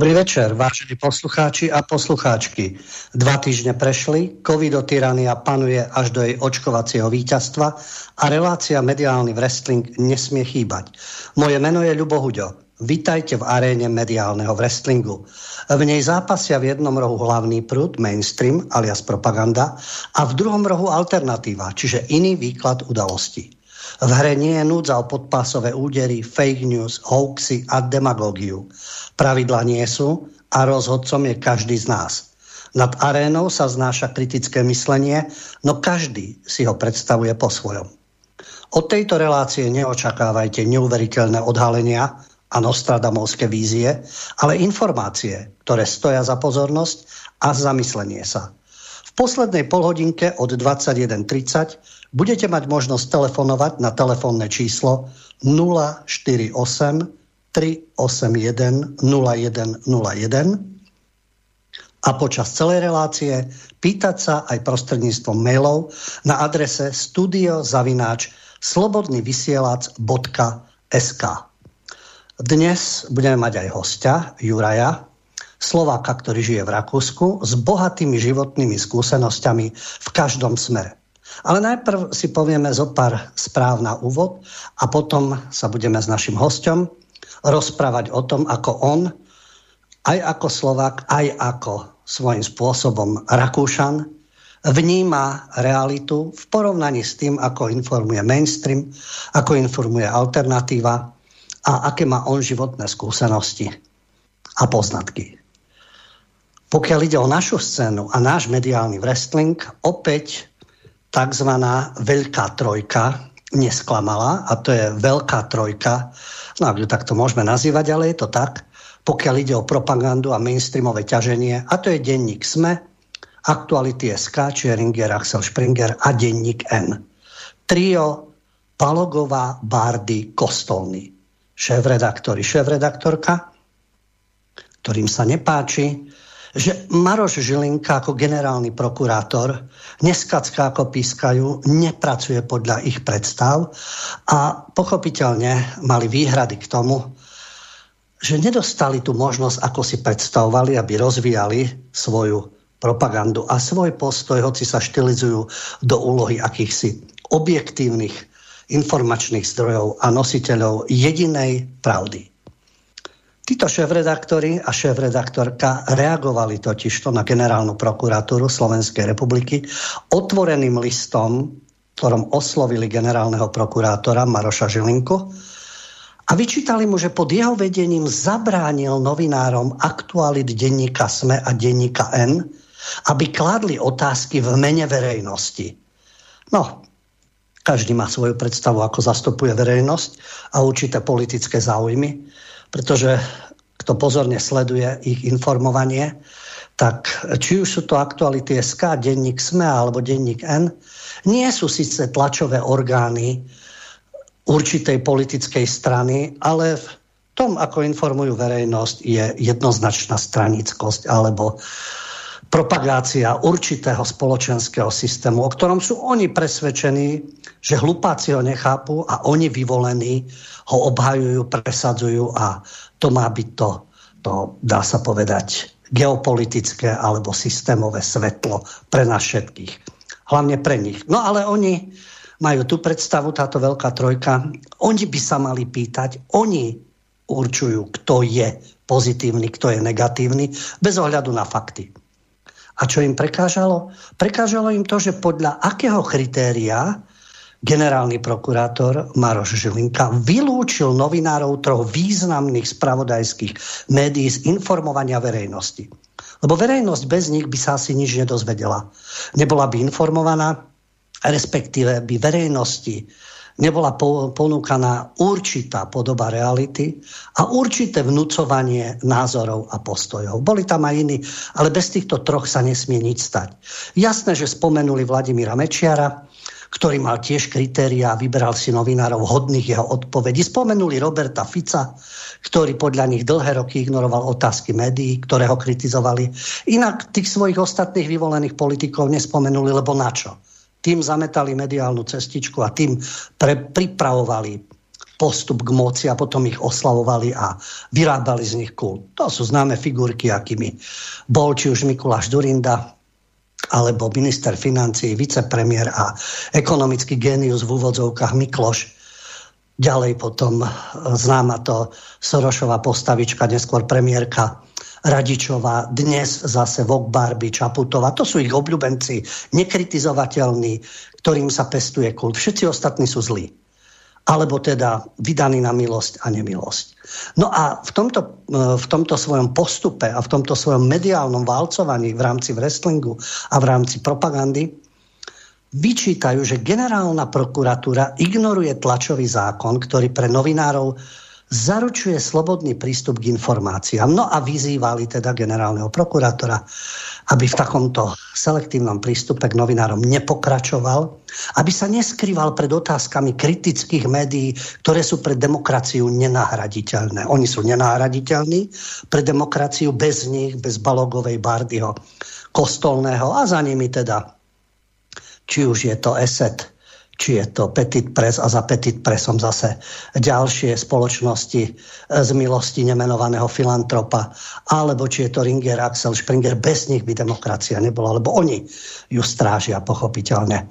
Dobrý večer, vážení poslucháči a poslucháčky. Dva týždne prešli, covidotyrania panuje až do jej očkovacieho víťazstva a relácia mediálny wrestling nesmie chýbať. Moje meno je Ľubo Huďo. Vítajte v aréne mediálneho wrestlingu. V nej zápasia v jednom rohu hlavný prúd, mainstream alias propaganda a v druhom rohu alternatíva, čiže iný výklad udalostí. V hre nie je núdza o podpásové údery, fake news, hoaxy a demagógiu. Pravidla nie sú a rozhodcom je každý z nás. Nad arénou sa znáša kritické myslenie, no každý si ho predstavuje po svojom. Od tejto relácie neočakávajte neuveriteľné odhalenia a nostradamovské vízie, ale informácie, ktoré stoja za pozornosť a zamyslenie sa. V poslednej polhodinke od 21.30 budete mať možnosť telefonovať na telefónne číslo 048 381 0101 a počas celej relácie pýtať sa aj prostredníctvom mailov na adrese studiozavináč slobodnyvysielac.sk Dnes budeme mať aj hostia, Juraja, Slováka, ktorý žije v Rakúsku, s bohatými životnými skúsenosťami v každom smere. Ale najprv si povieme zo pár správ na úvod a potom sa budeme s našim hostom rozprávať o tom, ako on, aj ako Slovak, aj ako svojím spôsobom Rakúšan, vníma realitu v porovnaní s tým, ako informuje mainstream, ako informuje alternatíva a aké má on životné skúsenosti a poznatky. Pokiaľ ide o našu scénu a náš mediálny wrestling, opäť tzv. veľká trojka nesklamala a to je veľká trojka, no ak ju takto môžeme nazývať, ale je to tak, pokiaľ ide o propagandu a mainstreamové ťaženie a to je denník SME, Aktuality SK, čiže Ringer, Axel Springer a denník N. Trio Palogová, Bardy, Kostolný. Šéf-redaktori, šéf-redaktorka, ktorým sa nepáči, že Maroš Žilinka ako generálny prokurátor neskacká ako pískajú, nepracuje podľa ich predstav a pochopiteľne mali výhrady k tomu, že nedostali tú možnosť, ako si predstavovali, aby rozvíjali svoju propagandu a svoj postoj, hoci sa štilizujú do úlohy akýchsi objektívnych informačných zdrojov a nositeľov jedinej pravdy. Títo šéf-redaktori a šéf-redaktorka reagovali totižto na generálnu prokuratúru Slovenskej republiky otvoreným listom, ktorom oslovili generálneho prokurátora Maroša Žilinku a vyčítali mu, že pod jeho vedením zabránil novinárom aktualit denníka SME a denníka N, aby kladli otázky v mene verejnosti. No, každý má svoju predstavu, ako zastupuje verejnosť a určité politické záujmy pretože kto pozorne sleduje ich informovanie, tak či už sú to aktuality SK, denník SME alebo denník N, nie sú síce tlačové orgány určitej politickej strany, ale v tom, ako informujú verejnosť, je jednoznačná stranickosť alebo propagácia určitého spoločenského systému, o ktorom sú oni presvedčení, že hlupáci ho nechápu a oni vyvolení ho obhajujú, presadzujú a to má byť to, to dá sa povedať, geopolitické alebo systémové svetlo pre nás všetkých. Hlavne pre nich. No ale oni majú tú predstavu, táto veľká trojka, oni by sa mali pýtať, oni určujú, kto je pozitívny, kto je negatívny, bez ohľadu na fakty. A čo im prekážalo? Prekážalo im to, že podľa akého kritéria generálny prokurátor Maroš Žilinka vylúčil novinárov troch významných spravodajských médií z informovania verejnosti. Lebo verejnosť bez nich by sa asi nič nedozvedela. Nebola by informovaná, respektíve by verejnosti nebola ponúkaná určitá podoba reality a určité vnúcovanie názorov a postojov. Boli tam aj iní, ale bez týchto troch sa nesmie nič stať. Jasné, že spomenuli Vladimíra Mečiara, ktorý mal tiež kritéria a vyberal si novinárov hodných jeho odpovedí. Spomenuli Roberta Fica, ktorý podľa nich dlhé roky ignoroval otázky médií, ktoré ho kritizovali. Inak tých svojich ostatných vyvolených politikov nespomenuli, lebo na čo? Tým zametali mediálnu cestičku a tým pre, pripravovali postup k moci a potom ich oslavovali a vyrábali z nich kult. To sú známe figurky, akými bol či už Mikuláš Durinda, alebo minister financí, vicepremiér a ekonomický génius v úvodzovkách Mikloš. Ďalej potom známa to Sorošová postavička, neskôr premiérka Radičová, dnes zase Vok Barbie, Čaputová. To sú ich obľúbenci, nekritizovateľní, ktorým sa pestuje kult. Všetci ostatní sú zlí. Alebo teda vydaní na milosť a nemilosť. No a v tomto, v tomto svojom postupe a v tomto svojom mediálnom válcovaní v rámci wrestlingu a v rámci propagandy vyčítajú, že generálna prokuratúra ignoruje tlačový zákon, ktorý pre novinárov zaručuje slobodný prístup k informáciám. No a vyzývali teda generálneho prokurátora, aby v takomto selektívnom prístupe k novinárom nepokračoval, aby sa neskrýval pred otázkami kritických médií, ktoré sú pre demokraciu nenahraditeľné. Oni sú nenahraditeľní pre demokraciu bez nich, bez Balogovej, Bardyho, Kostolného a za nimi teda, či už je to ESET, či je to Petit Press a za Petit Pressom zase ďalšie spoločnosti e, z milosti nemenovaného filantropa, alebo či je to Ringer, Axel Springer, bez nich by demokracia nebola, lebo oni ju strážia pochopiteľne.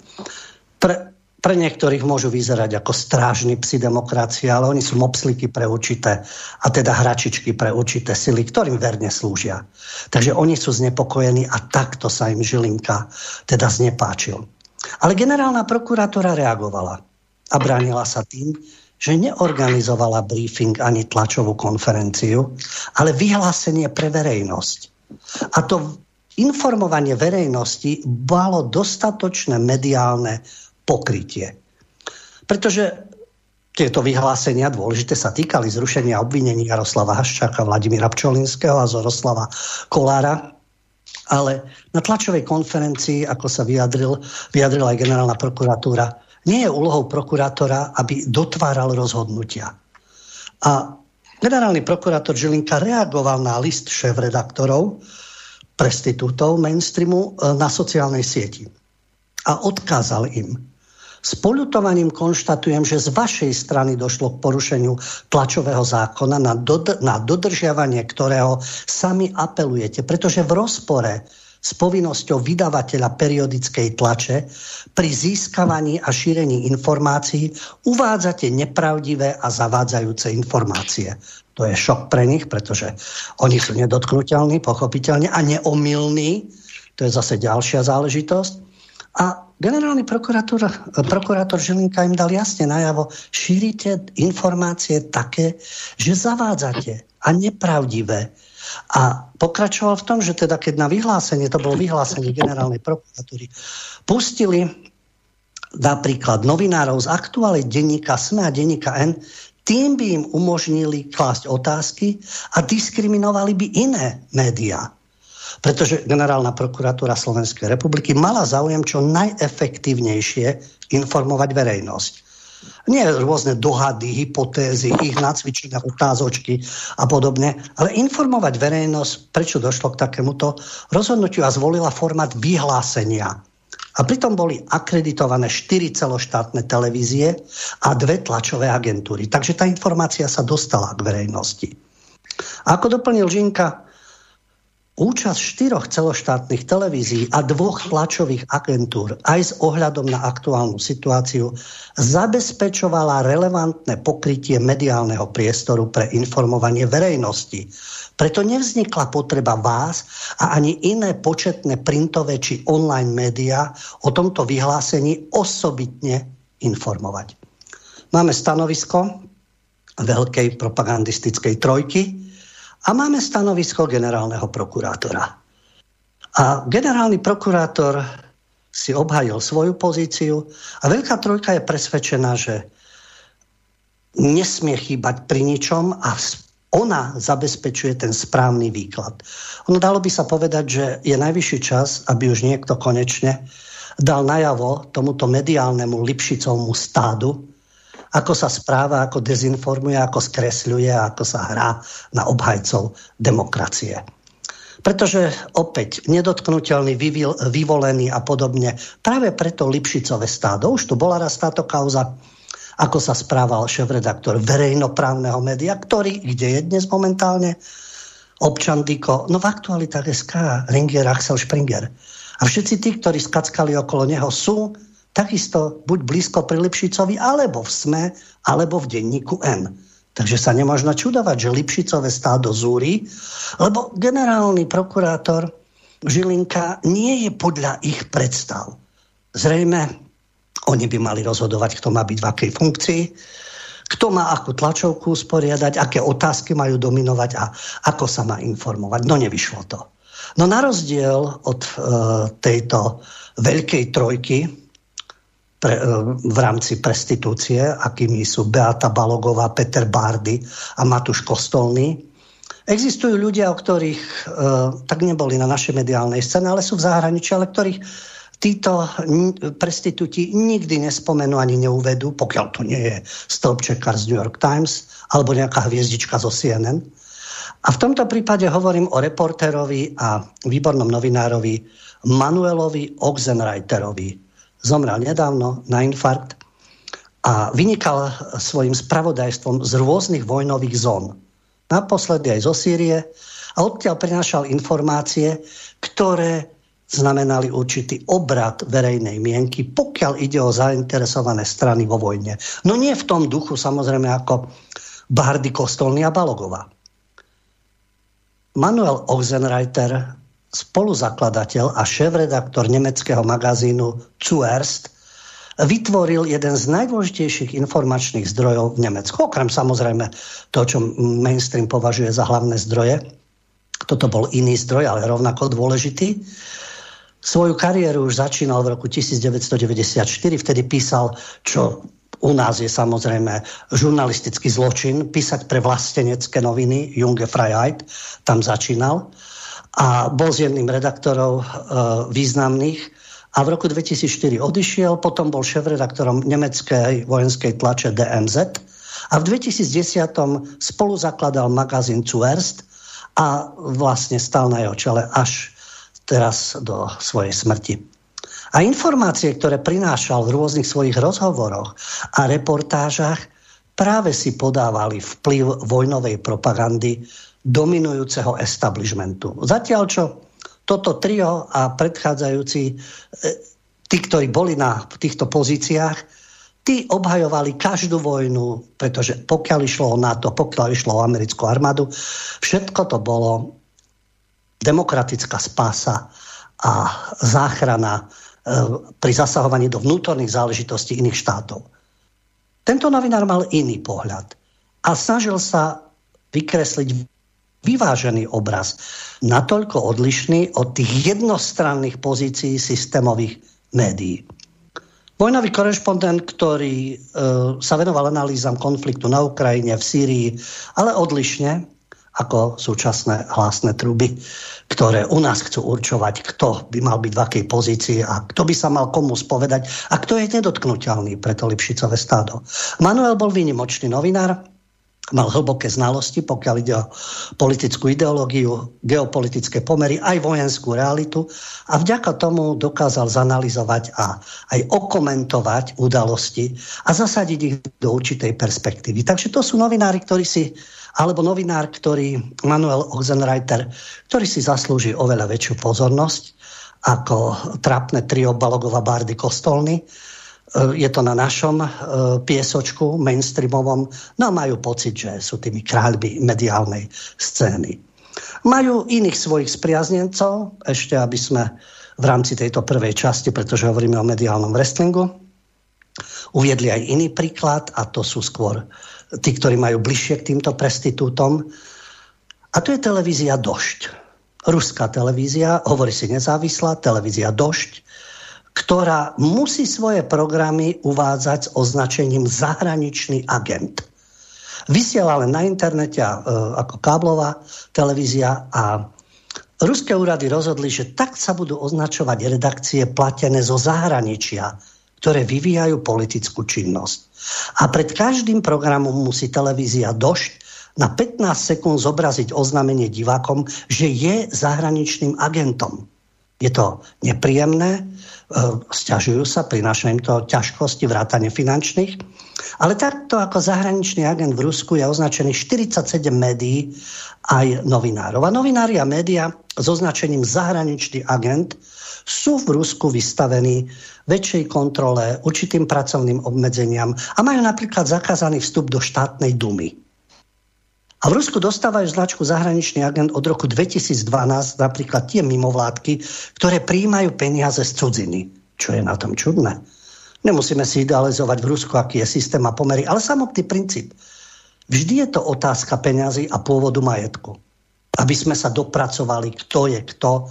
Pre, pre niektorých môžu vyzerať ako strážni psi demokracie, ale oni sú mopsliky pre určité a teda hračičky pre určité sily, ktorým verne slúžia. Takže oni sú znepokojení a takto sa im Žilinka teda znepáčil. Ale generálna prokurátora reagovala a bránila sa tým, že neorganizovala briefing ani tlačovú konferenciu, ale vyhlásenie pre verejnosť. A to informovanie verejnosti bolo dostatočné mediálne pokrytie. Pretože tieto vyhlásenia dôležité sa týkali zrušenia obvinení Jaroslava Haščáka, Vladimíra Pčolinského a Zoroslava Kolára ale na tlačovej konferencii, ako sa vyjadril, vyjadrila aj generálna prokuratúra, nie je úlohou prokurátora, aby dotváral rozhodnutia. A generálny prokurátor Žilinka reagoval na list šéf-redaktorov prestitútov mainstreamu e, na sociálnej sieti. A odkázal im, s poľutovaním konštatujem, že z vašej strany došlo k porušeniu tlačového zákona, na, dod- na dodržiavanie ktorého sami apelujete, pretože v rozpore s povinnosťou vydavateľa periodickej tlače pri získavaní a šírení informácií uvádzate nepravdivé a zavádzajúce informácie. To je šok pre nich, pretože oni sú nedotknutelní, pochopiteľne a neomilní. To je zase ďalšia záležitosť. A generálny prokurátor, prokurátor Žilinka im dal jasne najavo, šírite informácie také, že zavádzate a nepravdivé. A pokračoval v tom, že teda keď na vyhlásenie, to bolo vyhlásenie generálnej prokuratúry, pustili napríklad novinárov z aktuálnej denníka SME a denníka N, tým by im umožnili klásť otázky a diskriminovali by iné médiá pretože generálna prokuratúra Slovenskej republiky mala záujem čo najefektívnejšie informovať verejnosť. Nie rôzne dohady, hypotézy, ich nacvičené otázočky a podobne, ale informovať verejnosť, prečo došlo k takémuto rozhodnutiu a zvolila formát vyhlásenia. A pritom boli akreditované 4 celoštátne televízie a dve tlačové agentúry. Takže tá informácia sa dostala k verejnosti. A ako doplnil Žinka, Účasť štyroch celoštátnych televízií a dvoch tlačových agentúr aj s ohľadom na aktuálnu situáciu zabezpečovala relevantné pokrytie mediálneho priestoru pre informovanie verejnosti. Preto nevznikla potreba vás a ani iné početné printové či online médiá o tomto vyhlásení osobitne informovať. Máme stanovisko veľkej propagandistickej trojky, a máme stanovisko generálneho prokurátora. A generálny prokurátor si obhajil svoju pozíciu a Veľká trojka je presvedčená, že nesmie chýbať pri ničom a ona zabezpečuje ten správny výklad. Ono dalo by sa povedať, že je najvyšší čas, aby už niekto konečne dal najavo tomuto mediálnemu Lipšicovmu stádu, ako sa správa, ako dezinformuje, ako skresľuje, ako sa hrá na obhajcov demokracie. Pretože opäť nedotknutelný, vyvolený a podobne, práve preto Lipšicové stádo, už tu bola raz táto kauza, ako sa správal šéf-redaktor verejnoprávneho média, ktorý, kde je dnes momentálne, občan Diko, no v aktualitách SK, Ringer Axel Springer. A všetci tí, ktorí skackali okolo neho, sú takisto buď blízko pri Lipšicovi, alebo v SME, alebo v denníku N. Takže sa nemôžno čudovať, že Lipšicové stádo zúri, lebo generálny prokurátor Žilinka nie je podľa ich predstav. Zrejme oni by mali rozhodovať, kto má byť v akej funkcii, kto má akú tlačovku sporiadať, aké otázky majú dominovať a ako sa má informovať. No nevyšlo to. No na rozdiel od e, tejto veľkej trojky pre, e, v rámci prestitúcie, akými sú Beata Balogová, Peter Bardy a Matuš Kostolný, existujú ľudia, o ktorých e, tak neboli na našej mediálnej scéne, ale sú v zahraničí, ale ktorých títo prestitúti nikdy nespomenú ani neuvedú, pokiaľ to nie je stĺpčekár z New York Times alebo nejaká hviezdička zo CNN. A v tomto prípade hovorím o reportérovi a výbornom novinárovi Manuelovi Oxenreiterovi. Zomrel nedávno na infarkt a vynikal svojim spravodajstvom z rôznych vojnových zón. Naposledy aj zo Sýrie a odtiaľ prinášal informácie, ktoré znamenali určitý obrad verejnej mienky, pokiaľ ide o zainteresované strany vo vojne. No nie v tom duchu, samozrejme, ako Bardy Kostolný a Balogová. Manuel Oxenreiter, spoluzakladateľ a šéf-redaktor nemeckého magazínu Zuerst, vytvoril jeden z najdôležitejších informačných zdrojov v Nemecku. Okrem samozrejme to, čo mainstream považuje za hlavné zdroje. Toto bol iný zdroj, ale rovnako dôležitý. Svoju kariéru už začínal v roku 1994, vtedy písal, čo u nás je samozrejme žurnalistický zločin, písať pre vlastenecké noviny Junge Freiheit, tam začínal a bol s jedným redaktorov e, významných a v roku 2004 odišiel, potom bol šéf-redaktorom nemeckej vojenskej tlače DMZ a v 2010 spolu zakladal magazín Zuerst a vlastne stal na jeho čele až teraz do svojej smrti. A informácie, ktoré prinášal v rôznych svojich rozhovoroch a reportážach, práve si podávali vplyv vojnovej propagandy dominujúceho establishmentu. Zatiaľ, čo toto trio a predchádzajúci, e, tí, ktorí boli na týchto pozíciách, tí obhajovali každú vojnu, pretože pokiaľ išlo o NATO, pokiaľ išlo o americkú armádu, všetko to bolo demokratická spása a záchrana e, pri zasahovaní do vnútorných záležitostí iných štátov. Tento novinár mal iný pohľad a snažil sa vykresliť vyvážený obraz, natoľko odlišný od tých jednostranných pozícií systémových médií. Vojnový korešpondent, ktorý e, sa venoval analýzam konfliktu na Ukrajine, v Sýrii, ale odlišne, ako súčasné hlasné truby, ktoré u nás chcú určovať, kto by mal byť v akej pozícii a kto by sa mal komu spovedať a kto je nedotknutelný pre to Lipšicové stádo. Manuel bol výnimočný novinár, mal hlboké znalosti, pokiaľ ide o politickú ideológiu, geopolitické pomery, aj vojenskú realitu a vďaka tomu dokázal zanalizovať a aj okomentovať udalosti a zasadiť ich do určitej perspektívy. Takže to sú novinári, ktorí si alebo novinár, ktorý, Manuel Oxenreiter, ktorý si zaslúži oveľa väčšiu pozornosť ako trápne trio Balogova Bardy Kostolny. Je to na našom e, piesočku mainstreamovom, no majú pocit, že sú tými kráľmi mediálnej scény. Majú iných svojich spriaznencov, ešte aby sme v rámci tejto prvej časti, pretože hovoríme o mediálnom wrestlingu, uviedli aj iný príklad a to sú skôr tí, ktorí majú bližšie k týmto prestitútom. A to je televízia Došť. Ruská televízia, hovorí si nezávislá, televízia Došť, ktorá musí svoje programy uvádzať s označením zahraničný agent. Vysiela len na internete e, ako káblová televízia a ruské úrady rozhodli, že tak sa budú označovať redakcie platené zo zahraničia, ktoré vyvíjajú politickú činnosť. A pred každým programom musí televízia Došť na 15 sekúnd zobraziť oznámenie divákom, že je zahraničným agentom. Je to nepríjemné, e, stiažujú sa, prinášajú im to ťažkosti, vrátane finančných. Ale takto ako zahraničný agent v Rusku je označený 47 médií aj novinárov. A novinári a média s označením zahraničný agent sú v Rusku vystavení väčšej kontrole, určitým pracovným obmedzeniam a majú napríklad zakázaný vstup do štátnej dumy. A v Rusku dostávajú značku zahraničný agent od roku 2012 napríklad tie mimovládky, ktoré príjmajú peniaze z cudziny. Čo je na tom čudné? Nemusíme si idealizovať v Rusku, aký je systém a pomery, ale samotný princíp. Vždy je to otázka peňazí a pôvodu majetku. Aby sme sa dopracovali, kto je kto,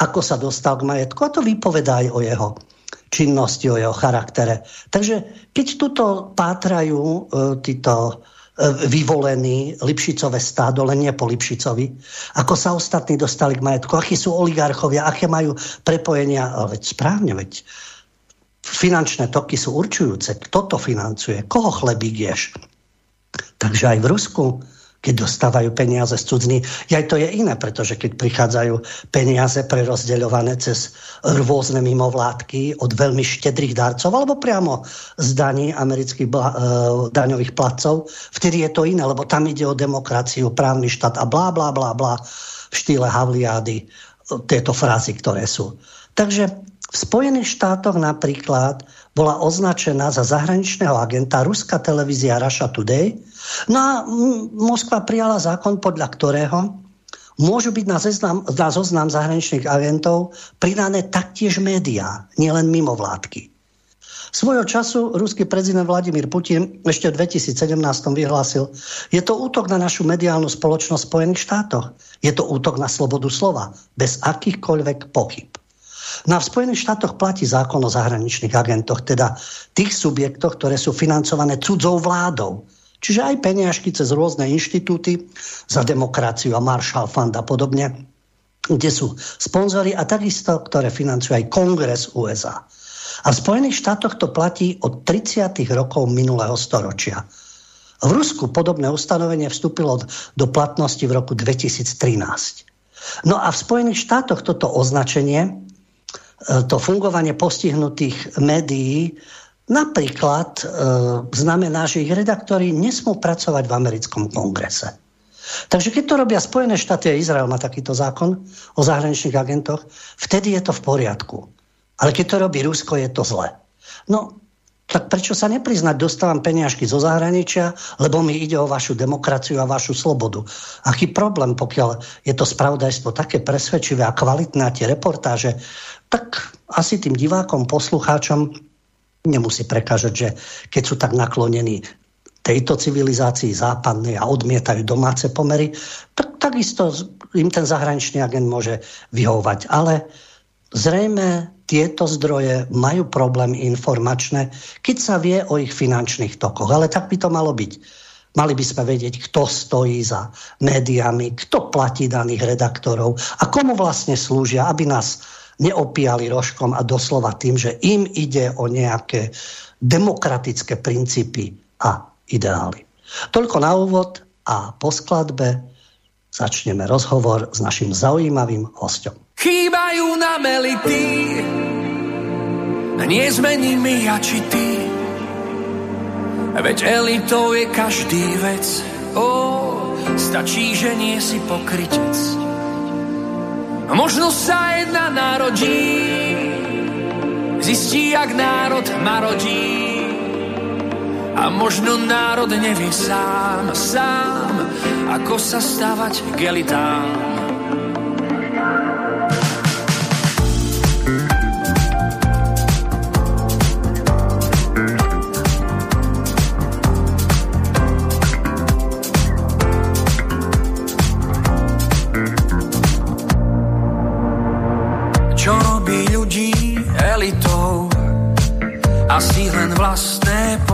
ako sa dostal k majetku. A to vypovedá aj o jeho činnosti, o jeho charaktere. Takže keď tuto pátrajú e, títo vyvolení Lipšicové stádo, len nie po Lipšicovi, ako sa ostatní dostali k majetku, akí sú oligarchovia, aké majú prepojenia, veď správne, veď finančné toky sú určujúce. Kto to financuje? Koho chlebík ješ? Takže aj v Rusku, keď dostávajú peniaze z cudzny, aj to je iné, pretože keď prichádzajú peniaze prerozdeľované cez rôzne mimovládky od veľmi štedrých darcov alebo priamo z daní amerických bla, e, daňových placov, vtedy je to iné, lebo tam ide o demokraciu, právny štát a blá, blá, blá, blá v štýle Havliády tieto frázy, ktoré sú. Takže v Spojených štátoch napríklad bola označená za zahraničného agenta ruská televízia Russia Today. No a Moskva prijala zákon, podľa ktorého môžu byť na, zeznam, na zoznam zahraničných agentov pridané taktiež médiá, nielen mimovládky. Svojho času ruský prezident Vladimír Putin ešte v 2017 vyhlásil, je to útok na našu mediálnu spoločnosť v Spojených štátoch. Je to útok na slobodu slova, bez akýchkoľvek pochyb. A v Spojených štátoch platí zákon o zahraničných agentoch, teda tých subjektoch, ktoré sú financované cudzou vládou. Čiže aj peniažky cez rôzne inštitúty za demokraciu a Marshall Fund a podobne, kde sú sponzory a takisto, ktoré financujú aj kongres USA. A v Spojených štátoch to platí od 30. rokov minulého storočia. V Rusku podobné ustanovenie vstúpilo do platnosti v roku 2013. No a v Spojených štátoch toto označenie E, to fungovanie postihnutých médií napríklad e, znamená, že ich redaktori nesmú pracovať v americkom kongrese. Takže keď to robia Spojené štáty a Izrael má takýto zákon o zahraničných agentoch, vtedy je to v poriadku. Ale keď to robí Rusko, je to zle. No, tak prečo sa nepriznať, dostávam peniažky zo zahraničia, lebo mi ide o vašu demokraciu a vašu slobodu. Aký problém, pokiaľ je to spravodajstvo také presvedčivé a kvalitné a tie reportáže tak asi tým divákom, poslucháčom nemusí prekážať, že keď sú tak naklonení tejto civilizácii západnej a odmietajú domáce pomery, tak takisto im ten zahraničný agent môže vyhovať. Ale zrejme tieto zdroje majú problém informačné, keď sa vie o ich finančných tokoch. Ale tak by to malo byť. Mali by sme vedieť, kto stojí za médiami, kto platí daných redaktorov a komu vlastne slúžia, aby nás neopíjali rožkom a doslova tým, že im ide o nejaké demokratické princípy a ideály. Toľko na úvod a po skladbe začneme rozhovor s našim zaujímavým hostom. Chýbajú na melity, nie zmení mi ja či ty, veď elitou je každý vec. Ó, stačí, že nie si pokrytec Možno sa jedna narodí, zistí, jak národ marodí. A možno národ nevie sám, sám, ako sa stavať k.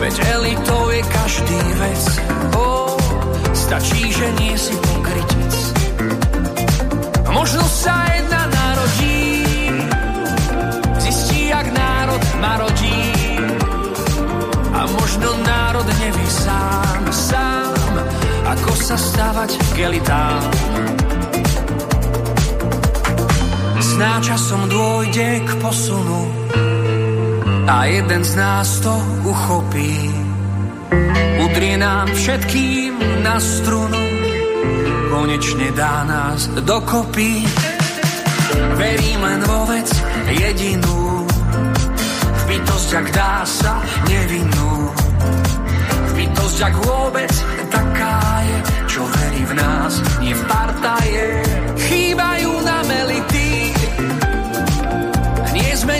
Veď elitou je stačí, že nie si pokrytec. Možno sa jedna narodí, zistí, jak národ marodí. A možno národ neví sám, sám, ako sa stávať k elitám. Sná časom dôjde k posunu a jeden z nás to uchopí. Udrie nám všetkým na strunu, konečne dá nás dokopy. Verím len vo vec jedinú, v bytosť, ak dá sa nevinnú. V bytosť, ak vôbec taká je, čo verí v nás, nie v partaje. Chýbajú nám elity, nie sme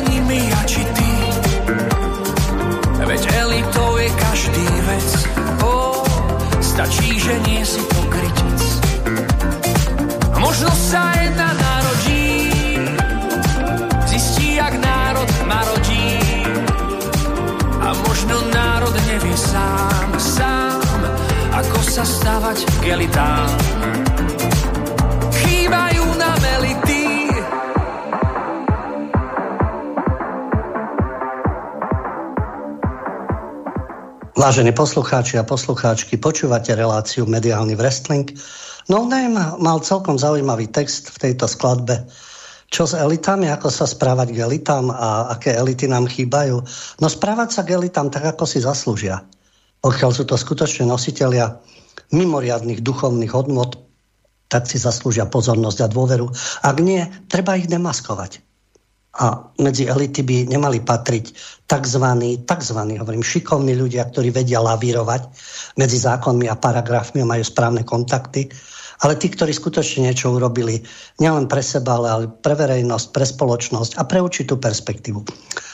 každý vec, oh, stačí, že nie si pokrytec. Možno sa jedna narodí, zistí, jak národ marodí. A možno národ nevie sám, sám, ako sa stavať k. Chýbajú nám elity, Vážení poslucháči a poslucháčky, počúvate reláciu Mediálny wrestling. No Name mal celkom zaujímavý text v tejto skladbe. Čo s elitami, ako sa správať k elitám a aké elity nám chýbajú? No správať sa k elitám tak, ako si zaslúžia. Pokiaľ sú to skutočne nositeľia mimoriadných duchovných hodnot, tak si zaslúžia pozornosť a dôveru. Ak nie, treba ich demaskovať a medzi elity by nemali patriť tzv. tzv. hovorím, šikovní ľudia, ktorí vedia lavírovať medzi zákonmi a paragrafmi a majú správne kontakty, ale tí, ktorí skutočne niečo urobili nielen pre seba, ale pre verejnosť, pre spoločnosť a pre určitú perspektívu.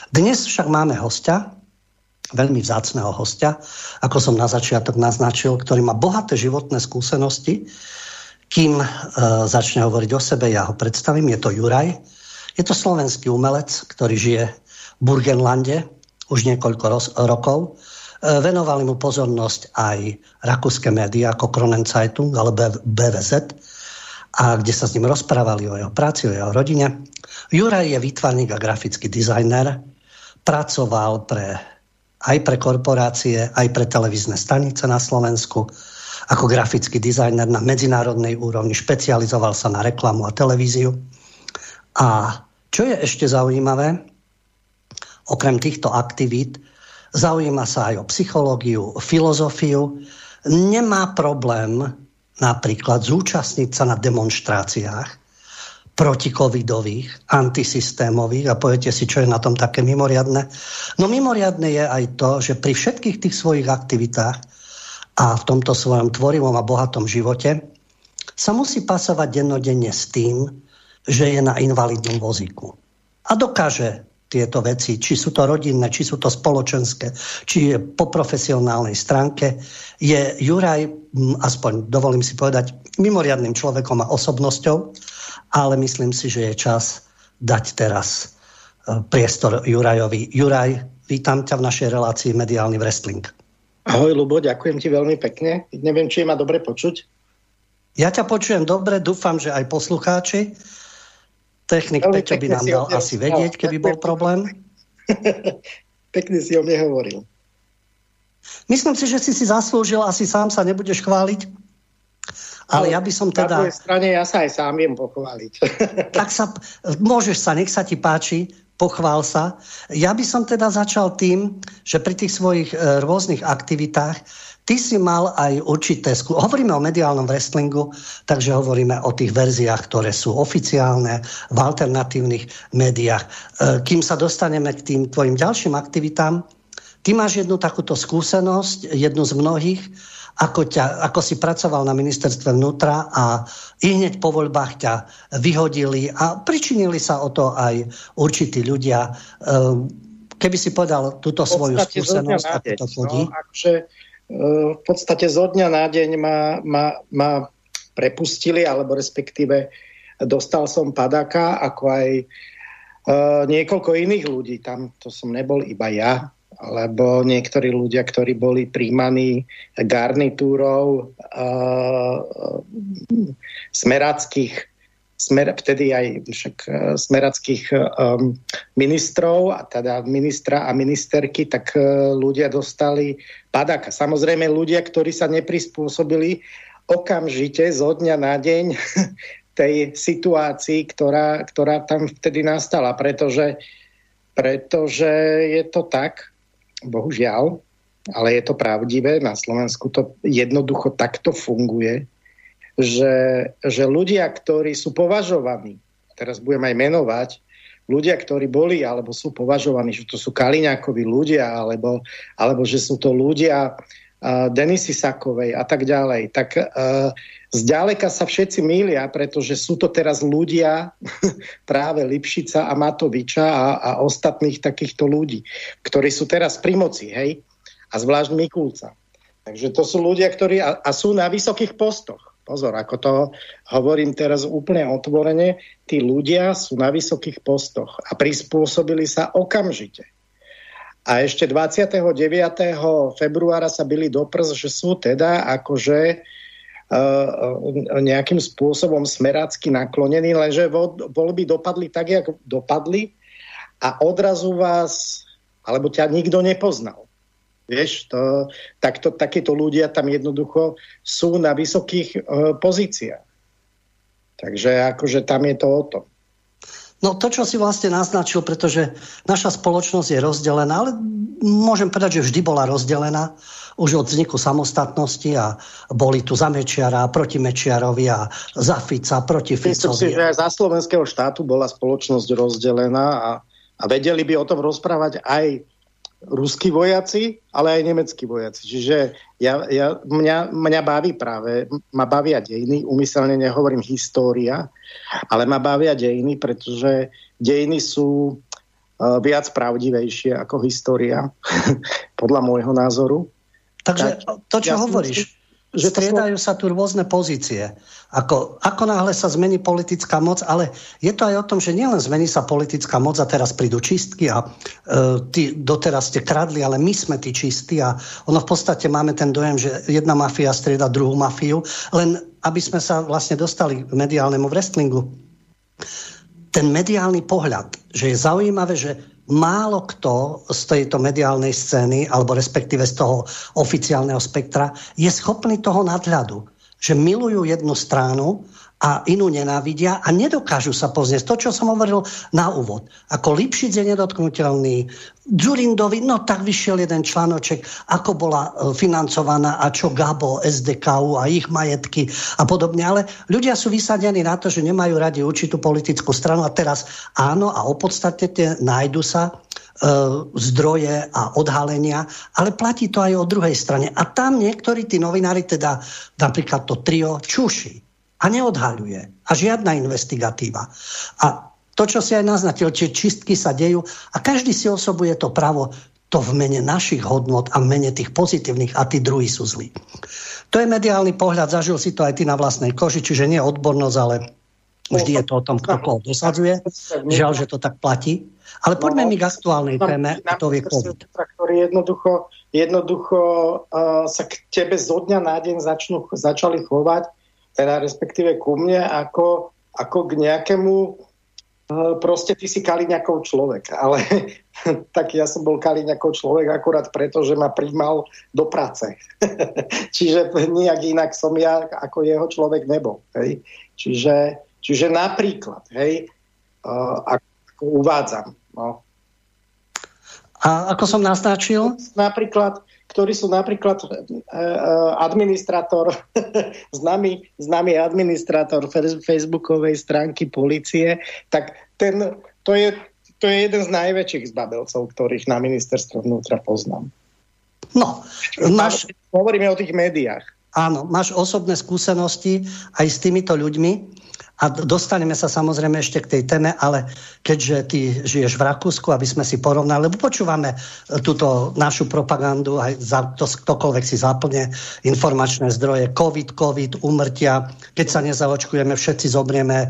Dnes však máme hostia, veľmi vzácného hostia, ako som na začiatok naznačil, ktorý má bohaté životné skúsenosti. Kým e, začne hovoriť o sebe, ja ho predstavím, je to Juraj, je to slovenský umelec, ktorý žije v Burgenlande už niekoľko roz, rokov. E, venovali mu pozornosť aj rakúske médiá ako Kronenzeitung alebo BVZ, a kde sa s ním rozprávali o jeho práci, o jeho rodine. Juraj je výtvarník a grafický dizajner. Pracoval pre, aj pre korporácie, aj pre televízne stanice na Slovensku ako grafický dizajner na medzinárodnej úrovni. Špecializoval sa na reklamu a televíziu. A čo je ešte zaujímavé, okrem týchto aktivít, zaujíma sa aj o psychológiu, filozofiu, nemá problém napríklad zúčastniť sa na demonstráciách protikovidových, antisystémových a poviete si, čo je na tom také mimoriadne. No mimoriadne je aj to, že pri všetkých tých svojich aktivitách a v tomto svojom tvorivom a bohatom živote sa musí pasovať dennodenne s tým, že je na invalidnom vozíku. A dokáže tieto veci, či sú to rodinné, či sú to spoločenské, či je po profesionálnej stránke, je Juraj, aspoň dovolím si povedať, mimoriadným človekom a osobnosťou, ale myslím si, že je čas dať teraz e, priestor Jurajovi. Juraj, vítam ťa v našej relácii Mediálny wrestling. Ahoj, Lubo, ďakujem ti veľmi pekne. Neviem, či ma dobre počuť. Ja ťa počujem dobre, dúfam, že aj poslucháči. Technik Veľmi Peťo by nám dal asi vedieť, keby bol problém. Pekne si o mne hovoril. Myslím si, že si si zaslúžil, asi sám sa nebudeš chváliť. Ale ja by som teda... Na strane ja sa aj sám viem pochváliť. tak sa, môžeš sa, nech sa ti páči, pochvál sa. Ja by som teda začal tým, že pri tých svojich e, rôznych aktivitách ty si mal aj určité... Skú... Hovoríme o mediálnom wrestlingu, takže hovoríme o tých verziách, ktoré sú oficiálne v alternatívnych médiách. E, kým sa dostaneme k tým tvojim ďalším aktivitám, ty máš jednu takúto skúsenosť, jednu z mnohých, ako, ťa, ako si pracoval na ministerstve vnútra a i hneď po voľbách ťa vyhodili a pričinili sa o to aj určití ľudia. E, keby si povedal túto svoju skúsenosť, ako to chodí. No, akže v podstate zo dňa na deň ma, ma, ma prepustili, alebo respektíve dostal som padáka, ako aj uh, niekoľko iných ľudí. Tam to som nebol iba ja. Alebo niektorí ľudia, ktorí boli príjmaní garnitúrou uh, smerackých smer, vtedy aj však uh, smerackých um, ministrov, a teda ministra a ministerky, tak uh, ľudia dostali padáka. Samozrejme ľudia, ktorí sa neprispôsobili okamžite zo dňa na deň tej situácii, ktorá, ktorá tam vtedy nastala, pretože, pretože je to tak, bohužiaľ, ale je to pravdivé, na Slovensku to jednoducho takto funguje, že, že ľudia, ktorí sú považovaní, teraz budem aj menovať, ľudia, ktorí boli alebo sú považovaní, že to sú Kaliňákovi ľudia, alebo, alebo že sú to ľudia Denisy Sakovej a tak ďalej, tak uh, zďaleka sa všetci mília, pretože sú to teraz ľudia práve Lipšica a Matoviča a, a ostatných takýchto ľudí, ktorí sú teraz pri moci, hej? A zvlášť Mikulca. Takže to sú ľudia, ktorí a, a sú na vysokých postoch. Pozor, ako to hovorím teraz úplne otvorene, tí ľudia sú na vysokých postoch a prispôsobili sa okamžite. A ešte 29. februára sa byli do prs, že sú teda akože uh, nejakým spôsobom smerácky naklonení, lenže voľby dopadli tak, jak dopadli a odrazu vás, alebo ťa nikto nepoznal. Vieš, to, takto, takíto ľudia tam jednoducho sú na vysokých uh, pozíciách. Takže akože tam je to o tom. No to, čo si vlastne naznačil, pretože naša spoločnosť je rozdelená, ale môžem povedať, že vždy bola rozdelená už od vzniku samostatnosti a boli tu za Mečiara, proti Mečiarovi a za Fica, proti Ficovi. Myslím si, že aj za slovenského štátu bola spoločnosť rozdelená a, a vedeli by o tom rozprávať aj ruskí vojaci, ale aj nemeckí vojaci. Čiže ja, ja, mňa, mňa baví práve, ma bavia dejiny, umyselne nehovorím história, ale ma bavia dejiny, pretože dejiny sú uh, viac pravdivejšie ako história, podľa môjho názoru. Takže to, čo ja hovoríš, že striedajú sa tu rôzne pozície. Ako, ako náhle sa zmení politická moc, ale je to aj o tom, že nielen zmení sa politická moc a teraz prídu čistky a e, ty doteraz ste kradli, ale my sme tí čistí a ono v podstate máme ten dojem, že jedna mafia strieda druhú mafiu, len aby sme sa vlastne dostali k mediálnemu wrestlingu. Ten mediálny pohľad, že je zaujímavé, že málo kto z tejto mediálnej scény, alebo respektíve z toho oficiálneho spektra, je schopný toho nadhľadu, že milujú jednu stranu a inú nenávidia a nedokážu sa pozrieť. To, čo som hovoril na úvod. Ako Lipšic je nedotknutelný, Dzurindovi, no tak vyšiel jeden článoček, ako bola e, financovaná a čo Gabo, SDKU a ich majetky a podobne. Ale ľudia sú vysadení na to, že nemajú radi určitú politickú stranu a teraz áno a opodstatne nájdu sa e, zdroje a odhalenia, ale platí to aj o druhej strane. A tam niektorí tí novinári, teda napríklad to trio, čuši a neodhaľuje. A žiadna investigatíva. A to, čo si aj naznačil, či čistky sa dejú a každý si osobuje to právo to v mene našich hodnot a v mene tých pozitívnych a tí druhí sú zlí. To je mediálny pohľad, zažil si to aj ty na vlastnej koži, čiže nie odbornosť, ale vždy je to o tom, kto koho dosadzuje. Žiaľ, že to tak platí. Ale poďme mi k aktuálnej téme, a to je COVID. Ktorí jednoducho, jednoducho uh, sa k tebe zo dňa na deň začnú, začali chovať teda respektíve ku mne, ako, ako k nejakému eh, proste ty si Kaliňakov človek, ale tak ja som bol Kaliňakov človek akurát preto, že ma príjmal do práce. čiže nejak inak som ja ako jeho človek nebol. Hej. Čiže, čiže napríklad, hej, uh, ako uvádzam, no. A ako som naznačil? Napríklad ktorí sú napríklad e, e, administrátor, známy, známy administrátor facebookovej stránky policie, tak ten, to, je, to je jeden z najväčších zbabelcov, ktorých na ministerstvo vnútra poznám. No, máš... Hovoríme o tých médiách. Áno, máš osobné skúsenosti aj s týmito ľuďmi a dostaneme sa samozrejme ešte k tej téme, ale keďže ty žiješ v Rakúsku, aby sme si porovnali, lebo počúvame e, túto našu propagandu, aj za to, ktokoľvek si zaplne informačné zdroje, COVID, COVID, umrtia, keď sa nezaočkujeme, všetci zomrieme, e,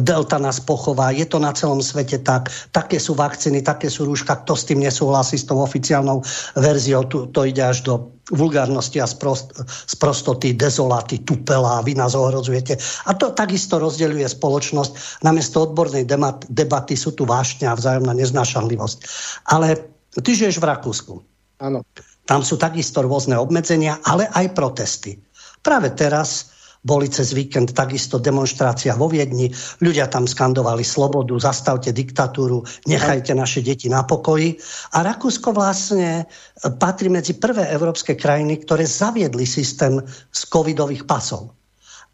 delta nás pochová, je to na celom svete tak, také sú vakcíny, také sú rúška, kto s tým nesúhlasí s tou oficiálnou verziou, to, to ide až do vulgárnosti a sprost, sprostoty, dezolaty, tupela, vy nás ohrozujete. A to takisto rozdeľuje spoločnosť. Namiesto odbornej debaty sú tu vášňa a vzájomná neznášanlivosť. Ale ty žiješ v Rakúsku. Áno. Tam sú takisto rôzne obmedzenia, ale aj protesty. Práve teraz boli cez víkend takisto demonstrácia vo Viedni. Ľudia tam skandovali slobodu, zastavte diktatúru, nechajte naše deti na pokoji. A Rakúsko vlastne e, patrí medzi prvé európske krajiny, ktoré zaviedli systém z covidových pasov.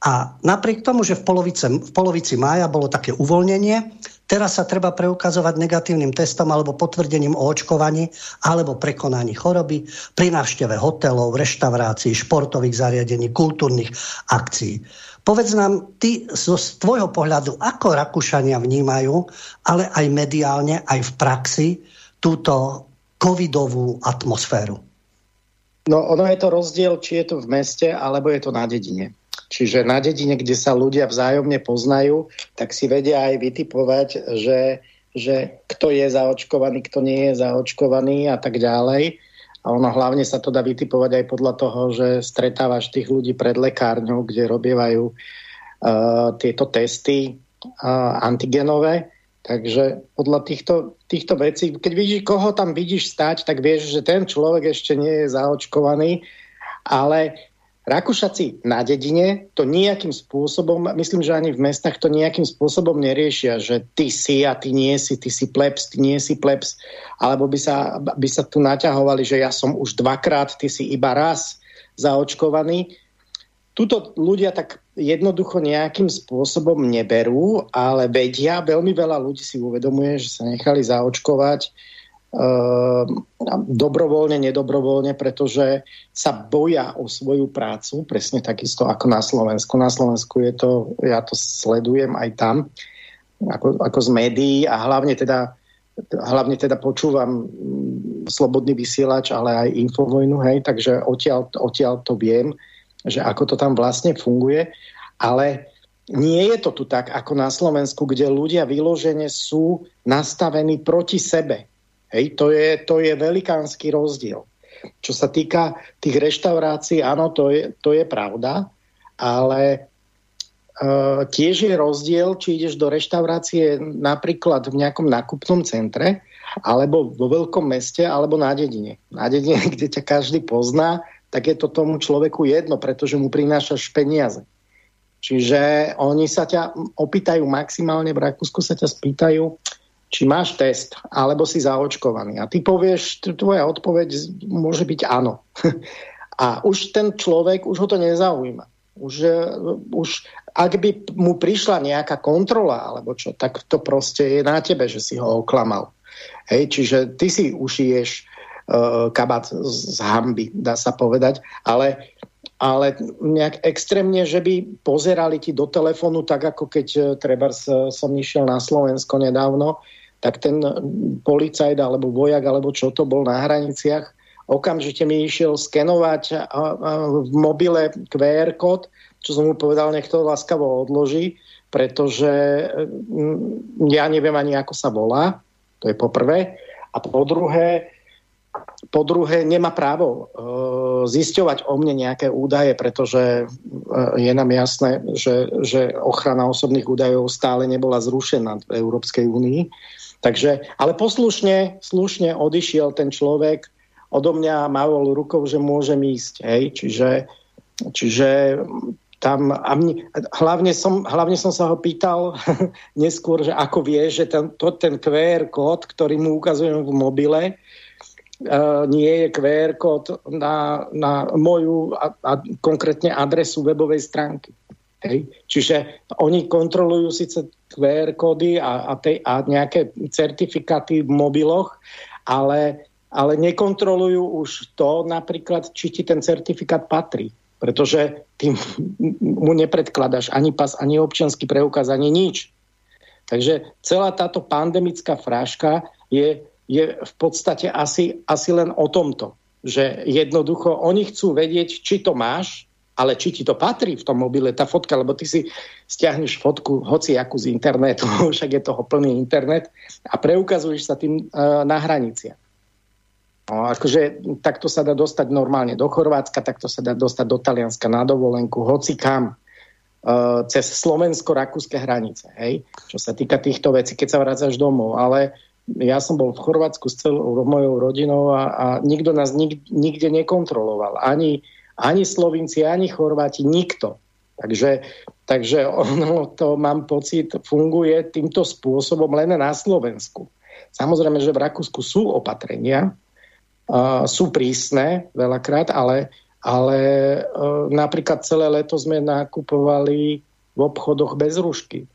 A napriek tomu, že v, polovice, v polovici mája bolo také uvoľnenie, teraz sa treba preukazovať negatívnym testom alebo potvrdením o očkovaní alebo prekonaní choroby pri návšteve hotelov, reštaurácií, športových zariadení, kultúrnych akcií. Povedz nám, ty zo tvojho pohľadu, ako Rakúšania vnímajú, ale aj mediálne, aj v praxi, túto covidovú atmosféru? No ono je to rozdiel, či je to v meste, alebo je to na dedine. Čiže na dedine, kde sa ľudia vzájomne poznajú, tak si vedia aj vytipovať, že, že kto je zaočkovaný, kto nie je zaočkovaný a tak ďalej. A ono hlavne sa to dá vytipovať aj podľa toho, že stretávaš tých ľudí pred lekárňou, kde robievajú uh, tieto testy uh, antigenové. Takže podľa týchto, týchto vecí, keď vidíš, koho tam vidíš stať, tak vieš, že ten človek ešte nie je zaočkovaný, ale Rakúšaci na dedine to nejakým spôsobom, myslím, že ani v mestách to nejakým spôsobom neriešia, že ty si a ty nie si, ty si plebs, ty nie si plebs, alebo by sa, by sa tu naťahovali, že ja som už dvakrát, ty si iba raz zaočkovaný. Tuto ľudia tak jednoducho nejakým spôsobom neberú, ale vedia, veľmi veľa ľudí si uvedomuje, že sa nechali zaočkovať dobrovoľne, nedobrovoľne, pretože sa boja o svoju prácu, presne takisto ako na Slovensku. Na Slovensku je to, ja to sledujem aj tam, ako, ako z médií a hlavne teda, hlavne teda počúvam mm, slobodný vysielač, ale aj infovojnu, hej, takže odtiaľ, odtiaľ to viem, že ako to tam vlastne funguje, ale nie je to tu tak ako na Slovensku, kde ľudia vyložene sú nastavení proti sebe Hej, to je, to je velikánsky rozdiel. Čo sa týka tých reštaurácií, áno, to je, to je pravda, ale uh, tiež je rozdiel, či ideš do reštaurácie napríklad v nejakom nákupnom centre, alebo vo veľkom meste, alebo na dedine. Na dedine, kde ťa každý pozná, tak je to tomu človeku jedno, pretože mu prinášaš peniaze. Čiže oni sa ťa opýtajú maximálne, v Rakúsku sa ťa spýtajú, či máš test, alebo si zaočkovaný. A ty povieš, tvoja odpoveď môže byť áno. A už ten človek, už ho to nezaujíma. Už, e, už ak by mu prišla nejaká kontrola, alebo čo, tak to proste je na tebe, že si ho oklamal. Hej, čiže ty si ušiješ uh, kabát z hamby, dá sa povedať, ale ale nejak extrémne, že by pozerali ti do telefónu, tak ako keď e, treba som išiel na Slovensko nedávno, tak ten policajt alebo vojak alebo čo to bol na hraniciach, okamžite mi išiel skenovať v mobile QR kód, čo som mu povedal, nech to láskavo odloží, pretože mm, ja neviem ani ako sa volá, to je po prvé. A po druhé, po druhé nemá právo e, zisťovať o mne nejaké údaje, pretože e, je nám jasné, že, že ochrana osobných údajov stále nebola zrušená v Európskej únii. Takže, ale poslušne, slušne odišiel ten človek, odo mňa mávol rukou, že môžem ísť. Hej? Čiže, čiže tam, a mne, hlavne, som, hlavne som sa ho pýtal neskôr, že ako vie, že ten, to, ten QR kód, ktorý mu ukazujem v mobile, uh, nie je QR kód na, na moju a, a konkrétne adresu webovej stránky. Hej. Čiže oni kontrolujú síce QR kódy a, a, te, a nejaké certifikáty v mobiloch, ale, ale nekontrolujú už to napríklad, či ti ten certifikát patrí. pretože tým mu nepredkladaš ani pas, ani občianský preukaz, ani nič. Takže celá táto pandemická fráška je, je v podstate asi, asi len o tomto. Že jednoducho oni chcú vedieť, či to máš, ale či ti to patrí v tom mobile, tá fotka, lebo ty si stiahneš fotku hoci akú z internetu, však je toho plný internet a preukazuješ sa tým uh, na hraniciach. No, akože takto sa dá dostať normálne do Chorvátska, takto sa dá dostať do Talianska na dovolenku, hoci kam uh, cez slovensko-rakúske hranice, hej, čo sa týka týchto vecí, keď sa vrácaš domov, ale ja som bol v Chorvátsku s celou mojou rodinou a, a nikto nás nik, nikde nekontroloval. Ani, ani Slovinci, ani Chorváti, nikto. Takže, takže ono to, mám pocit, funguje týmto spôsobom len na Slovensku. Samozrejme, že v Rakúsku sú opatrenia, uh, sú prísne veľakrát, ale, ale uh, napríklad celé leto sme nakupovali v obchodoch bez rušky.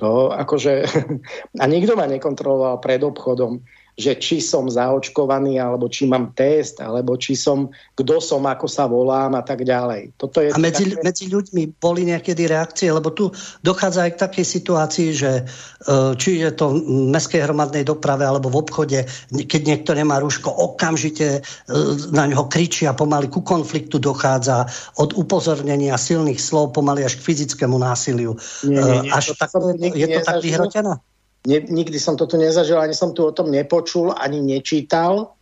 To akože, a nikto ma nekontroloval pred obchodom že či som zaočkovaný, alebo či mám test, alebo či som, kto som, ako sa volám a tak ďalej. Toto je a medzi, také... medzi ľuďmi boli niekedy reakcie, lebo tu dochádza aj k takej situácii, že e, či je to v mestskej hromadnej doprave alebo v obchode, keď niekto nemá rúško, okamžite e, na ňoho kričia, pomaly ku konfliktu dochádza, od upozornenia silných slov pomaly až k fyzickému násiliu. Nie, nie, nie, až to tak, je to tak vyhrotené? Ne, nikdy som toto nezažil, ani som tu o tom nepočul, ani nečítal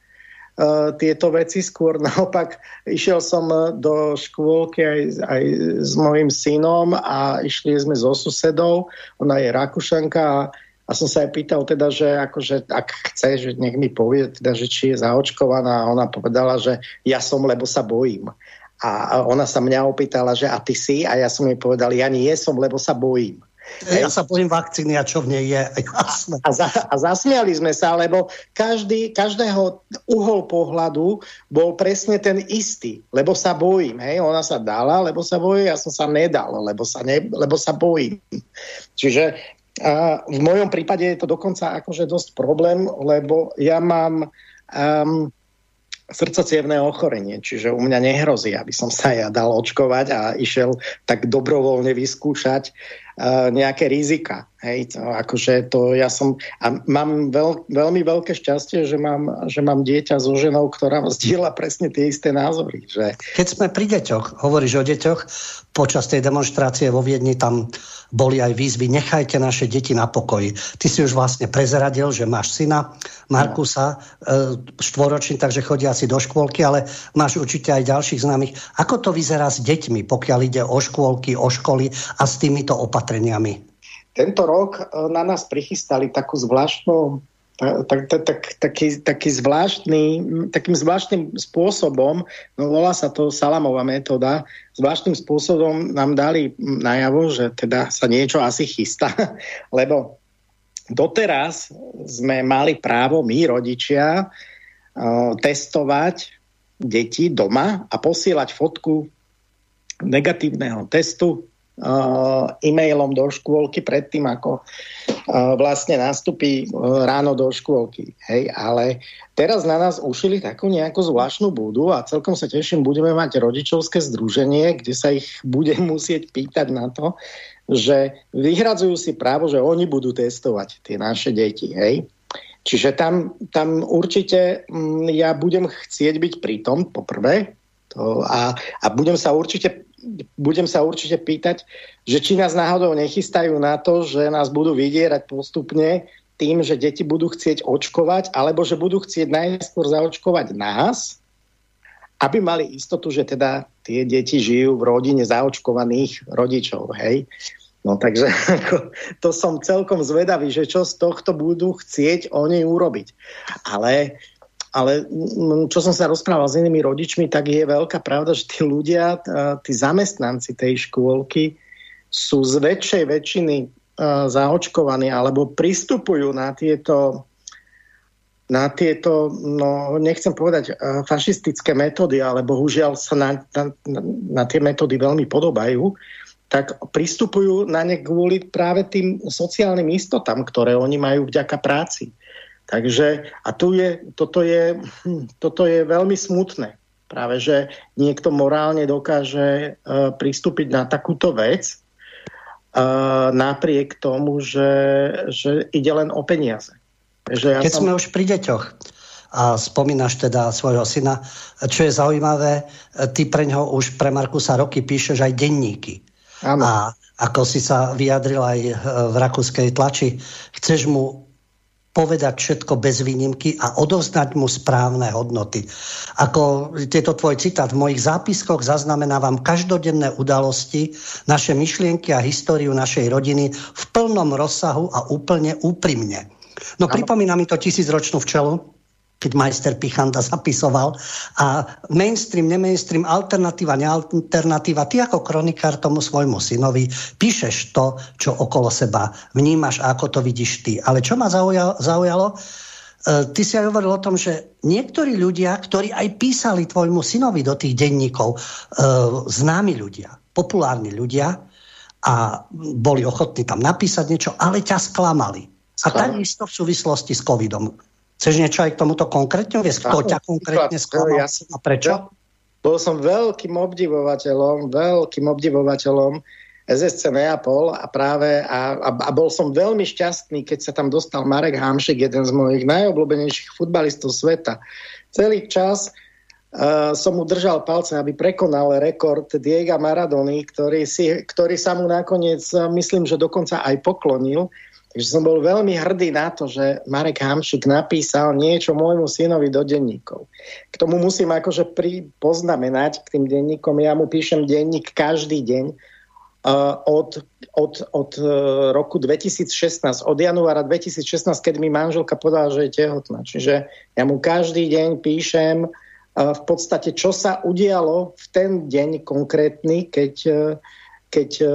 uh, tieto veci. Skôr naopak išiel som e, do škôlky aj, aj s mojim synom a išli sme so susedou. Ona je Rakúšanka a, a som sa aj pýtal teda, že akože, ak chce, že nech mi povie, teda, že či je zaočkovaná. A ona povedala, že ja som, lebo sa bojím. A ona sa mňa opýtala, že a ty si? A ja som jej povedal, ja nie som, lebo sa bojím. Ja sa bojím vakcíny a čo v nej je. A, za, a zasmiali sme sa, lebo každý, každého uhol pohľadu bol presne ten istý, lebo sa bojím. Hej? Ona sa dala, lebo sa bojí, ja som sa nedal, lebo sa, ne, lebo sa bojím. Čiže a v mojom prípade je to dokonca akože dosť problém, lebo ja mám um, srdcocievné ochorenie, čiže u mňa nehrozí, aby som sa ja dal očkovať a išiel tak dobrovoľne vyskúšať nejaké rizika. Hej, to, akože to ja som, a mám veľ, veľmi veľké šťastie, že mám, že mám dieťa so ženou, ktorá zdieľa presne tie isté názory. Že... Keď sme pri deťoch, hovoríš o deťoch, počas tej demonstrácie vo Viedni tam boli aj výzvy, nechajte naše deti na pokoji. Ty si už vlastne prezradil, že máš syna Markusa, no. štvoročný, takže chodia asi do škôlky, ale máš určite aj ďalších známych. Ako to vyzerá s deťmi, pokiaľ ide o škôlky, o školy a s týmito opatreniami? Tento rok e, na nás prichystali takú zvláštnu tak, tak, tak, taký, taký zvláštny, takým zvláštnym spôsobom, no volá sa to salamová metóda, zvláštnym spôsobom nám dali najavo, že teda sa niečo asi chystá, lebo doteraz sme mali právo my, rodičia, uh, testovať deti doma a posielať fotku negatívneho testu e-mailom do škôlky predtým, ako uh, vlastne nastupí uh, ráno do škôlky. Hej, ale teraz na nás ušili takú nejakú zvláštnu budu a celkom sa teším, budeme mať rodičovské združenie, kde sa ich bude musieť pýtať na to, že vyhradzujú si právo, že oni budú testovať tie naše deti. Hej. Čiže tam, tam určite mm, ja budem chcieť byť pri tom, poprvé, to, a, a budem sa určite budem sa určite pýtať, že či nás náhodou nechystajú na to, že nás budú vydierať postupne tým, že deti budú chcieť očkovať, alebo že budú chcieť najskôr zaočkovať nás, aby mali istotu, že teda tie deti žijú v rodine zaočkovaných rodičov. Hej? No takže to som celkom zvedavý, že čo z tohto budú chcieť oni urobiť. Ale ale čo som sa rozprával s inými rodičmi, tak je veľká pravda, že tí ľudia, tí zamestnanci tej škôlky sú z väčšej väčšiny zaočkovaní alebo pristupujú na tieto na tieto, no nechcem povedať fašistické metódy, ale bohužiaľ sa na, na, na tie metódy veľmi podobajú, tak pristupujú na ne kvôli práve tým sociálnym istotám, ktoré oni majú vďaka práci. Takže a tu je, toto, je, hm, toto je veľmi smutné. Práve, že niekto morálne dokáže uh, pristúpiť na takúto vec uh, napriek tomu, že, že ide len o peniaze. Že ja Keď som... sme už pri deťoch a spomínaš teda svojho syna, čo je zaujímavé, ty pre ňoho už pre Markusa roky píšeš aj denníky. Áno. A ako si sa vyjadril aj v rakúskej tlači, chceš mu povedať všetko bez výnimky a odovzdať mu správne hodnoty. Ako tieto tvoj citát, v mojich zápiskoch zaznamenávam každodenné udalosti, naše myšlienky a históriu našej rodiny v plnom rozsahu a úplne úprimne. No pripomína mi to tisícročnú včelu, keď majster Pichanda zapisoval. A mainstream, nemainstream, alternatíva, nealternatíva, ty ako kronikár tomu svojmu synovi píšeš to, čo okolo seba vnímaš a ako to vidíš ty. Ale čo ma zaujalo, zaujalo e, ty si aj hovoril o tom, že niektorí ľudia, ktorí aj písali tvojmu synovi do tých denníkov, e, známi ľudia, populárni ľudia a boli ochotní tam napísať niečo, ale ťa sklamali. A takisto v súvislosti s covidom. Chceš niečo aj k tomuto konkrétne uvieť? Kto ťa konkrétne sklamal ja a prečo? Bol som veľkým obdivovateľom, veľkým obdivovateľom SSC Neapol a práve a, a, a bol som veľmi šťastný, keď sa tam dostal Marek Hamšik, jeden z mojich najobľúbenejších futbalistov sveta. Celý čas uh, som mu držal palce, aby prekonal rekord Diega Maradony, ktorý, si, ktorý sa mu nakoniec, myslím, že dokonca aj poklonil. Takže som bol veľmi hrdý na to, že Marek Hamšik napísal niečo môjmu synovi do denníkov. K tomu musím akože pri, poznamenať k tým denníkom. Ja mu píšem denník každý deň uh, od, od, od uh, roku 2016, od januára 2016, keď mi manželka povedala, že je tehotná. Čiže ja mu každý deň píšem uh, v podstate, čo sa udialo v ten deň konkrétny, keď uh, keď, e,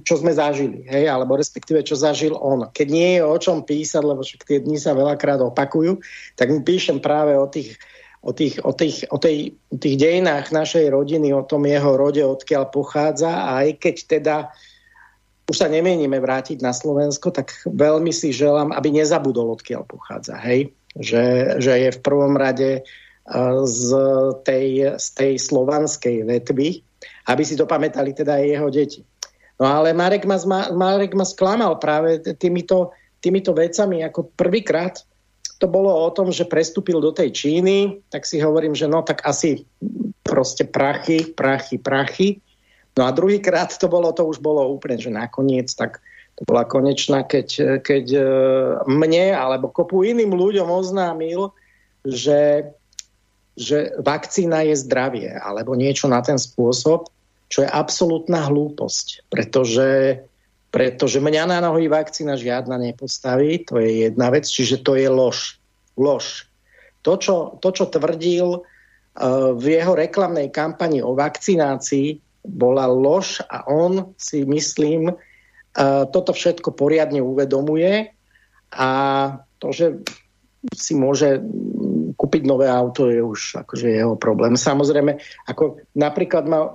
čo sme zažili, hej, alebo respektíve čo zažil on. Keď nie je o čom písať, lebo však tie dni sa veľakrát opakujú, tak mu píšem práve o tých, o tých, o tých, o tej, o tých dejinách našej rodiny, o tom jeho rode, odkiaľ pochádza a aj keď teda už sa nemienime vrátiť na Slovensko, tak veľmi si želám, aby nezabudol, odkiaľ pochádza. Hej? Že, že je v prvom rade z tej, z tej slovanskej vetvy, aby si to pamätali teda aj jeho deti. No ale Marek ma, Marek ma sklamal práve týmito, týmito vecami. Ako prvýkrát to bolo o tom, že prestúpil do tej Číny, tak si hovorím, že no tak asi proste prachy, prachy, prachy. No a druhýkrát to bolo, to už bolo úplne, že nakoniec, tak to bola konečná, keď, keď e, mne alebo kopu iným ľuďom oznámil, že, že vakcína je zdravie alebo niečo na ten spôsob čo je absolútna hlúposť, pretože, pretože mňa na nohy vakcína žiadna nepostaví, to je jedna vec, čiže to je lož. Lož. To, čo, to, čo tvrdil uh, v jeho reklamnej kampani o vakcinácii, bola lož a on si myslím, uh, toto všetko poriadne uvedomuje a to, že si môže kúpiť nové auto je už akože jeho problém. Samozrejme, ako napríklad ma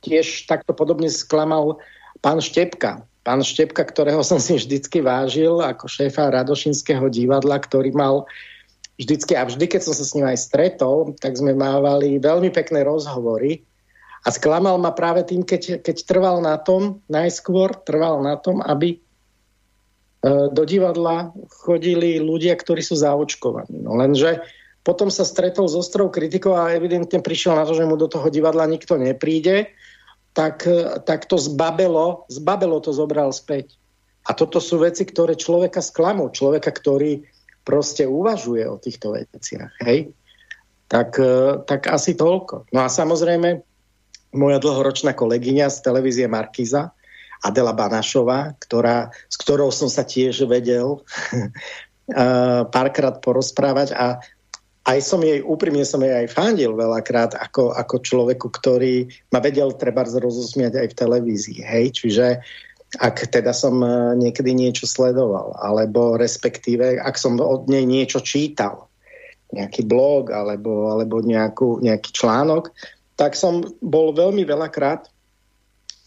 tiež takto podobne sklamal pán Štepka. Pán Štepka, ktorého som si vždycky vážil ako šéfa Radošinského divadla, ktorý mal vždycky, a vždy, keď som sa s ním aj stretol, tak sme mávali veľmi pekné rozhovory a sklamal ma práve tým, keď, keď trval na tom, najskôr trval na tom, aby e, do divadla chodili ľudia, ktorí sú zaočkovaní. No lenže potom sa stretol s ostrou kritikou a evidentne prišiel na to, že mu do toho divadla nikto nepríde tak, tak to zbabelo, zbabelo to zobral späť. A toto sú veci, ktoré človeka sklamú. Človeka, ktorý proste uvažuje o týchto veciach. Hej? Tak, tak asi toľko. No a samozrejme, moja dlhoročná kolegyňa z televízie Markiza, Adela Banašová, ktorá, s ktorou som sa tiež vedel párkrát porozprávať a aj som jej, úprimne som jej aj fandil veľakrát ako, ako človeku, ktorý ma vedel treba rozosmiať aj v televízii. Hej? Čiže ak teda som e, niekedy niečo sledoval, alebo respektíve, ak som od nej niečo čítal, nejaký blog alebo, alebo nejakú, nejaký článok, tak som bol veľmi veľakrát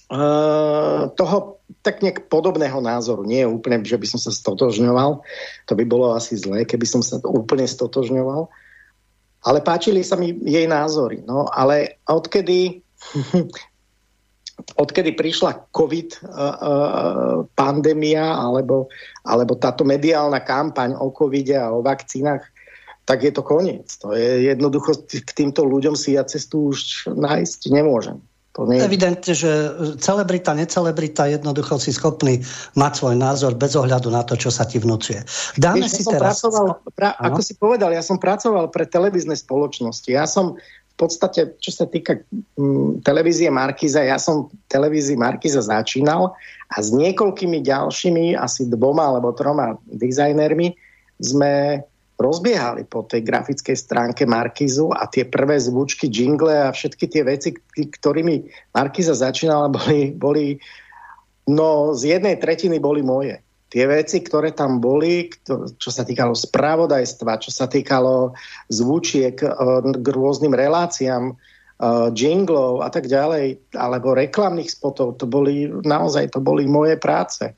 uh, toho tak nejak podobného názoru. Nie úplne, že by som sa stotožňoval. To by bolo asi zlé, keby som sa úplne stotožňoval ale páčili sa mi jej názory. No, ale odkedy, odkedy prišla COVID uh, uh, pandémia alebo, alebo táto mediálna kampaň o covide a o vakcínach, tak je to koniec. To je jednoducho, k týmto ľuďom si ja cestu už nájsť nemôžem. To nie... Evidentne, že celebrita, necelebrita jednoducho si schopný mať svoj názor bez ohľadu na to, čo sa ti vnúcuje. Dáme Víš, si ja teraz... Pracoval, pra, ako si povedal, ja som pracoval pre televízne spoločnosti. Ja som v podstate, čo sa týka mm, televízie Markiza, ja som televízii Markiza začínal a s niekoľkými ďalšími, asi dvoma alebo troma dizajnermi sme rozbiehali po tej grafickej stránke Markizu a tie prvé zvučky, jingle a všetky tie veci, ktorými Markiza začínala, boli, boli no z jednej tretiny boli moje. Tie veci, ktoré tam boli, čo sa týkalo spravodajstva, čo sa týkalo zvučiek e, k rôznym reláciám, e, jinglov a tak ďalej, alebo reklamných spotov, to boli naozaj to boli moje práce.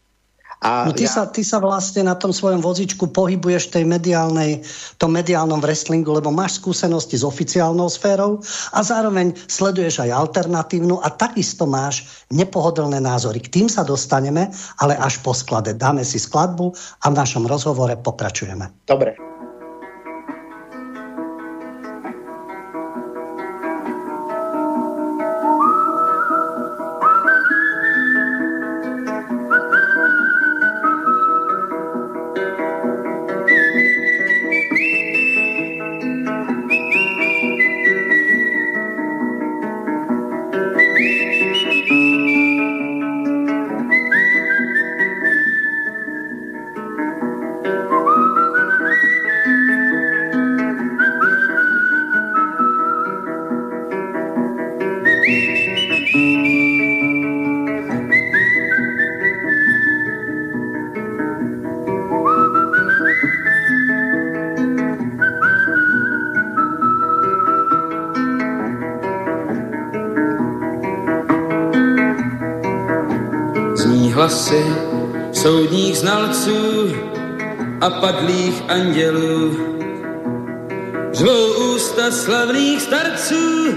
A no ty, ja... sa, ty sa vlastne na tom svojom vozičku pohybuješ tej mediálnej, tom mediálnom wrestlingu, lebo máš skúsenosti s oficiálnou sférou a zároveň sleduješ aj alternatívnu a takisto máš nepohodlné názory. K tým sa dostaneme, ale až po sklade. Dáme si skladbu a v našom rozhovore pokračujeme. Dobre. Padlých andělů. Řvou ústa slavných starců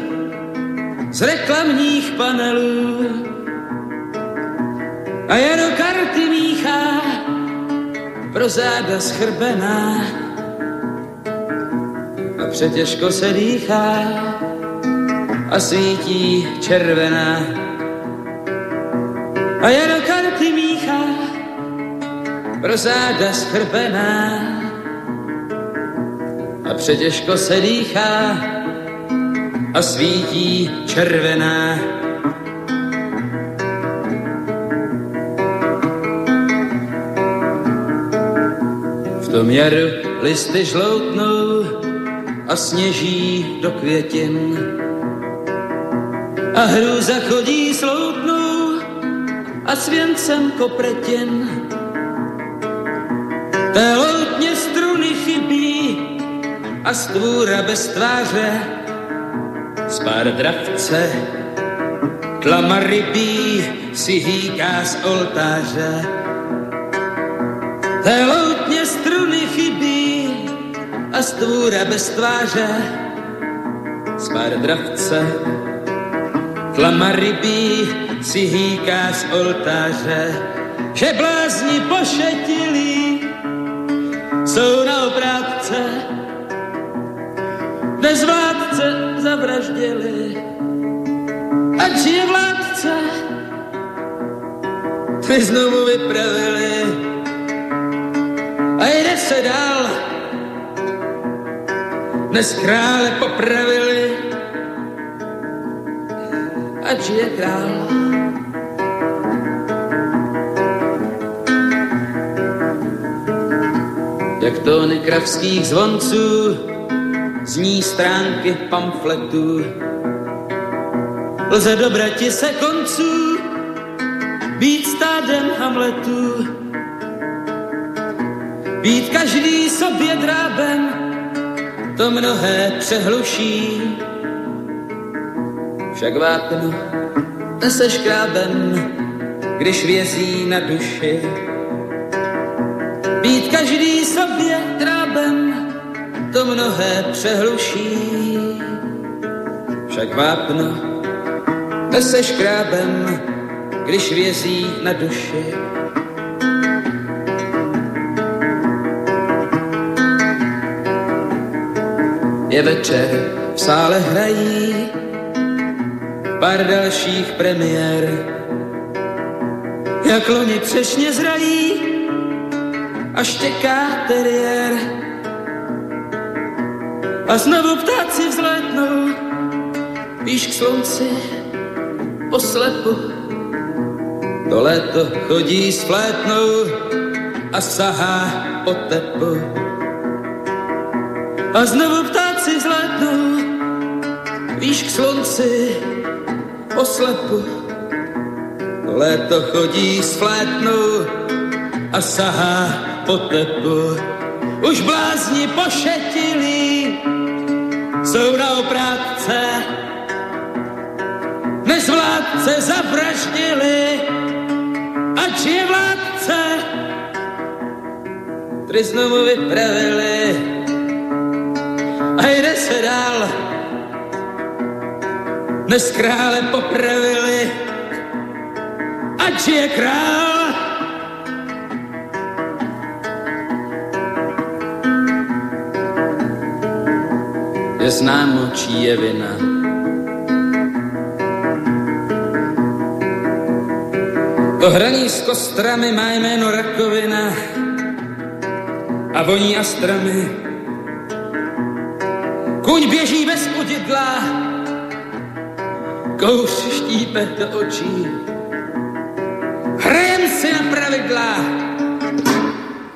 z reklamních panelů. A jaro karty míchá pro záda schrbená a přetěžko se dýchá a svítí červená. A jaro karty pro záda schrbená a přetěžko se dýchá a svítí červená. V tom jaru listy žloutnou a sněží do květin a hrůza chodí sloutnou a svěncem kopretin Té loutně struny chybí a stvůra bez tváře, z pár dravce, tlama rybí si hýká z oltáře. Té loutně struny chybí a stvůra bez tváře, z pár dravce, tlama rybí si hýká z oltáře, že blázni pošetili jsou na obrátce, bez vládce zavraždili. Ať je vládce, ty znovu vypravili a jde se dál. Dnes krále popravili, ať je král. Jak tóny kravských zvonců, zní stránky pamfletů. Lze dobrati se konců, být stádem Hamletů, být každý sobě drábem, to mnohé přehluší. Však vápno nese škrábem, když vězí na duši být každý sobě drábem, to mnohé přehluší. Však vápno nese škrábem, když vězí na duši. Je večer, v sále hrají pár dalších premiér. Jak loni přesně zrají a štěká teriér. A znovu ptáci vzlétnou, víš k slunci, oslepu. To léto chodí s flétnou a sahá po tepu. A znovu ptáci vzlétnou, víš k slunci, oslepu. To léto chodí s flétnou a sahá po tepu. Už blázni pošetilí, jsou na oprátce, než vládce zavraždili, ač je vládce, který znovu vypravili a jde se dál. Dnes krále popravili, ač je král. Je známo, čí je vina. To hraní s kostrami má jméno rakovina a voní astrami. Kuň běží bez udidla, kouř štípe do očí. Hrajem si na pravidla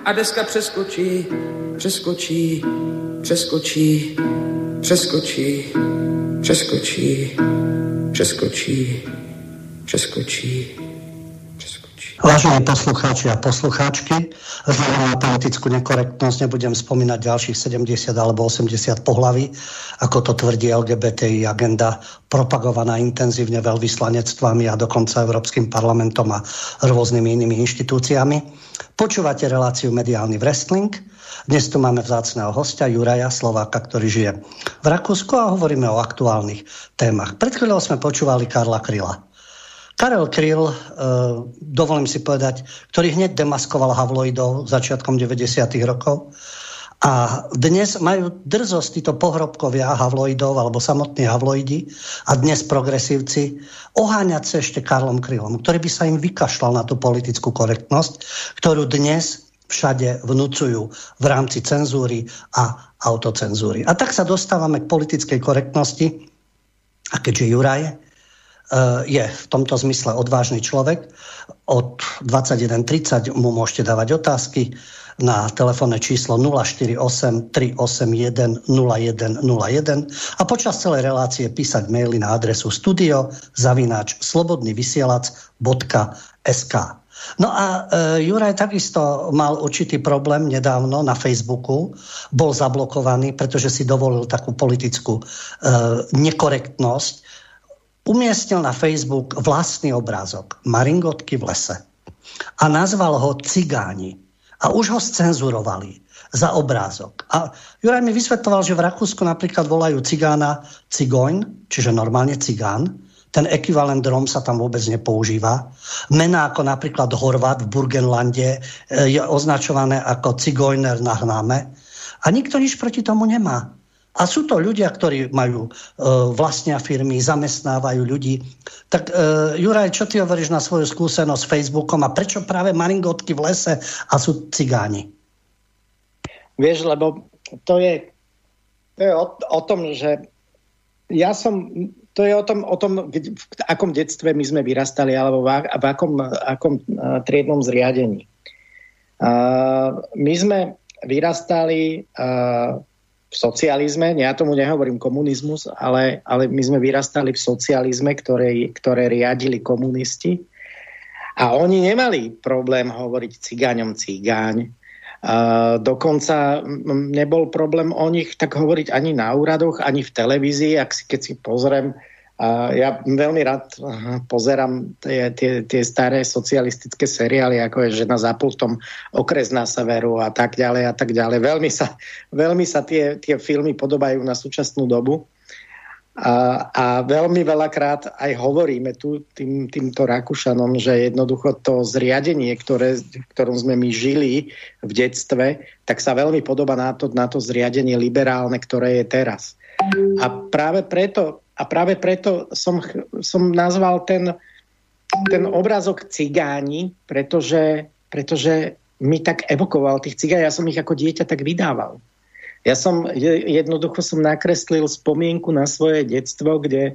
a deska přeskočí, přeskočí, přeskočí přeskočí, přeskočí, přeskočí, přeskočí. Vážení poslucháči a poslucháčky, na politickú nekorektnosť nebudem spomínať ďalších 70 alebo 80 pohlaví, ako to tvrdí LGBTI agenda, propagovaná intenzívne veľvyslanectvami a dokonca Európskym parlamentom a rôznymi inými inštitúciami. Počúvate reláciu Mediálny wrestling. Dnes tu máme vzácného hostia Juraja Slováka, ktorý žije v Rakúsku a hovoríme o aktuálnych témach. Pred chvíľou sme počúvali Karla Kryla. Karel Kryl, e, dovolím si povedať, ktorý hneď demaskoval Havloidov začiatkom 90. rokov. A dnes majú drzosť títo pohrobkovia Havloidov alebo samotní Havloidi a dnes progresívci oháňať sa ešte Karlom Krylom, ktorý by sa im vykašľal na tú politickú korektnosť, ktorú dnes všade vnúcujú v rámci cenzúry a autocenzúry. A tak sa dostávame k politickej korektnosti. A keďže Juraj je v tomto zmysle odvážny človek. Od 21.30 mu môžete dávať otázky na telefónne číslo 048 381 0101 a počas celej relácie písať maily na adresu studio zavináč slobodnyvysielac.sk No a e, Juraj takisto mal určitý problém nedávno na Facebooku. Bol zablokovaný, pretože si dovolil takú politickú e, nekorektnosť umiestnil na Facebook vlastný obrázok Maringotky v lese a nazval ho Cigáni. A už ho scenzurovali za obrázok. A Juraj mi vysvetoval, že v Rakúsku napríklad volajú cigána cigoň, čiže normálne cigán. Ten ekvivalent Rom sa tam vôbec nepoužíva. Mená ako napríklad Horvat v Burgenlande e, je označované ako cigojner na hnáme. A nikto nič proti tomu nemá. A sú to ľudia, ktorí majú e, vlastnia firmy, zamestnávajú ľudí. Tak e, Juraj, čo ty hovoríš na svoju skúsenosť s Facebookom a prečo práve maringotky v lese a sú cigáni? Vieš, lebo to je, to je o, o tom, že ja som, to je o tom, o tom, v akom detstve my sme vyrastali, alebo v, v akom, akom uh, triednom zriadení. Uh, my sme vyrastali uh, v socializme, ja tomu nehovorím komunizmus, ale, ale my sme vyrastali v socializme, ktoré, ktoré riadili komunisti a oni nemali problém hovoriť cigáňom cigáň. Uh, dokonca nebol problém o nich tak hovoriť ani na úradoch, ani v televízii, ak si, keď si pozriem A ja veľmi rád pozerám tie, tie, tie staré socialistické seriály, ako je Žena za pultom, Okres na severu a tak ďalej a tak ďalej. Veľmi sa, veľmi sa tie, tie filmy podobajú na súčasnú dobu. A, a veľmi veľakrát aj hovoríme tu tým, týmto Rakúšanom, že jednoducho to zriadenie, ktoré, v ktorom sme my žili v detstve, tak sa veľmi podoba na to, na to zriadenie liberálne, ktoré je teraz. A práve preto, a práve preto som, som nazval ten, ten obrázok cigáni, pretože, pretože mi tak evokoval tých cigán. Ja som ich ako dieťa tak vydával. Ja som jednoducho som nakreslil spomienku na svoje detstvo, kde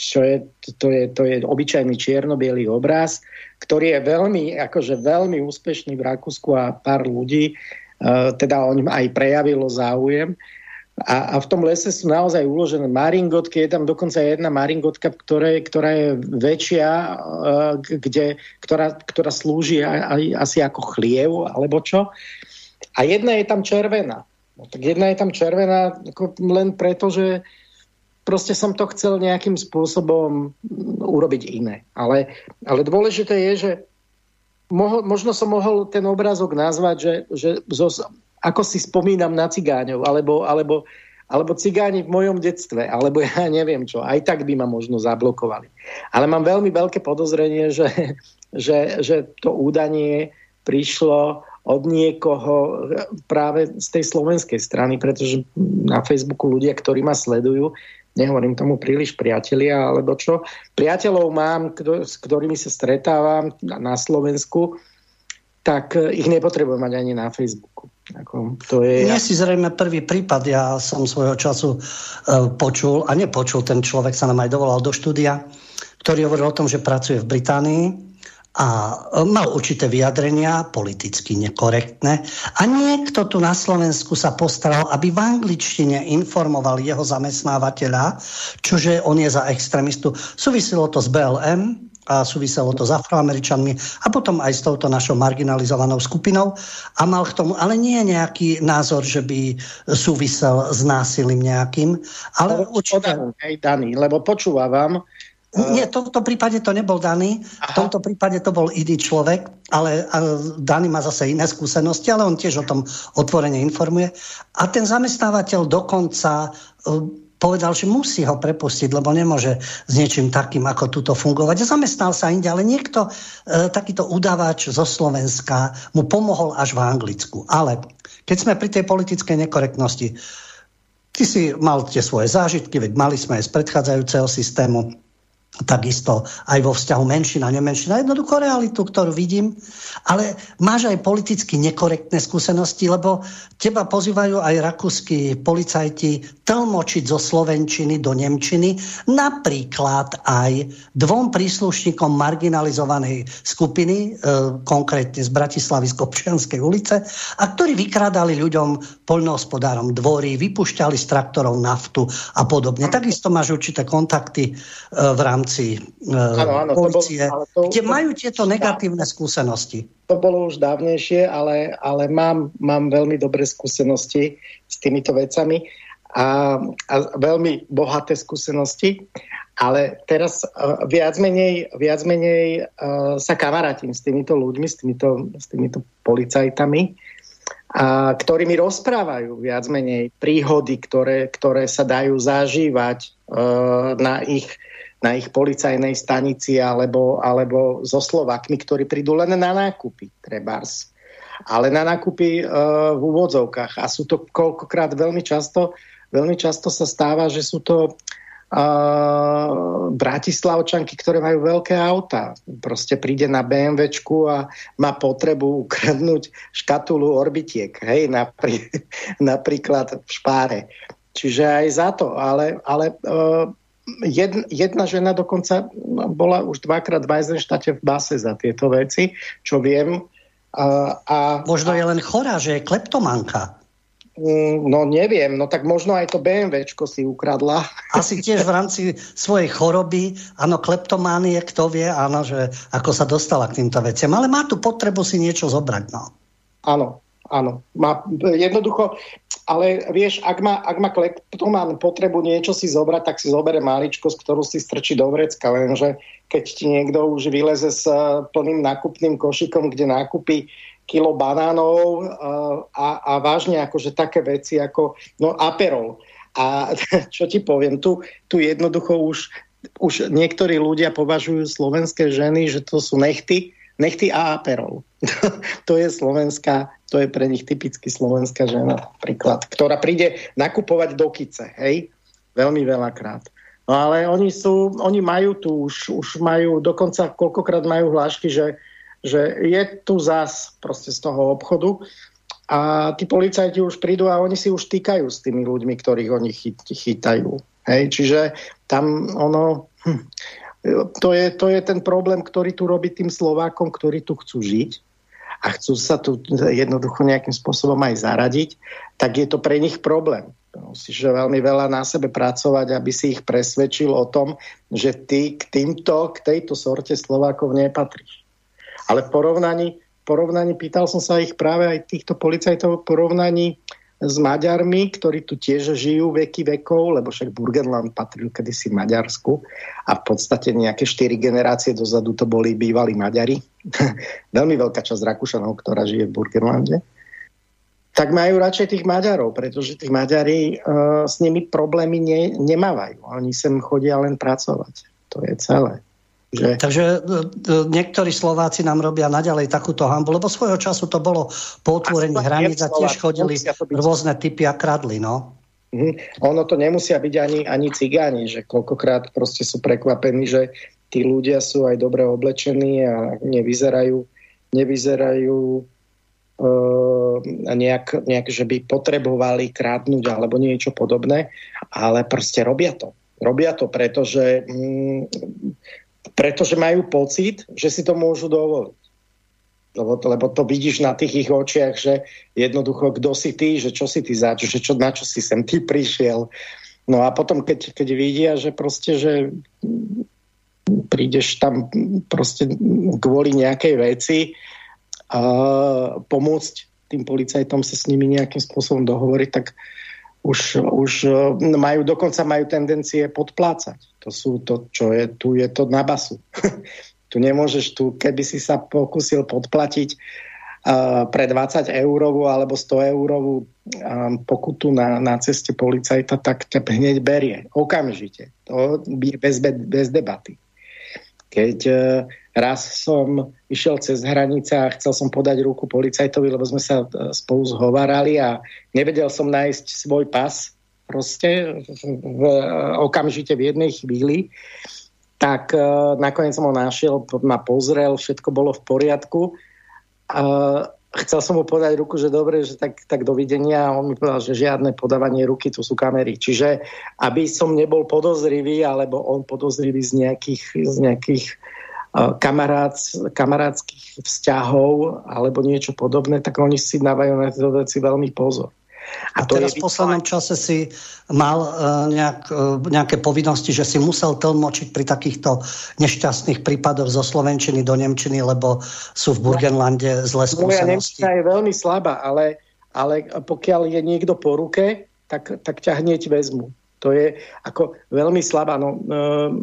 čo je, to, je, to je obyčajný čierno obraz, ktorý je veľmi, akože veľmi úspešný v Rakúsku a pár ľudí uh, teda o ňom aj prejavilo záujem. A, a v tom lese sú naozaj uložené maringotky, je tam dokonca jedna maringotka, ktoré, ktorá je väčšia, uh, kde, ktorá, ktorá slúži aj, asi ako chliev alebo čo. A jedna je tam červená. No, tak jedna je tam červená len preto, že proste som to chcel nejakým spôsobom urobiť iné. Ale, ale dôležité je, že mohol, možno som mohol ten obrázok nazvať, že, že zo, ako si spomínam na cigáňov, alebo, alebo, alebo cigáni v mojom detstve, alebo ja neviem čo, aj tak by ma možno zablokovali. Ale mám veľmi veľké podozrenie, že, že, že to údanie prišlo od niekoho práve z tej slovenskej strany, pretože na Facebooku ľudia, ktorí ma sledujú, nehovorím tomu príliš priatelia alebo čo, priateľov mám, s ktorými sa stretávam na Slovensku, tak eh, ich nepotrebujem mať ani na Facebooku. Ako, to je... Nie si zrejme prvý prípad, ja som svojho času uh, počul, a nepočul, ten človek sa nám aj dovolal do štúdia, ktorý hovoril o tom, že pracuje v Británii a e, mal určité vyjadrenia, politicky nekorektné. A niekto tu na Slovensku sa postaral, aby v angličtine informoval jeho zamestnávateľa, čože on je za extrémistu. Súviselo to s BLM, a súviselo to s afroameričanmi a potom aj s touto našou marginalizovanou skupinou. A mal k tomu, ale nie nejaký názor, že by súvisel s násilím nejakým, ale určite... Hej, Daný, lebo počúvam, nie, v tomto prípade to nebol Dany, v tomto prípade to bol iný človek, ale Dany má zase iné skúsenosti, ale on tiež o tom otvorene informuje. A ten zamestnávateľ dokonca e, povedal, že musí ho prepustiť, lebo nemôže s niečím takým, ako túto fungovať. A zamestnal sa inde, ale niekto, e, takýto udávač zo Slovenska, mu pomohol až v Anglicku. Ale keď sme pri tej politickej nekorektnosti, ty si mal tie svoje zážitky, veď mali sme aj z predchádzajúceho systému, takisto aj vo vzťahu menšina, nemenšina. Jednoducho realitu, ktorú vidím, ale máš aj politicky nekorektné skúsenosti, lebo teba pozývajú aj rakúsky policajti tlmočiť zo slovenčiny do nemčiny, napríklad aj dvom príslušníkom marginalizovanej skupiny, e, konkrétne z Bratislavy z Kopčianskej ulice, a ktorí vykrádali ľuďom, poľnohospodárom dvory, vypušťali z traktorov naftu a podobne. Takisto máš určité kontakty e, v rámci rámci ano, ano, policie, to bol, to, kde majú tieto negatívne skúsenosti. To bolo už dávnejšie, ale, ale mám, mám veľmi dobré skúsenosti s týmito vecami a, a veľmi bohaté skúsenosti. Ale teraz uh, viac menej, viac menej uh, sa kamarátim s týmito ľuďmi, s týmito, s týmito policajtami, a, ktorí mi rozprávajú viac menej príhody, ktoré, ktoré sa dajú zažívať uh, na ich na ich policajnej stanici alebo, alebo so Slovakmi, ktorí prídu len na nákupy, trebárs. Ale na nákupy e, v úvodzovkách. A sú to koľkokrát veľmi často, veľmi často sa stáva, že sú to uh, bratislavčanky, ktoré majú veľké auta. Proste príde na BMWčku a má potrebu ukradnúť škatulu orbitiek, hej, naprí, napríklad v špáre. Čiže aj za to, ale, ale uh, jedna, jedna žena dokonca bola už dvakrát v Eisenštate v base za tieto veci, čo viem. A, a, možno je len chorá, že je kleptomanka. Mm, no neviem, no tak možno aj to BMWčko si ukradla. Asi tiež v rámci svojej choroby, áno, kleptománie, kto vie, áno, že ako sa dostala k týmto veciam. Ale má tu potrebu si niečo zobrať, no. Áno, áno. Má, jednoducho, ale vieš, ak má, ak má kleptoman potrebu niečo si zobrať, tak si zobere maličko, z ktorú si strčí do vrecka, lenže keď ti niekto už vyleze s eh, plným nákupným košikom, kde nákupí kilo banánov eh, a, a vážne akože také veci ako no aperol. A čo ti poviem, tu, tu jednoducho už, už niektorí ľudia považujú slovenské ženy, že to sú nechty, nechty a aperol. to je slovenská to je pre nich typicky slovenská žena, príklad, ktorá príde nakupovať do kice, hej, veľmi veľakrát. No ale oni sú, oni majú tu už, už majú, dokonca koľkokrát majú hlášky, že, že je tu zás proste z toho obchodu a tí policajti už prídu a oni si už týkajú s tými ľuďmi, ktorých oni chyt, chytajú. Hej, čiže tam ono, hm, to, je, to je ten problém, ktorý tu robí tým Slovákom, ktorí tu chcú žiť a chcú sa tu jednoducho nejakým spôsobom aj zaradiť, tak je to pre nich problém. Musíš veľmi veľa na sebe pracovať, aby si ich presvedčil o tom, že ty k týmto, k tejto sorte Slovákov nepatríš. Ale v porovnaní, porovnaní, pýtal som sa ich práve aj týchto policajtov, v porovnaní s Maďarmi, ktorí tu tiež žijú veky vekov, lebo však Burgenland patril kedysi Maďarsku a v podstate nejaké štyri generácie dozadu to boli bývalí Maďari. Veľmi veľká časť Rakúšanov, ktorá žije v Burgenlande. Tak majú radšej tých Maďarov, pretože tí Maďari uh, s nimi problémy ne, nemávajú. Oni sem chodia len pracovať. To je celé. Že... Takže e, e, niektorí Slováci nám robia naďalej takúto hambu, lebo svojho času to bolo po otvorení hraníc a tiež chodili rôzne typy a kradli, no. Mm, ono to nemusia byť ani, ani cigáni, že koľkokrát proste sú prekvapení, že tí ľudia sú aj dobre oblečení a nevyzerajú, nevyzerajú uh, nejak, nejak, že by potrebovali krádnuť alebo niečo podobné, ale proste robia to. Robia to, pretože mm, pretože majú pocit, že si to môžu dovoliť. Lebo to, lebo to vidíš na tých ich očiach, že jednoducho, kto si ty, že čo si ty zač, že čo, na čo si sem ty prišiel. No a potom, keď, keď vidia, že proste, že prídeš tam proste kvôli nejakej veci a pomôcť tým policajtom sa s nimi nejakým spôsobom dohovoriť, tak už, už majú, dokonca majú tendencie podplácať. To sú to, čo je, tu je to na basu. tu nemôžeš, tu, keby si sa pokusil podplatiť uh, pre 20 eurovú alebo 100 eurovú uh, pokutu na, na ceste policajta, tak ťa hneď berie. Okamžite. To bez, bez debaty. Keď uh, raz som išiel cez hranice a chcel som podať ruku policajtovi, lebo sme sa uh, spolu zhovárali a nevedel som nájsť svoj pas, proste v, v, okamžite v jednej chvíli, tak nakoniec som ho našiel, ma pozrel, všetko bolo v poriadku. Uh, chcel som mu podať ruku, že dobre, že tak, tak dovidenia a on mi povedal, že žiadne podávanie ruky, tu sú kamery. Čiže aby som nebol podozrivý, alebo on podozrivý z nejakých, z nejakých uh, kamarác, kamarátskych vzťahov alebo niečo podobné, tak oni si dávajú na tieto veci veľmi pozor. A, a teraz v poslednom čase si mal uh, nejak, uh, nejaké povinnosti, že si musel tlmočiť pri takýchto nešťastných prípadoch zo Slovenčiny do Nemčiny, lebo sú v Burgenlande zlé skúsenosti. Moja Nemčina je veľmi slabá, ale, ale pokiaľ je niekto po ruke, tak, tak ťa hneď vezmu. To je ako veľmi slabá. No, uh,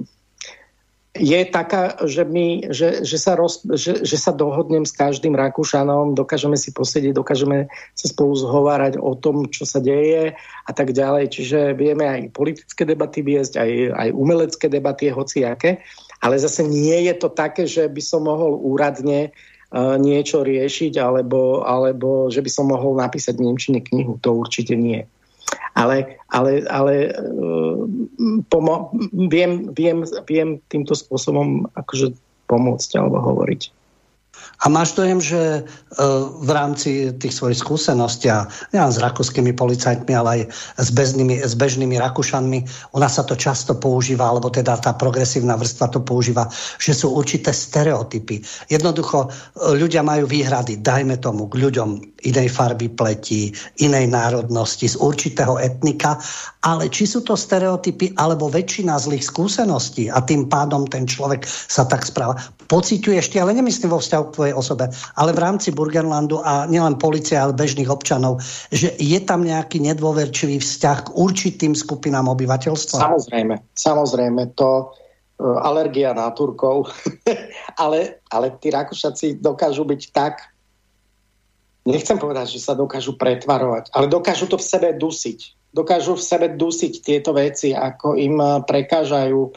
je taká, že, my, že, že, sa roz, že, že sa dohodnem s každým Rakúšanom, dokážeme si posedieť, dokážeme sa spolu zhovárať o tom, čo sa deje a tak ďalej. Čiže vieme aj politické debaty viesť, aj, aj umelecké debaty, hociaké. Ale zase nie je to také, že by som mohol úradne uh, niečo riešiť alebo, alebo že by som mohol napísať v Nemčine knihu. To určite nie ale, ale, ale uh, pomo- viem, viem, viem týmto spôsobom akože pomôcť alebo hovoriť. A máš dojem, že e, v rámci tých svojich skúseností, a s rakúskymi policajtmi, ale aj s, bežnými, s bežnými Rakúšanmi, u nás sa to často používa, alebo teda tá progresívna vrstva to používa, že sú určité stereotypy. Jednoducho e, ľudia majú výhrady, dajme tomu, k ľuďom inej farby pleti, inej národnosti, z určitého etnika, ale či sú to stereotypy, alebo väčšina zlých skúseností a tým pádom ten človek sa tak správa. Pociťuješ ty, ale nemyslím vo vzťahu svojej osobe, ale v rámci Burgenlandu a nielen policia, ale bežných občanov, že je tam nejaký nedôverčivý vzťah k určitým skupinám obyvateľstva? Samozrejme, samozrejme, to e, alergia na Turkov, ale, ale tí Rakúšaci dokážu byť tak, nechcem povedať, že sa dokážu pretvarovať, ale dokážu to v sebe dusiť dokážu v sebe dusiť tieto veci, ako im prekážajú uh,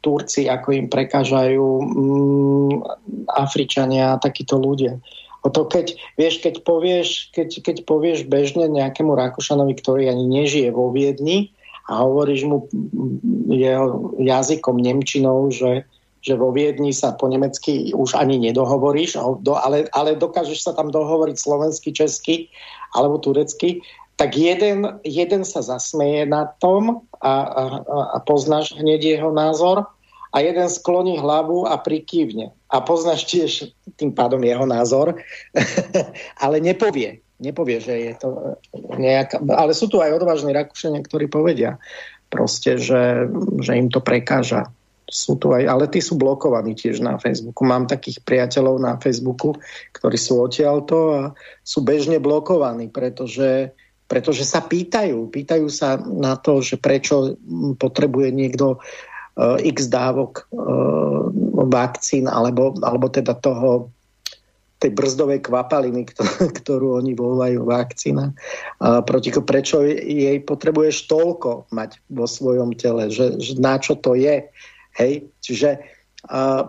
Turci, ako im prekážajú um, Afričania a takíto ľudia. O to keď, vieš, keď povieš, keď, keď povieš bežne nejakému Rakúšanovi, ktorý ani nežije vo Viedni a hovoríš mu jeho jazykom, nemčinou, že, že vo Viedni sa po nemecky už ani nedohovoríš, ale, ale dokážeš sa tam dohovoriť slovensky, česky alebo turecky, tak jeden, jeden sa zasmeje na tom a, a, a poznáš hneď jeho názor a jeden skloní hlavu a prikývne. A poznáš tiež tým pádom jeho názor, ale nepovie. Nepovie, že je to nejaká... Ale sú tu aj odvážni Rakúšania, ktorí povedia proste, že, že im to prekáža. Sú tu aj, ale tí sú blokovaní tiež na Facebooku. Mám takých priateľov na Facebooku, ktorí sú odtiaľto a sú bežne blokovaní, pretože pretože sa pýtajú, pýtajú sa na to, že prečo potrebuje niekto uh, x dávok uh, vakcín alebo, alebo teda toho tej brzdovej kvapaliny, ktorú oni volajú vakcína, proti prečo jej potrebuješ toľko mať vo svojom tele, že, že na čo to je. Hej? Čiže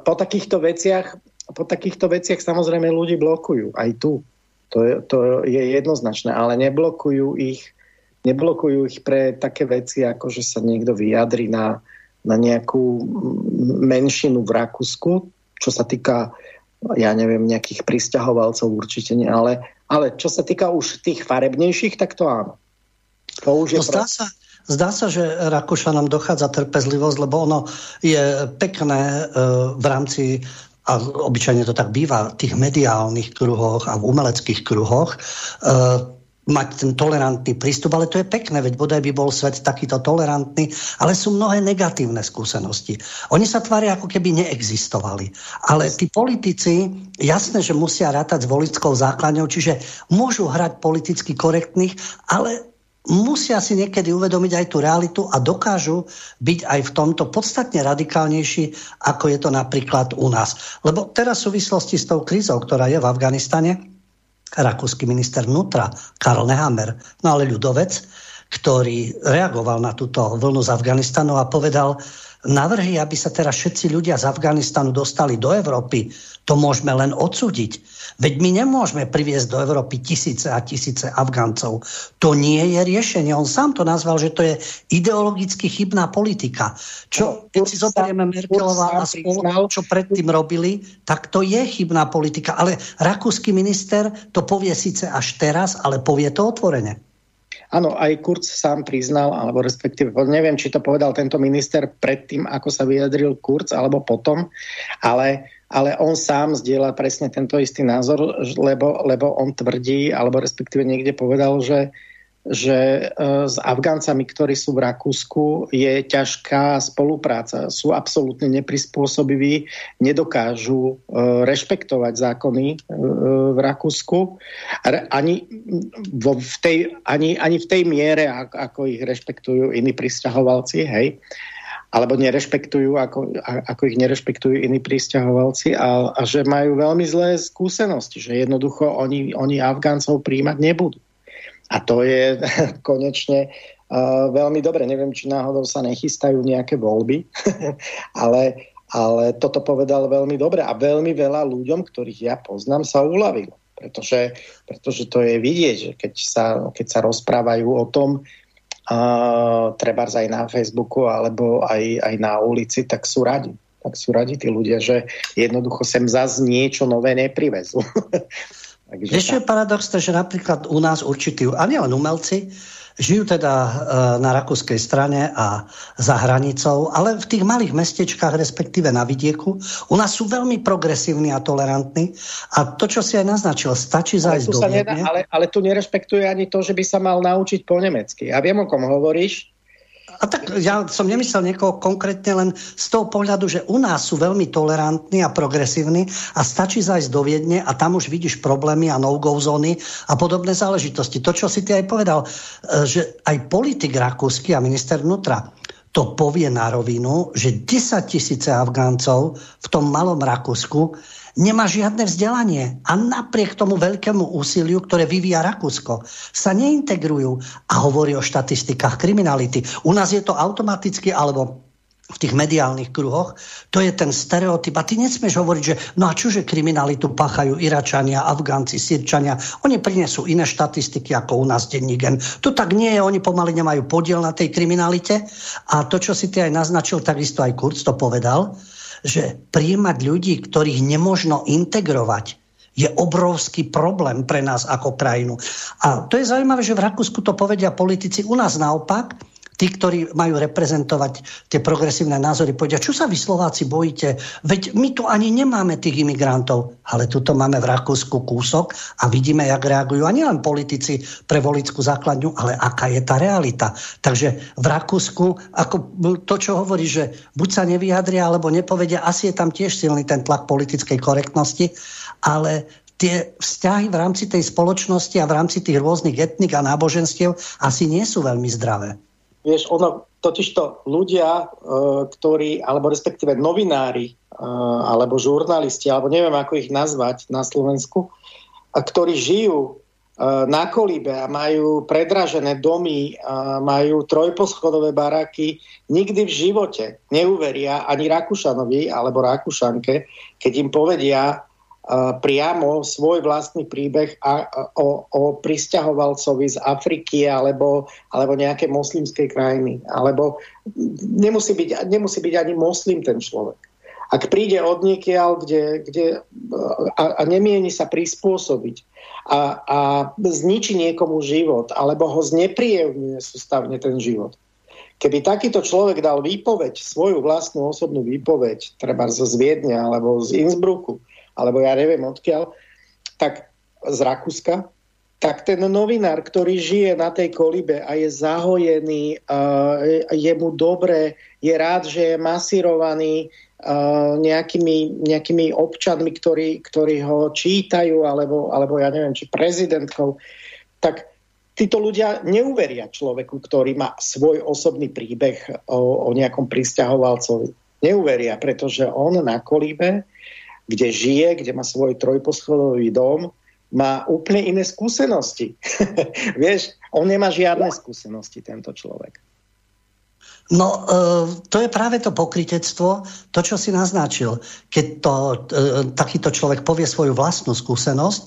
po takýchto veciach po takýchto veciach samozrejme ľudí blokujú aj tu. To je, to je jednoznačné, ale neblokujú ich, neblokujú ich pre také veci, ako že sa niekto vyjadri na, na nejakú menšinu v Rakúsku, čo sa týka, ja neviem, nejakých pristahovalcov určite nie, ale, ale čo sa týka už tých farebnejších, tak to áno. To už je no, zdá, sa, zdá sa, že Rakúšanom dochádza trpezlivosť, lebo ono je pekné e, v rámci a obyčajne to tak býva v tých mediálnych kruhoch a v umeleckých kruhoch, uh, mať ten tolerantný prístup, ale to je pekné, veď bodaj by bol svet takýto tolerantný, ale sú mnohé negatívne skúsenosti. Oni sa tvária, ako keby neexistovali. Ale tí politici, jasné, že musia rátať s volickou základňou, čiže môžu hrať politicky korektných, ale musia si niekedy uvedomiť aj tú realitu a dokážu byť aj v tomto podstatne radikálnejší, ako je to napríklad u nás. Lebo teraz v súvislosti s tou krízou, ktorá je v Afganistane, rakúsky minister vnútra Karl Nehammer, no ale ľudovec, ktorý reagoval na túto vlnu z Afganistanu a povedal, navrhy, aby sa teraz všetci ľudia z Afganistanu dostali do Európy, to môžeme len odsúdiť. Veď my nemôžeme priviesť do Európy tisíce a tisíce Afgáncov. To nie je riešenie. On sám to nazval, že to je ideologicky chybná politika. Čo, keď si zoberieme Merkelová a spolu, čo predtým robili, tak to je chybná politika. Ale rakúsky minister to povie síce až teraz, ale povie to otvorene. Áno, aj Kurz sám priznal, alebo respektíve, neviem, či to povedal tento minister predtým, ako sa vyjadril Kurz, alebo potom, ale ale on sám zdieľa presne tento istý názor, lebo, lebo on tvrdí, alebo respektíve niekde povedal, že, že e, s Afgáncami, ktorí sú v Rakúsku, je ťažká spolupráca. Sú absolútne neprispôsobiví, nedokážu e, rešpektovať zákony e, v Rakúsku. Ani, v tej, ani, ani v tej miere, ako ich rešpektujú iní pristahovalci, hej alebo nerešpektujú, ako, ako ich nerešpektujú iní pristahovalci a, a že majú veľmi zlé skúsenosti, že jednoducho oni, oni Afgáncov príjmať nebudú. A to je konečne uh, veľmi dobre. Neviem, či náhodou sa nechystajú nejaké voľby, ale, ale toto povedal veľmi dobre a veľmi veľa ľuďom, ktorých ja poznám, sa uľavilo. Pretože, pretože to je vidieť, že keď sa, keď sa rozprávajú o tom, uh, treba aj na Facebooku alebo aj, aj na ulici, tak sú radi. Tak sú radi tí ľudia, že jednoducho sem zase niečo nové neprivezú. Ešte je paradoxné, že napríklad u nás určití, a nielen umelci, Žijú teda e, na rakúskej strane a za hranicou, ale v tých malých mestečkách, respektíve na vidieku, u nás sú veľmi progresívni a tolerantní. A to, čo si aj naznačil, stačí zájsť do nedá, ale, ale tu nerešpektuje ani to, že by sa mal naučiť po nemecky. Ja viem, o kom hovoríš. A tak ja som nemyslel niekoho konkrétne len z toho pohľadu, že u nás sú veľmi tolerantní a progresívni a stačí zajsť do Viedne a tam už vidíš problémy a no-go zóny a podobné záležitosti. To, čo si ty aj povedal, e, že aj politik rakúsky a minister vnútra to povie na rovinu, že 10 tisíce Afgáncov v tom malom Rakúsku nemá žiadne vzdelanie a napriek tomu veľkému úsiliu, ktoré vyvíja Rakúsko, sa neintegrujú a hovorí o štatistikách kriminality. U nás je to automaticky, alebo v tých mediálnych kruhoch, to je ten stereotyp. A ty nesmieš hovoriť, že no a čože kriminalitu páchajú Iračania, Afgánci, Sirčania. Oni prinesú iné štatistiky ako u nás denní. To tak nie je, oni pomaly nemajú podiel na tej kriminalite. A to, čo si ty aj naznačil, takisto aj Kurz to povedal, že príjmať ľudí, ktorých nemožno integrovať, je obrovský problém pre nás ako krajinu. A to je zaujímavé, že v Rakúsku to povedia politici. U nás naopak, tí, ktorí majú reprezentovať tie progresívne názory, povedia, čo sa vy Slováci bojíte? Veď my tu ani nemáme tých imigrantov, ale tuto máme v Rakúsku kúsok a vidíme, jak reagujú. A nielen politici pre volickú základňu, ale aká je tá realita. Takže v Rakúsku, ako to, čo hovorí, že buď sa nevyjadria, alebo nepovedia, asi je tam tiež silný ten tlak politickej korektnosti, ale tie vzťahy v rámci tej spoločnosti a v rámci tých rôznych etnik a náboženstiev asi nie sú veľmi zdravé. Vieš, ono, totižto ľudia, e, ktorí, alebo respektíve novinári, e, alebo žurnalisti, alebo neviem, ako ich nazvať na Slovensku, a ktorí žijú e, na kolíbe a majú predražené domy, a majú trojposchodové baraky, nikdy v živote neuveria ani Rakúšanovi alebo Rakúšanke, keď im povedia, priamo svoj vlastný príbeh a, o, o pristahovalcovi z Afriky alebo, alebo nejaké moslimskej krajiny. Alebo nemusí byť, nemusí byť ani moslim ten človek. Ak príde od niekiaľ, kde, kde, a, a nemieni sa prispôsobiť a, a zničí niekomu život alebo ho znepríjemňuje sústavne ten život, Keby takýto človek dal výpoveď, svoju vlastnú osobnú výpoveď, treba zo Zviedňa alebo z Innsbrucku, alebo ja neviem odkiaľ, tak z Rakúska, tak ten novinár, ktorý žije na tej kolibe a je zahojený, uh, je mu dobre, je rád, že je masírovaný uh, nejakými, nejakými občanmi, ktorí, ktorí ho čítajú, alebo, alebo ja neviem, či prezidentkou, tak títo ľudia neuveria človeku, ktorý má svoj osobný príbeh o, o nejakom pristahovalcovi. Neuveria, pretože on na kolíbe kde žije, kde má svoj trojposchodový dom, má úplne iné skúsenosti. Vieš, on nemá žiadne skúsenosti, tento človek. No, e, to je práve to pokritectvo, to, čo si naznačil. Keď to, e, takýto človek povie svoju vlastnú skúsenosť,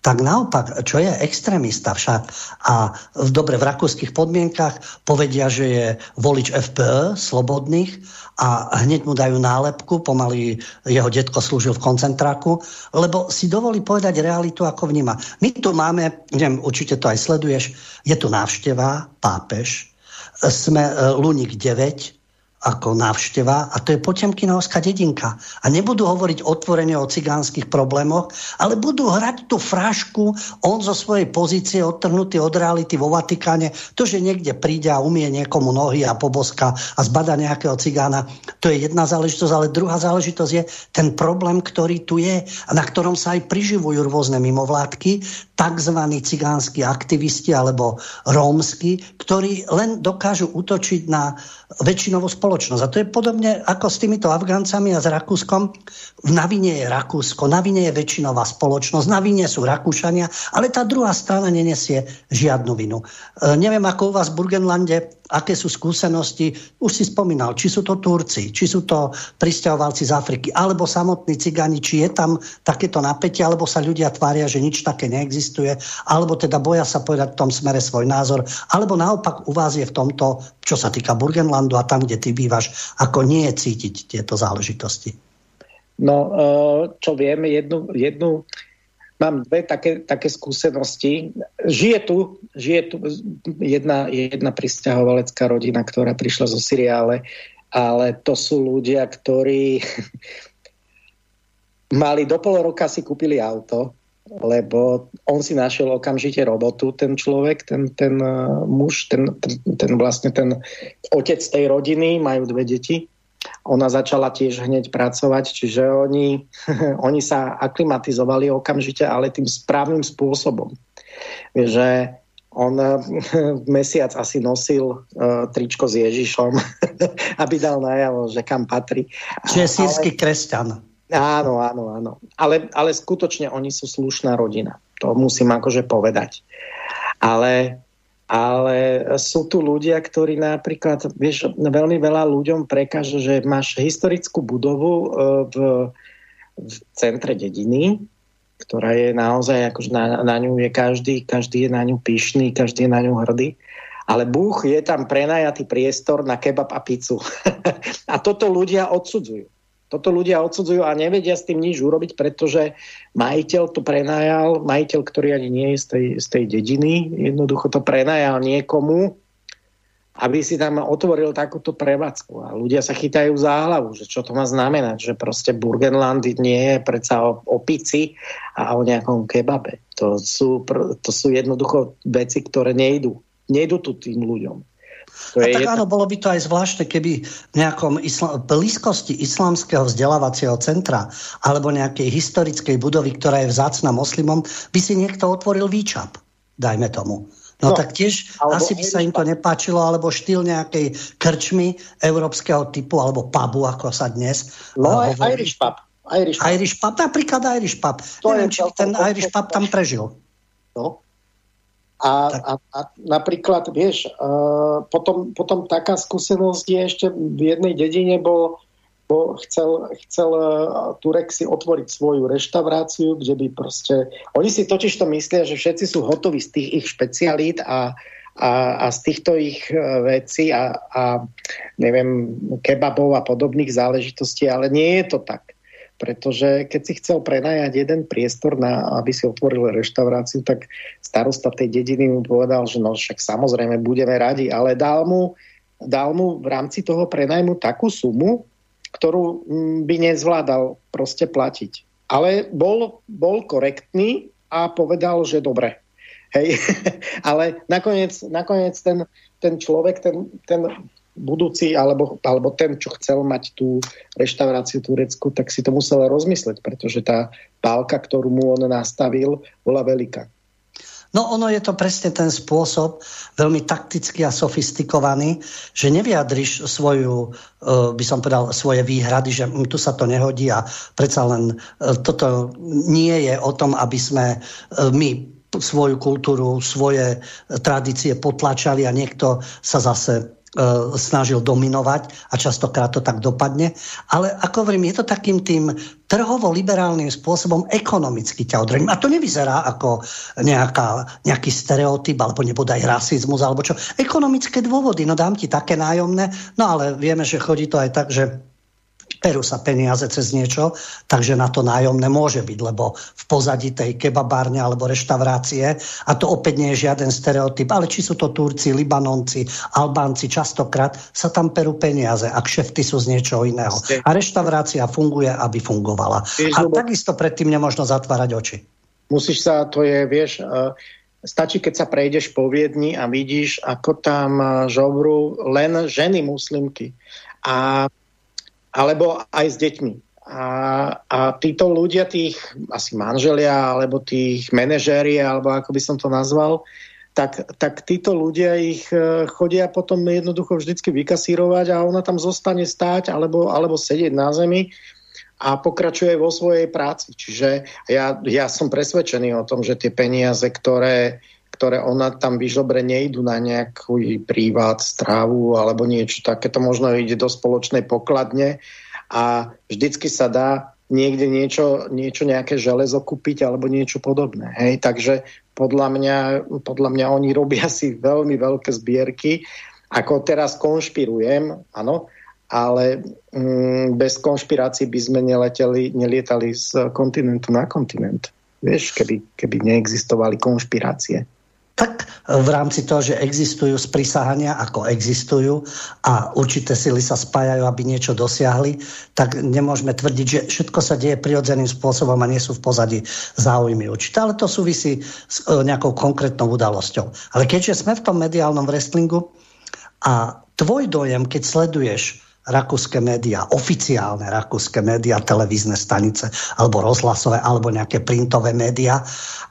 tak naopak, čo je extrémista však a dobre v rakúskych podmienkach povedia, že je volič FPE, slobodných a hneď mu dajú nálepku, pomaly jeho detko slúžil v koncentráku, lebo si dovolí povedať realitu, ako vníma. My tu máme, neviem, určite to aj sleduješ, je tu návšteva, pápež, sme e, Lunik 9, ako návšteva a to je Potemkinovská dedinka. A nebudú hovoriť otvorene o cigánskych problémoch, ale budú hrať tú frášku, on zo svojej pozície odtrhnutý od reality vo Vatikáne, to, že niekde príde a umie niekomu nohy a poboska a zbada nejakého cigána, to je jedna záležitosť, ale druhá záležitosť je ten problém, ktorý tu je a na ktorom sa aj priživujú rôzne mimovládky, tzv. cigánsky aktivisti alebo rómsky, ktorí len dokážu útočiť na väčšinovú spoločnosť. A to je podobne ako s týmito Afgáncami a s Rakúskom. V Navine je Rakúsko, na vine je väčšinová spoločnosť, na vine sú Rakúšania, ale tá druhá strana nenesie žiadnu vinu. E, neviem, ako u vás v Burgenlande, aké sú skúsenosti, už si spomínal, či sú to Turci, či sú to pristahovalci z Afriky, alebo samotní cigáni, či je tam takéto napätie, alebo sa ľudia tvária, že nič také neexistuje, alebo teda boja sa povedať v tom smere svoj názor, alebo naopak u vás je v tomto, čo sa týka Burgenlandu a tam, kde ty bývaš, ako nie je cítiť tieto záležitosti. No, e, čo vieme, jednu, jednu mám dve také, také skúsenosti. Žije tu, žije tu jedna, jedna pristahovalecká rodina, ktorá prišla zo Syriále, ale to sú ľudia, ktorí mali do pol roka si kúpili auto, lebo on si našiel okamžite robotu, ten človek, ten, ten uh, muž, ten, ten, ten vlastne ten otec tej rodiny, majú dve deti. Ona začala tiež hneď pracovať, čiže oni, oni sa aklimatizovali okamžite, ale tým správnym spôsobom. Že on mesiac asi nosil uh, tričko s Ježišom, aby dal najavo, že kam patrí. Čiže sírsky ale... kresťan. Áno, áno, áno. Ale, ale skutočne oni sú slušná rodina. To musím akože povedať. Ale, ale sú tu ľudia, ktorí napríklad, vieš, veľmi veľa ľuďom prekáže, že máš historickú budovu e, v, v centre dediny, ktorá je naozaj, akože na, na ňu je každý, každý je na ňu pyšný, každý je na ňu hrdý. Ale Búh je tam prenajatý priestor na kebab a pizzu. a toto ľudia odsudzujú. Toto ľudia odsudzujú a nevedia s tým nič urobiť, pretože majiteľ to prenajal, majiteľ, ktorý ani nie je z tej, z tej dediny, jednoducho to prenajal niekomu, aby si tam otvoril takúto prevádzku. A ľudia sa chytajú za hlavu, že čo to má znamenať, že proste Burgenland nie je predsa o, o pici a o nejakom kebabe. To sú, to sú jednoducho veci, ktoré nejdú. Nejdú tu tým ľuďom. To a tak áno, bolo by to aj zvláštne, keby v nejakom isla- blízkosti islamského vzdelávacieho centra alebo nejakej historickej budovy, ktorá je vzácna moslimom, by si niekto otvoril výčap, dajme tomu. No, no tak tiež asi by sa im to nepáčilo, alebo štýl nejakej krčmy európskeho typu, alebo pubu, ako sa dnes No uh, aj Irish pub. Irish pub. Irish pub, napríklad Irish pub. To Neviem, či ten Irish pub tam prežil. No, a, a, a napríklad, vieš, uh, potom, potom taká skúsenosť je ešte v jednej dedine bol, bol chcel, chcel uh, Turek si otvoriť svoju reštauráciu, kde by proste... Oni si totiž to myslia, že všetci sú hotoví z tých ich špecialít a, a, a z týchto ich uh, vecí a, a neviem, kebabov a podobných záležitostí, ale nie je to tak. Pretože keď si chcel prenajať jeden priestor, na, aby si otvoril reštauráciu, tak starosta tej dediny mu povedal, že no však samozrejme budeme radi, ale dal mu, dal mu v rámci toho prenajmu takú sumu, ktorú mm, by nezvládal proste platiť. Ale bol, bol korektný a povedal, že dobre. Hej. ale nakoniec, nakoniec ten, ten človek, ten, ten budúci, alebo, alebo ten, čo chcel mať tú reštauráciu Turecku, tak si to musel rozmysleť, pretože tá pálka, ktorú mu on nastavil, bola veľká. No ono je to presne ten spôsob, veľmi taktický a sofistikovaný, že nevyjadriš svoju, e, by som povedal, svoje výhrady, že tu sa to nehodí a predsa len e, toto nie je o tom, aby sme e, my svoju kultúru, svoje tradície potlačali a niekto sa zase snažil dominovať a častokrát to tak dopadne. Ale ako hovorím, je to takým tým trhovo-liberálnym spôsobom ekonomicky ťa odrením. A to nevyzerá ako nejaká, nejaký stereotyp alebo nebodaj rasizmus alebo čo. Ekonomické dôvody, no dám ti také nájomné, no ale vieme, že chodí to aj tak, že perú sa peniaze cez niečo, takže na to nájomné môže byť, lebo v pozadí tej kebabárne alebo reštaurácie, a to opäť nie je žiaden stereotyp, ale či sú to Turci, Libanonci, Albánci, častokrát sa tam perú peniaze a kšefty sú z niečoho iného. A reštaurácia funguje, aby fungovala. A takisto predtým nemožno zatvárať oči. Musíš sa, to je, vieš, uh, stačí, keď sa prejdeš po Viedni a vidíš, ako tam žobru len ženy muslimky. A alebo aj s deťmi. A, a títo ľudia, tých asi manželia, alebo tých manažéri, alebo ako by som to nazval, tak, tak títo ľudia ich e, chodia potom jednoducho vždycky vykasírovať a ona tam zostane stáť alebo, alebo sedieť na zemi a pokračuje vo svojej práci. Čiže ja, ja som presvedčený o tom, že tie peniaze, ktoré, ktoré ona tam vyžobre, nejdu na nejakú prívát, strávu alebo niečo takéto. Možno ide do spoločnej pokladne a vždycky sa dá niekde niečo, niečo nejaké železo kúpiť alebo niečo podobné. Hej? Takže podľa mňa, podľa mňa oni robia si veľmi veľké zbierky. Ako teraz konšpirujem, áno, ale mm, bez konšpirácií by sme neleteli, nelietali z kontinentu na kontinent. Vieš, keby, keby neexistovali konšpirácie. Tak v rámci toho, že existujú sprisahania, ako existujú a určité sily sa spájajú, aby niečo dosiahli, tak nemôžeme tvrdiť, že všetko sa deje prirodzeným spôsobom a nie sú v pozadí záujmy určité. Ale to súvisí s e, nejakou konkrétnou udalosťou. Ale keďže sme v tom mediálnom wrestlingu a tvoj dojem, keď sleduješ rakúske médiá, oficiálne rakúske médiá, televízne stanice, alebo rozhlasové, alebo nejaké printové médiá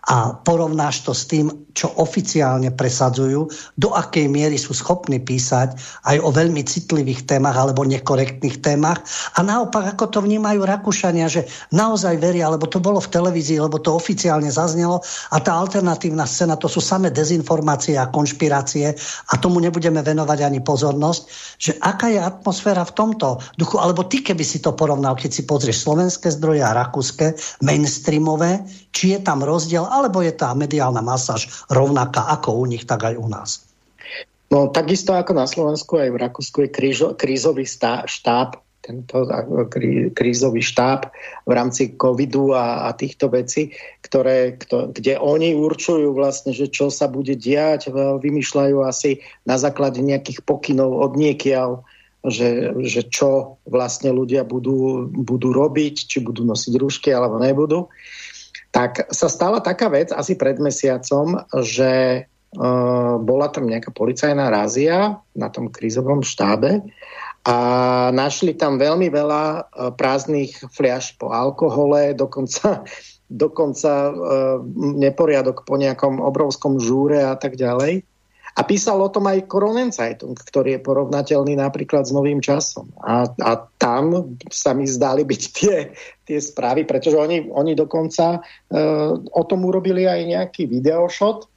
a porovnáš to s tým, čo oficiálne presadzujú, do akej miery sú schopní písať aj o veľmi citlivých témach alebo nekorektných témach. A naopak, ako to vnímajú Rakúšania, že naozaj veria, lebo to bolo v televízii, lebo to oficiálne zaznelo a tá alternatívna scéna, to sú samé dezinformácie a konšpirácie a tomu nebudeme venovať ani pozornosť, že aká je atmosféra tomto duchu, alebo ty, keby si to porovnal, keď si pozrieš slovenské zdroje a rakúske, mainstreamové, či je tam rozdiel, alebo je tá mediálna masáž rovnaká ako u nich, tak aj u nás. No takisto ako na Slovensku, aj v Rakúsku je krížo, krízový stá, štáb, tento krí, krízový štáb v rámci covidu a, a týchto vecí, ktoré, kto, kde oni určujú vlastne, že čo sa bude diať, vymýšľajú asi na základe nejakých pokynov od niekiaľ, že, že čo vlastne ľudia budú, budú robiť, či budú nosiť rúšky alebo nebudú tak sa stala taká vec asi pred mesiacom, že uh, bola tam nejaká policajná rázia na tom krízovom štábe a našli tam veľmi veľa uh, prázdnych fliaž po alkohole, dokonca, dokonca uh, neporiadok po nejakom obrovskom žúre a tak ďalej. A písal o tom aj Zeitung, ktorý je porovnateľný napríklad s novým časom. A, a tam sa mi zdali byť tie, tie správy, pretože oni, oni dokonca e, o tom urobili aj nejaký videoshot,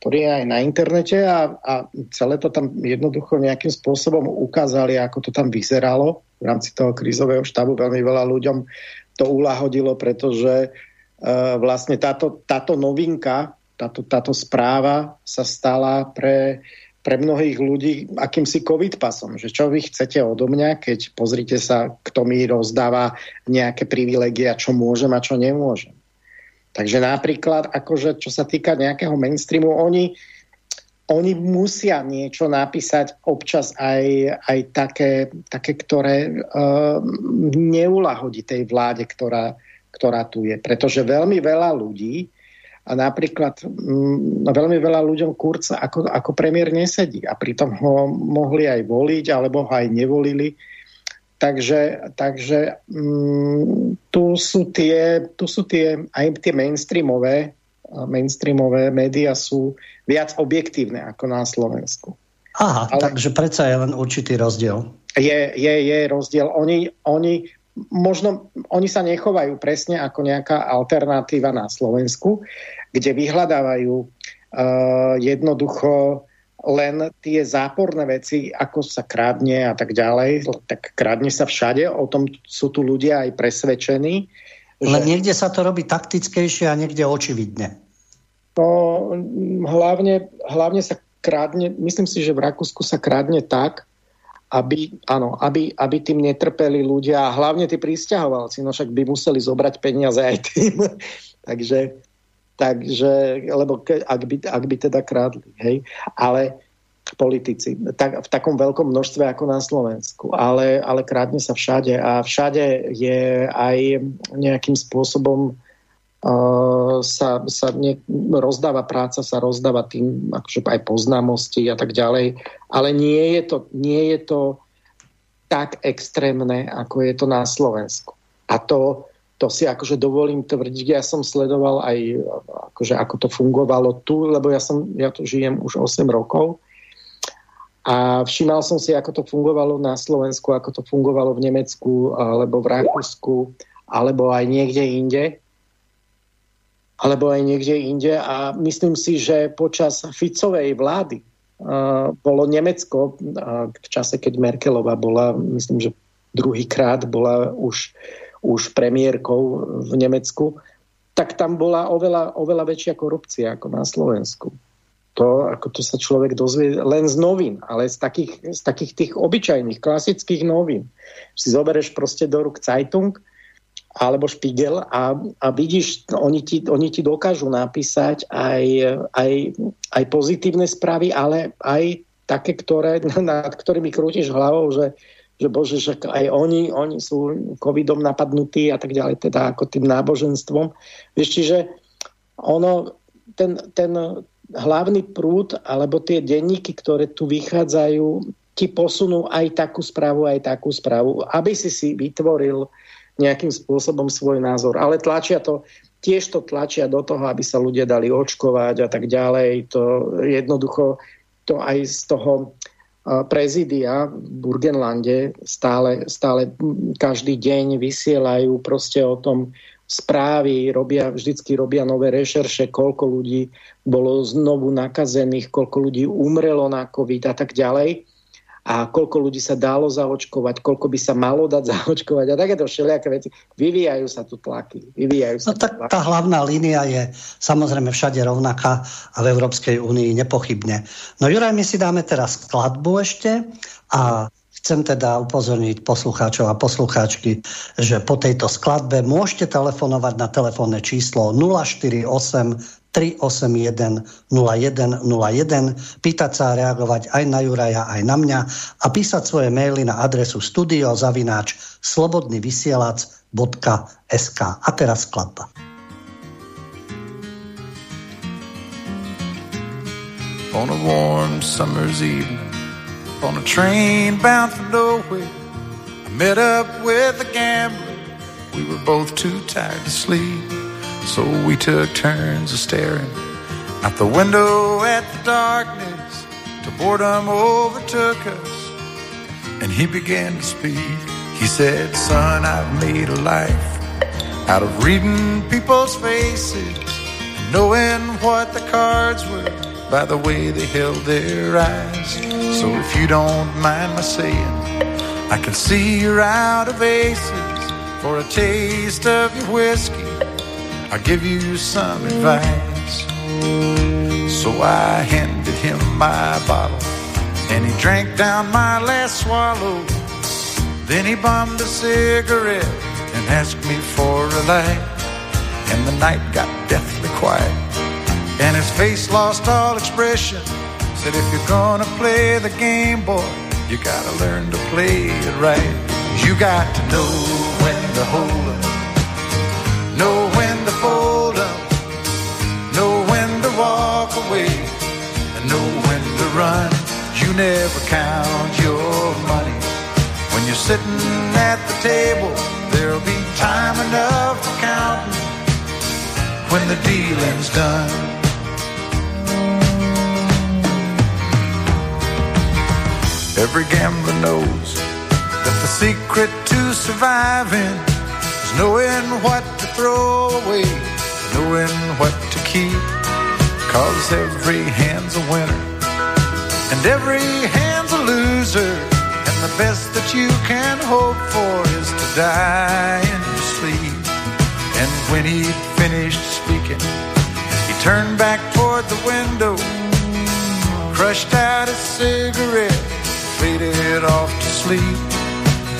ktorý je aj na internete a, a celé to tam jednoducho nejakým spôsobom ukázali, ako to tam vyzeralo v rámci toho krízového štábu. Veľmi veľa ľuďom to ulahodilo, pretože e, vlastne táto, táto novinka táto, táto správa sa stala pre, pre mnohých ľudí akýmsi covid pasom, že čo vy chcete odo mňa, keď pozrite sa, kto mi rozdáva nejaké privilegia, čo môžem a čo nemôžem. Takže napríklad, akože, čo sa týka nejakého mainstreamu, oni, oni musia niečo napísať občas aj, aj také, také, ktoré uh, neulahodí tej vláde, ktorá, ktorá tu je. Pretože veľmi veľa ľudí a napríklad m, mm, veľmi veľa ľuďom Kurz ako, ako premiér nesedí a pritom ho mohli aj voliť alebo ho aj nevolili. Takže, takže m, mm, tu, sú tie, tu sú tie aj tie mainstreamové, mainstreamové médiá sú viac objektívne ako na Slovensku. Aha, Ale takže predsa je len určitý rozdiel. Je, je, je rozdiel. Oni, oni možno oni sa nechovajú presne ako nejaká alternatíva na Slovensku, kde vyhľadávajú uh, jednoducho len tie záporné veci, ako sa krádne a tak ďalej, tak krádne sa všade, o tom sú tu ľudia aj presvedčení. Len že... niekde sa to robí taktickejšie a niekde očividne. No, hlavne, hlavne sa krádne, myslím si, že v Rakúsku sa krádne tak, aby, áno, aby, aby tým netrpeli ľudia a hlavne tí pristahovalci, no však by museli zobrať peniaze aj tým. takže, takže, lebo ke, ak, by, ak by teda krádli, hej. Ale politici, tak, v takom veľkom množstve ako na Slovensku, ale, ale krádne sa všade a všade je aj nejakým spôsobom sa, sa ne, rozdáva práca, sa rozdáva tým akože aj poznámosti a tak ďalej, ale nie je to, nie je to tak extrémne, ako je to na Slovensku. A to, to si akože dovolím tvrdiť, ja som sledoval aj akože ako to fungovalo tu, lebo ja, som, ja tu žijem už 8 rokov. A všímal som si, ako to fungovalo na Slovensku, ako to fungovalo v Nemecku, alebo v Rakúsku, alebo aj niekde inde alebo aj niekde inde. A myslím si, že počas Ficovej vlády uh, bolo Nemecko, uh, v čase, keď Merkelová bola, myslím, že druhýkrát bola už, už premiérkou v Nemecku, tak tam bola oveľa, oveľa väčšia korupcia ako na Slovensku. To, ako to sa človek dozvie len z novín, ale z takých, z takých tých obyčajných, klasických novín. Si zoberieš proste do ruk Zeitung alebo Špigel a, a vidíš, oni ti, oni ti dokážu napísať aj, aj, aj pozitívne správy, ale aj také, ktoré, nad ktorými krútiš hlavou, že, že bože, že aj oni, oni sú covidom napadnutí a tak ďalej, teda ako tým náboženstvom. Vieš, čiže ono, ten, ten hlavný prúd, alebo tie denníky, ktoré tu vychádzajú, ti posunú aj takú správu, aj takú správu, aby si si vytvoril nejakým spôsobom svoj názor. Ale tlačia to, tiež to tlačia do toho, aby sa ľudia dali očkovať a tak ďalej. To jednoducho to aj z toho prezidia v Burgenlande stále, stále každý deň vysielajú proste o tom správy, robia, vždycky robia nové rešerše, koľko ľudí bolo znovu nakazených, koľko ľudí umrelo na COVID a tak ďalej a koľko ľudí sa dalo zaočkovať, koľko by sa malo dať zaočkovať a takéto všelijaké veci. Vyvíjajú sa tu tlaky. Vyvíjajú sa no, tak tlaky. tá hlavná línia je samozrejme všade rovnaká a v Európskej únii nepochybne. No Juraj, my si dáme teraz skladbu ešte a Chcem teda upozorniť poslucháčov a poslucháčky, že po tejto skladbe môžete telefonovať na telefónne číslo 048 381 0101, pýtať sa a reagovať aj na Juraja, aj na mňa a písať svoje maily na adresu studiozavináč slobodnyvysielac.sk A teraz skladba. On a warm summer's evening On a train bound for nowhere I met up with a gambler. We were both too tired to sleep So we took turns of staring out the window at the darkness till boredom overtook us. And he began to speak. He said, Son, I've made a life out of reading people's faces knowing what the cards were by the way they held their eyes. So if you don't mind my saying, I can see you're out of aces for a taste of your whiskey. I'll give you some advice. So I handed him my bottle, and he drank down my last swallow. Then he bummed a cigarette and asked me for a light. And the night got deathly quiet, and his face lost all expression. Said, if you're gonna play the game, boy, you gotta learn to play it right. You got to know when to hold run. You never count your money. When you're sitting at the table, there'll be time enough for counting when the dealing's done. Every gambler knows that the secret to surviving is knowing what to throw away, knowing what to keep. Cause every hand's a winner, and every hand's a loser. And the best that you can hope for is to die in your sleep. And when he'd finished speaking, he turned back toward the window, crushed out a cigarette, faded off to sleep.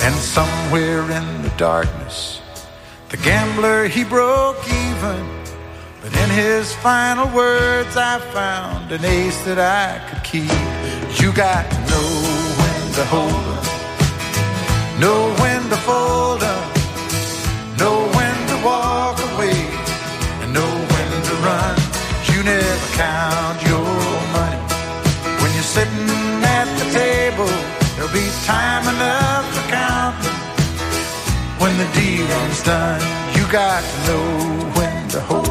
And somewhere in the darkness, the gambler, he broke even. But in his final words, I found an ace that I could keep. You got to know when to hold up, know when to fold up, know when to walk away, and know when to run. You never count your money when you're sitting at the table. There'll be time enough for counting when the dealing's done. You got to know when to hold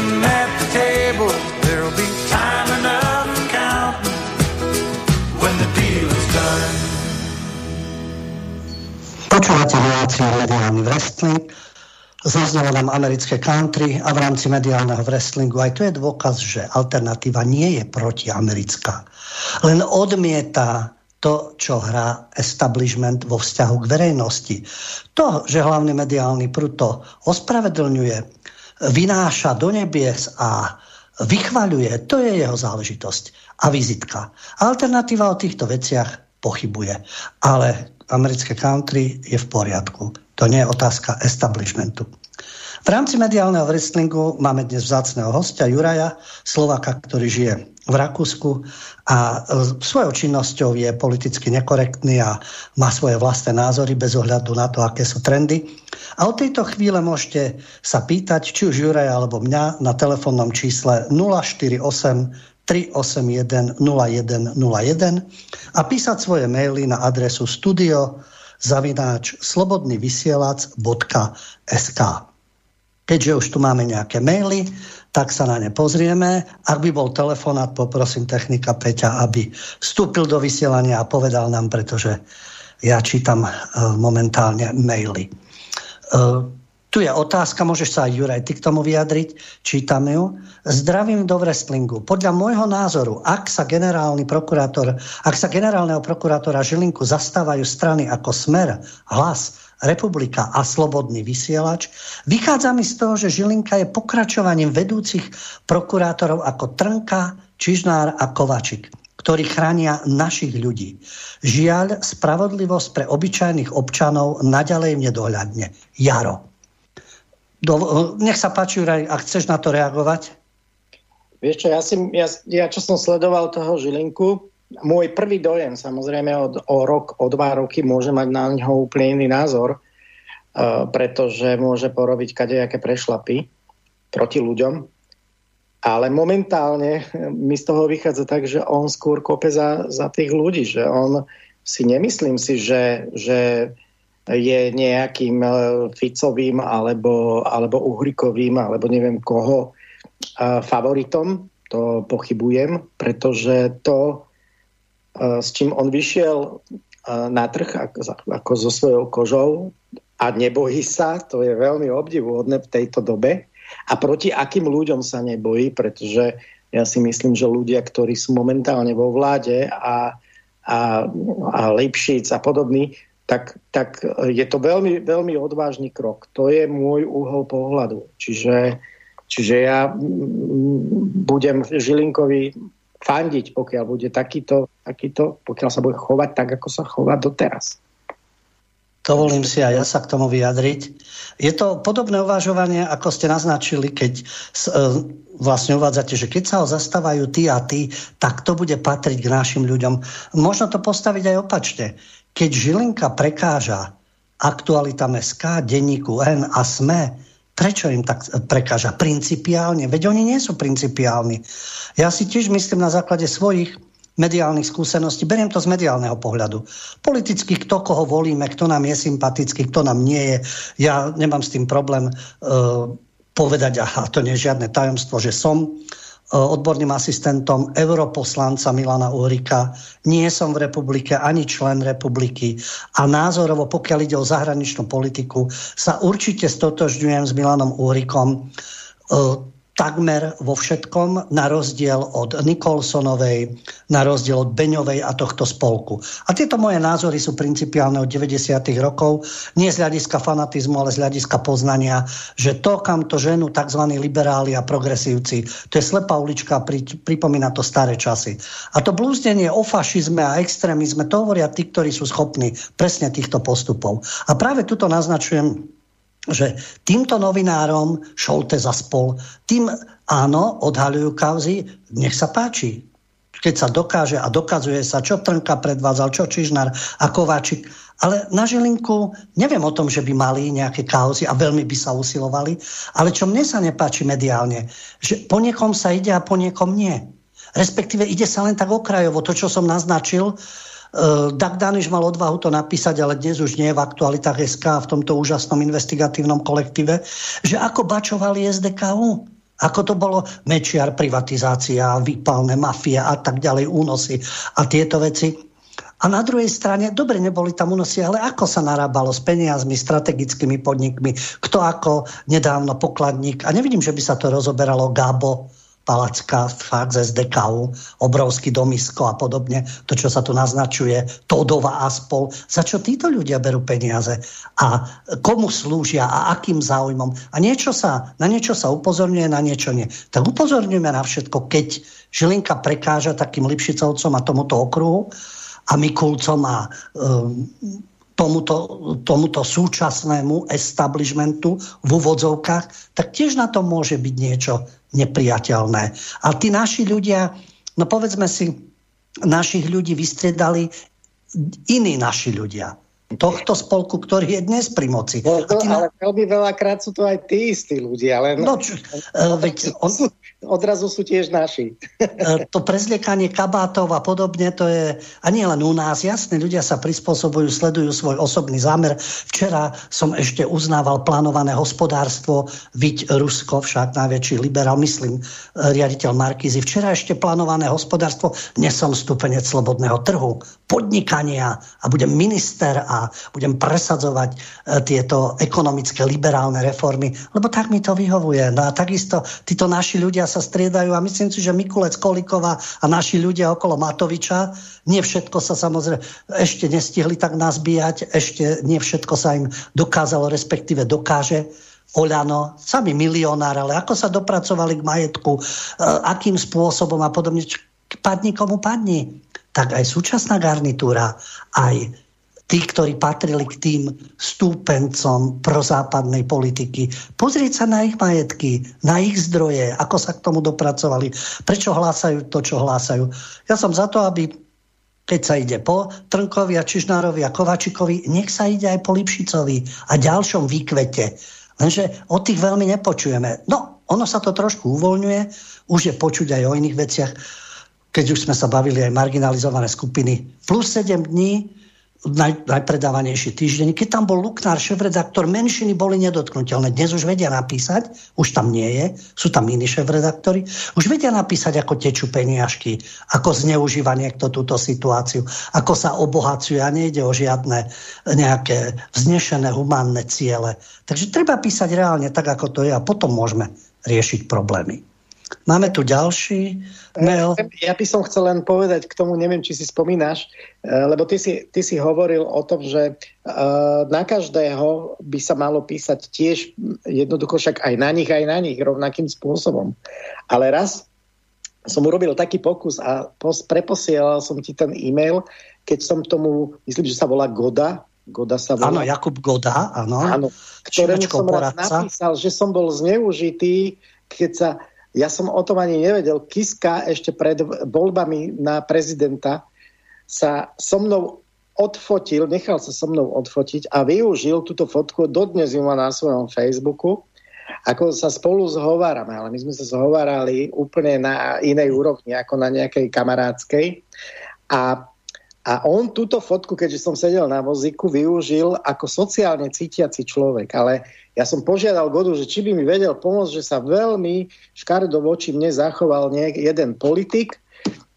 Počúvate reláciu mediálny wrestling. Zaznelo nám americké country a v rámci mediálneho wrestlingu aj to je dôkaz, že alternatíva nie je protiamerická. Len odmieta to, čo hrá establishment vo vzťahu k verejnosti. To, že hlavný mediálny prúto ospravedlňuje, vynáša do nebies a vychvaľuje, to je jeho záležitosť a vizitka. Alternatíva o týchto veciach pochybuje. Ale americké country je v poriadku. To nie je otázka establishmentu. V rámci mediálneho wrestlingu máme dnes vzácného hostia Juraja, Slovaka, ktorý žije v Rakúsku a e, svojou činnosťou je politicky nekorektný a má svoje vlastné názory bez ohľadu na to, aké sú trendy. A od tejto chvíle môžete sa pýtať, či už Juraja alebo mňa na telefónnom čísle 048 381 0101 a písať svoje maily na adresu studio zavináč slobodnyvysielac.sk Keďže už tu máme nejaké maily, tak sa na ne pozrieme. Ak by bol telefonát, poprosím technika Peťa, aby vstúpil do vysielania a povedal nám, pretože ja čítam uh, momentálne maily. Tu je otázka, môžeš sa aj Juraj, ty k tomu vyjadriť, čítame ju. Zdravím do wrestlingu. Podľa môjho názoru, ak sa generálny prokurátor, ak sa generálneho prokurátora Žilinku zastávajú strany ako Smer, Hlas, Republika a Slobodný vysielač, vychádza mi z toho, že Žilinka je pokračovaním vedúcich prokurátorov ako Trnka, Čižnár a Kovačik ktorí chránia našich ľudí. Žiaľ, spravodlivosť pre obyčajných občanov naďalej nedohľadne. Jaro. Nech sa páči, Juraj, ak chceš na to reagovať. Vieš čo, ja, si, ja, ja čo som sledoval toho Žilinku, môj prvý dojem, samozrejme od, o rok, o dva roky môže mať na ňo úplne iný názor, uh, pretože môže porobiť kadejaké prešlapy proti ľuďom. Ale momentálne mi z toho vychádza tak, že on skôr kope za, za tých ľudí, že on si nemyslím si, že, že je nejakým e, Ficovým alebo, alebo Uhrikovým alebo neviem koho e, favoritom. To pochybujem, pretože to, e, s čím on vyšiel na trh ako, so svojou kožou a nebojí sa, to je veľmi obdivuhodné v tejto dobe. A proti akým ľuďom sa nebojí, pretože ja si myslím, že ľudia, ktorí sú momentálne vo vláde a, a, a Lipšic a podobní, tak, tak je to veľmi, veľmi odvážny krok. To je môj úhol pohľadu. Čiže, čiže ja budem Žilinkovi fandiť, pokiaľ bude takýto, takýto, pokiaľ sa bude chovať tak, ako sa chová doteraz. Dovolím si aj ja sa k tomu vyjadriť. Je to podobné uvažovanie, ako ste naznačili, keď e, vlastne uvádzate, že keď sa ho zastávajú tí a tí, tak to bude patriť k našim ľuďom. Možno to postaviť aj opačne keď Žilinka prekáža aktualita SK, denníku N a SME, prečo im tak prekáža? Principiálne. Veď oni nie sú principiálni. Ja si tiež myslím na základe svojich mediálnych skúseností, beriem to z mediálneho pohľadu. Politicky, kto koho volíme, kto nám je sympatický, kto nám nie je. Ja nemám s tým problém uh, povedať, aha, to nie je žiadne tajomstvo, že som E, odborným asistentom europoslanca Milana Uhrika. Nie som v republike ani člen republiky a názorovo, pokiaľ ide o zahraničnú politiku, sa určite stotožňujem s Milanom Uhrikom. Takmer vo všetkom, na rozdiel od Nikolsonovej, na rozdiel od Beňovej a tohto spolku. A tieto moje názory sú principiálne od 90. rokov, nie z hľadiska fanatizmu, ale z hľadiska poznania, že to, kam to ženu tzv. liberáli a progresívci, to je slepá ulička, pri, pripomína to staré časy. A to blúzdenie o fašizme a extrémizme, to hovoria tí, ktorí sú schopní presne týchto postupov. A práve tuto naznačujem že týmto novinárom Šolte za spol, tým áno, odhaľujú kauzy, nech sa páči. Keď sa dokáže a dokazuje sa, čo Trnka predvádzal, čo Čižnár a Kováčik. Ale na Žilinku neviem o tom, že by mali nejaké kauzy a veľmi by sa usilovali. Ale čo mne sa nepáči mediálne, že po niekom sa ide a po niekom nie. Respektíve ide sa len tak okrajovo. To, čo som naznačil, Dag Daniš mal odvahu to napísať, ale dnes už nie v aktualitách SK v tomto úžasnom investigatívnom kolektíve, že ako bačovali SDKU. Ako to bolo Mečiar, privatizácia, výpalné mafie a tak ďalej, únosy a tieto veci. A na druhej strane, dobre, neboli tam únosy, ale ako sa narábalo s peniazmi, strategickými podnikmi, kto ako nedávno pokladník. A nevidím, že by sa to rozoberalo Gabo, Palacka, fakt z SDKU, obrovský domisko a podobne, to, čo sa tu naznačuje, Todova a spol. Za čo títo ľudia berú peniaze? A komu slúžia a akým záujmom? A niečo sa, na niečo sa upozorňuje, na niečo nie. Tak upozorňujeme na všetko, keď Žilinka prekáža takým Lipšicovcom a tomuto okruhu a Mikulcom a um, tomuto, tomuto súčasnému establishmentu v úvodzovkách, tak tiež na to môže byť niečo nepriateľné. A tí naši ľudia, no povedzme si, našich ľudí vystriedali iní naši ľudia tohto spolku, ktorý je dnes pri moci. No, to, na... Ale veľmi veľakrát sú to aj tí istí ľudia. Len... No, čo, uh, veď on... Odrazu sú tiež naši. uh, to prezliekanie kabátov a podobne, to je, a nie len u nás, jasne, ľudia sa prispôsobujú, sledujú svoj osobný zámer. Včera som ešte uznával plánované hospodárstvo, viď Rusko, však najväčší liberál, myslím, riaditeľ Markízy. Včera ešte plánované hospodárstvo, dnes som stupenec slobodného trhu, podnikania a budem minister a budem presadzovať e, tieto ekonomické liberálne reformy, lebo tak mi to vyhovuje. No a takisto títo naši ľudia sa striedajú a myslím si, že Mikulec Kolikova a naši ľudia okolo Matoviča, nie všetko sa samozrejme ešte nestihli tak nazbíjať, ešte nie všetko sa im dokázalo, respektíve dokáže Oľano, sami milionár, ale ako sa dopracovali k majetku, e, akým spôsobom a podobne, padni komu padni. Tak aj súčasná garnitúra, aj tí, ktorí patrili k tým stúpencom prozápadnej politiky. Pozrieť sa na ich majetky, na ich zdroje, ako sa k tomu dopracovali, prečo hlásajú to, čo hlásajú. Ja som za to, aby keď sa ide po Trnkovi a Čižnárovi a Kovačikovi, nech sa ide aj po Lipšicovi a ďalšom výkvete. Lenže o tých veľmi nepočujeme. No, ono sa to trošku uvoľňuje, už je počuť aj o iných veciach, keď už sme sa bavili aj marginalizované skupiny. Plus 7 dní naj, najpredávanejší týždeň, keď tam bol Luknár, šéf-redaktor, menšiny boli nedotknutelné. Dnes už vedia napísať, už tam nie je, sú tam iní šéf-redaktori, už vedia napísať, ako tečú peniažky, ako zneužíva niekto túto situáciu, ako sa obohacuje a nejde o žiadne nejaké vznešené humánne ciele. Takže treba písať reálne tak, ako to je a potom môžeme riešiť problémy. Máme tu ďalší mail. Ja by som chcel len povedať k tomu, neviem, či si spomínaš, eh, lebo ty si, ty si hovoril o tom, že eh, na každého by sa malo písať tiež jednoducho však aj na nich, aj na nich rovnakým spôsobom. Ale raz som urobil taký pokus a preposielal som ti ten e-mail, keď som tomu, myslím, že sa volá Goda, Goda sa volá. Áno, Jakub Goda, áno. áno ktorému som raz napísal, že som bol zneužitý, keď sa ja som o tom ani nevedel. Kiska ešte pred voľbami na prezidenta sa so mnou odfotil, nechal sa so mnou odfotiť a využil túto fotku, dodnes ju má na svojom Facebooku, ako sa spolu zhovárame, ale my sme sa zhovárali úplne na inej úrovni, ako na nejakej kamarádskej. A, a on túto fotku, keďže som sedel na vozíku, využil ako sociálne cítiaci človek. Ale ja som požiadal Godu, že či by mi vedel pomôcť, že sa veľmi škaredo voči mne zachoval niek- jeden politik,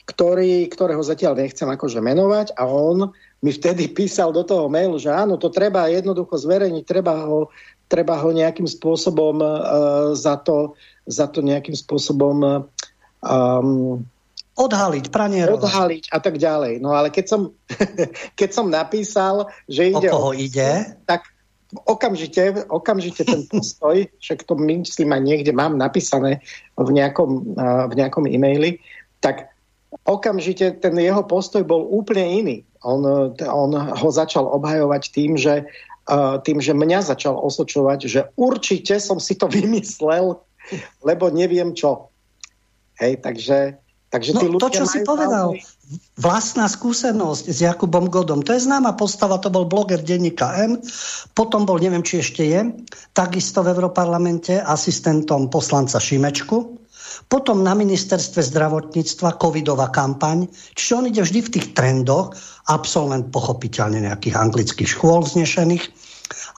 ktorý, ktorého zatiaľ nechcem akože menovať a on mi vtedy písal do toho mailu, že áno, to treba jednoducho zverejniť, treba ho, treba ho nejakým spôsobom uh, za, to, za to nejakým spôsobom um, odhaliť, pranierovať. Odhaliť a tak ďalej. No ale keď som, keď som napísal, že ide... O koho o, ide? Tak okamžite, okamžite ten postoj, však to myslím aj niekde mám napísané v nejakom, v nejakom e-maili, tak okamžite ten jeho postoj bol úplne iný. On, on ho začal obhajovať tým, že, tým, že mňa začal osočovať, že určite som si to vymyslel, lebo neviem čo. Hej, takže Takže no, to, čo si povedal, vlastná skúsenosť s Jakubom Godom, to je známa postava, to bol bloger denníka M, potom bol, neviem, či ešte je, takisto v Europarlamente asistentom poslanca Šimečku, potom na ministerstve zdravotníctva covidová kampaň, čiže on ide vždy v tých trendoch, absolvent pochopiteľne nejakých anglických škôl vznešených,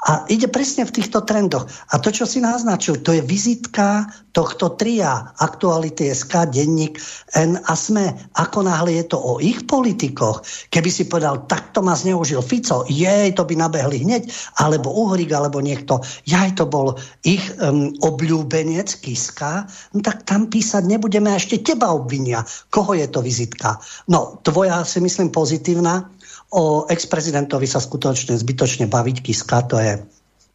A ide presne v týchto trendoch. A to, čo si naznačil, to je vizitka tohto tria. Aktuality SK, Denník, N a SME. Ako náhle je to o ich politikoch, keby si povedal, takto ma zneužil Fico, jej, to by nabehli hneď, alebo Uhrik, alebo niekto, jaj, to bol ich um, obľúbenec Kiska, no tak tam písať nebudeme a ešte teba obvinia. Koho je to vizitka? No, tvoja si myslím pozitívna, O ex-prezidentovi sa skutočne zbytočne baviť Kiska, to je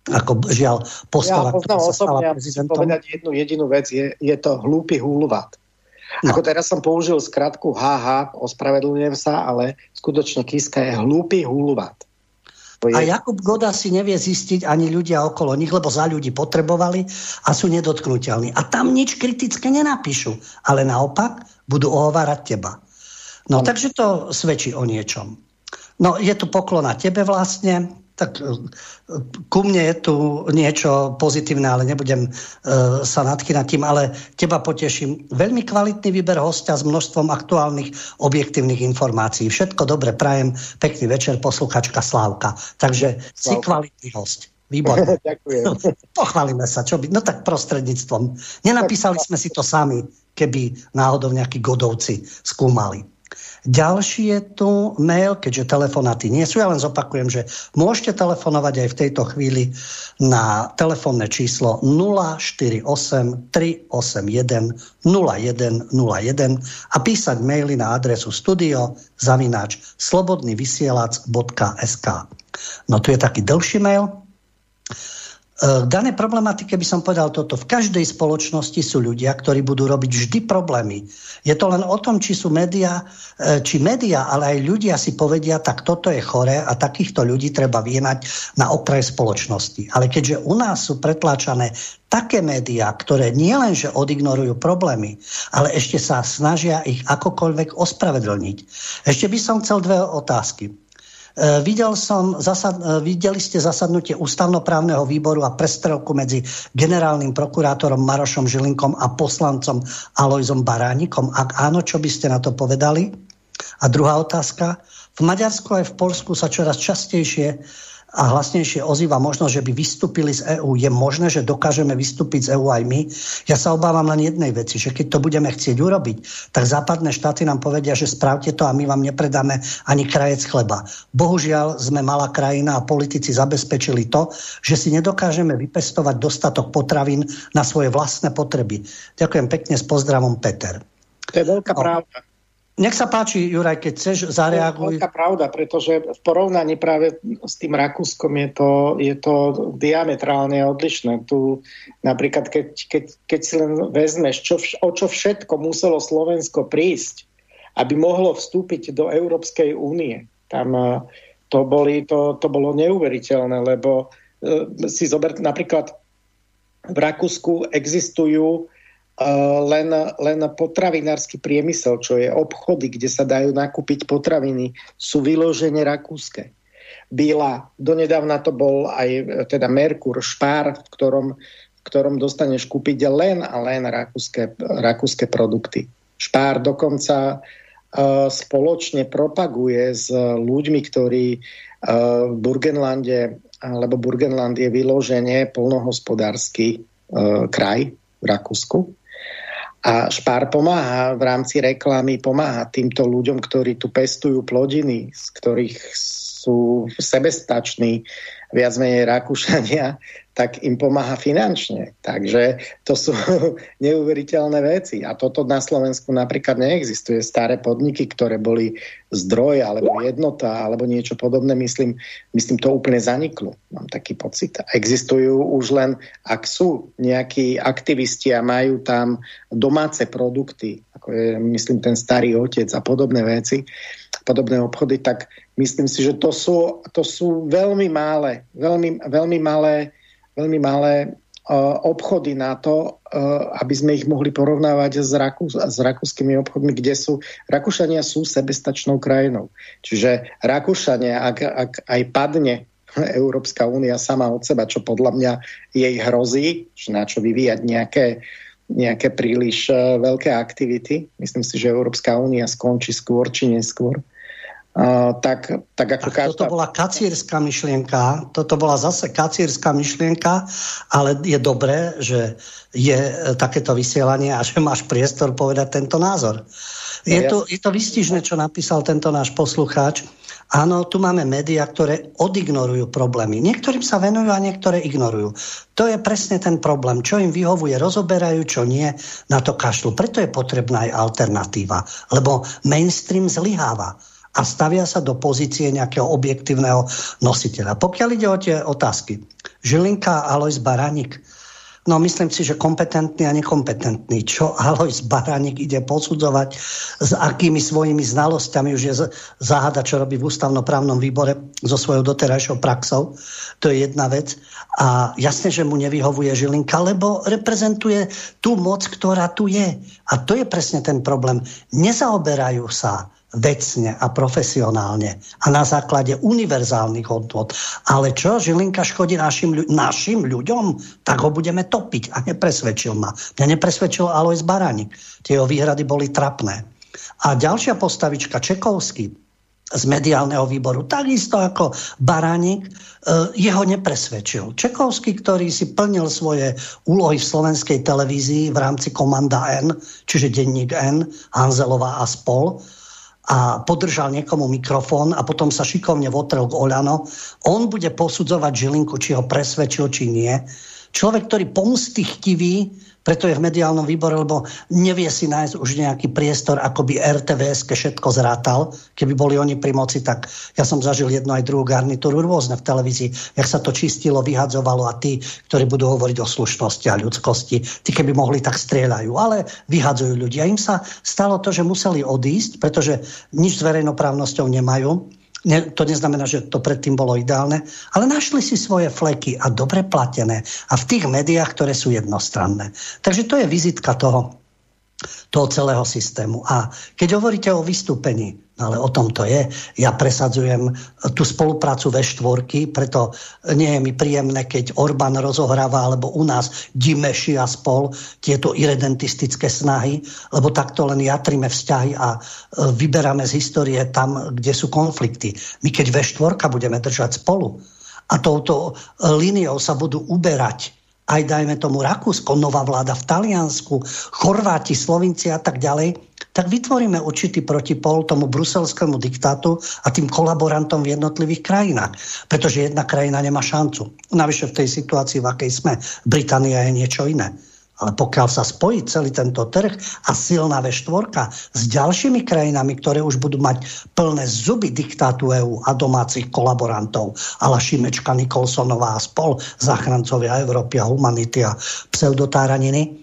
ako žiaľ postava, ja poznám sa osobne, prezidentom. povedať jednu jedinú vec, je, je to hlúpy húlvat. No. Ako teraz som použil skratku HH, ospravedlňujem sa, ale skutočne Kiska je hlúpy húlvat. Je... A Jakub Goda si nevie zistiť ani ľudia okolo nich, lebo za ľudí potrebovali a sú nedotknutelní. A tam nič kritické nenapíšu, ale naopak budú ohovárať teba. No, no. takže to svedčí o niečom. No je tu poklona tebe vlastne, tak e, ku mne je tu niečo pozitívne, ale nebudem uh, sa nadchýnať tým, ale teba poteším. Veľmi kvalitný výber hostia s množstvom aktuálnych objektívnych informácií. Všetko dobre prajem, pekný večer, posluchačka Slávka. Takže Slávka. si kvalitný host. Výborne. Ďakujem. Pochválime sa, čo by... No tak prostredníctvom. Nenapísali sme si to sami, keby náhodou nejakí godovci skúmali. Ďalší je tu mail, keďže telefonáty nie sú. Ja len zopakujem, že môžete telefonovať aj v tejto chvíli na telefónne číslo 048 381 0101 a písať maily na adresu studio zavináč slobodnyvysielac.sk No tu je taký dlhší mail. K danej problematike by som povedal toto. V každej spoločnosti sú ľudia, ktorí budú robiť vždy problémy. Je to len o tom, či sú média, e, či média, ale aj ľudia si povedia, tak toto je choré a takýchto ľudí treba vienať na okraj spoločnosti. Ale keďže u nás sú pretláčané také médiá, ktoré nielenže odignorujú problémy, ale ešte sa snažia ich akokoľvek ospravedlniť. Ešte by som chcel dve otázky. E, videl som, zasad, e, videli ste zasadnutie ústavnoprávneho výboru a prestrelku medzi generálnym prokurátorom Marošom Žilinkom a poslancom Alojzom Baránikom? Ak áno, čo by ste na to povedali? A druhá otázka. V Maďarsku aj v Polsku sa čoraz častejšie a hlasnejšie ozýva možnosť, že by vystúpili z EÚ. Je možné, že dokážeme vystúpiť z EÚ aj my? Ja sa obávam len jednej veci, že keď to budeme chcieť urobiť, tak západné štáty nám povedia, že správte to a my vám nepredáme ani krajec chleba. Bohužiaľ sme malá krajina a politici zabezpečili to, že si nedokážeme vypestovať dostatok potravín na svoje vlastné potreby. Ďakujem pekne s pozdravom Peter. To je veľká no. pravda. Nech sa páči, Juraj, keď chceš, zareaguj. To je pravda, pretože v porovnaní práve s tým Rakúskom je to, je to diametrálne odlišné. Tu napríklad, keď, keď, keď si len vezmeš, čo, o čo všetko muselo Slovensko prísť, aby mohlo vstúpiť do Európskej únie. Tam eh, to, boli, to, to bolo neuveriteľné, lebo eh, si zober, napríklad v Rakúsku existujú len, len potravinársky priemysel, čo je obchody, kde sa dajú nakúpiť potraviny, sú vyložene rakúske. Bila, donedávna to bol aj teda Merkur, Špár, v ktorom, v ktorom dostaneš kúpiť len a len rakúske, rakúske produkty. Špár dokonca uh, spoločne propaguje s ľuďmi, ktorí uh, v Burgenlande, lebo Burgenland je vyloženie polnohospodársky uh, kraj v Rakúsku. A Špár pomáha v rámci reklamy, pomáha týmto ľuďom, ktorí tu pestujú plodiny, z ktorých sú sebestační, viac menej Rakúšania, tak im pomáha finančne. Takže to sú neuveriteľné veci. A toto na Slovensku napríklad neexistuje. Staré podniky, ktoré boli zdroj alebo jednota alebo niečo podobné, myslím, myslím to úplne zaniklo. Mám taký pocit. Existujú už len, ak sú nejakí aktivisti a majú tam domáce produkty, ako je, myslím, ten starý otec a podobné veci, podobné obchody, tak myslím si, že to sú, to sú veľmi malé, veľmi, veľmi malé veľmi malé uh, obchody na to, uh, aby sme ich mohli porovnávať s, Rakú, s rakúskymi obchodmi, kde sú... Rakúšania sú sebestačnou krajinou. Čiže Rakúšania, ak, ak aj padne Európska únia sama od seba, čo podľa mňa jej hrozí, na čo vyvíjať nejaké, nejaké príliš uh, veľké aktivity. Myslím si, že Európska únia skončí skôr či neskôr Uh, tak, tak ako tak každá... Toto bola kacírska myšlienka, toto bola zase kacírska myšlienka, ale je dobré, že je e, takéto vysielanie a že máš priestor povedať tento názor. Je to, je to vystižné, čo napísal tento náš poslucháč. Áno, tu máme médiá, ktoré odignorujú problémy. Niektorým sa venujú a niektoré ignorujú. To je presne ten problém. Čo im vyhovuje, rozoberajú, čo nie, na to kašlu. Preto je potrebná aj alternatíva. Lebo mainstream zlyháva a stavia sa do pozície nejakého objektívneho nositeľa. Pokiaľ ide o tie otázky, Žilinka Alois Baranik, No myslím si, že kompetentný a nekompetentný. Čo Alois Baranik ide posudzovať, s akými svojimi znalosťami už je záhada, čo robí v ústavnoprávnom výbore so svojou doterajšou praxou. To je jedna vec. A jasne, že mu nevyhovuje Žilinka, lebo reprezentuje tú moc, ktorá tu je. A to je presne ten problém. Nezaoberajú sa vecne a profesionálne a na základe univerzálnych hodnot. Ale čo, Žilinka škodí našim, našim ľuďom, tak ho budeme topiť. A nepresvedčil ma. Mňa nepresvedčil Alois Baranik. Tie jeho výhrady boli trapné. A ďalšia postavička, Čekovský, z mediálneho výboru, takisto ako Baranik, e, jeho nepresvedčil. Čekovský, ktorý si plnil svoje úlohy v slovenskej televízii v rámci Komanda N, čiže denník N, Hanzelová a spol, a podržal niekomu mikrofón a potom sa šikovne votrel k Oľano, on bude posudzovať Žilinku, či ho presvedčil, či nie. Človek, ktorý pomsty chtivý, preto je v mediálnom výbore, lebo nevie si nájsť už nejaký priestor, ako by RTVS všetko zrátal. Keby boli oni pri moci, tak ja som zažil jednu aj druhú garnitúru rôzne v televízii, jak sa to čistilo, vyhadzovalo a tí, ktorí budú hovoriť o slušnosti a ľudskosti, tí keby mohli, tak strieľajú. Ale vyhadzujú ľudia. Im sa stalo to, že museli odísť, pretože nič s verejnoprávnosťou nemajú Ne, to neznamená, že to predtým bolo ideálne, ale našli si svoje fleky a dobre platené a v tých médiách, ktoré sú jednostranné. Takže to je vizitka toho, toho celého systému. A keď hovoríte o vystúpení, ale o tom to je, ja presadzujem tú spoluprácu ve štvorky, preto nie je mi príjemné, keď Orbán rozohráva, alebo u nás Dimeši a spol tieto irredentistické snahy, lebo takto len jatrime vzťahy a e, vyberáme z histórie tam, kde sú konflikty. My keď ve štvorka budeme držať spolu a touto e, líniou sa budú uberať aj dajme tomu Rakúsko, nová vláda v Taliansku, Chorváti, Slovinci a tak ďalej, tak vytvoríme určitý protipol tomu bruselskému diktátu a tým kolaborantom v jednotlivých krajinách. Pretože jedna krajina nemá šancu. Navyše v tej situácii, v akej sme, Británia je niečo iné. Ale pokiaľ sa spojí celý tento trh a silná V4 s ďalšími krajinami, ktoré už budú mať plné zuby diktátu EÚ a domácich kolaborantov, ala Šimečka, Nikolsonová a spol, záchrancovia Európy a humanity a pseudotáraniny,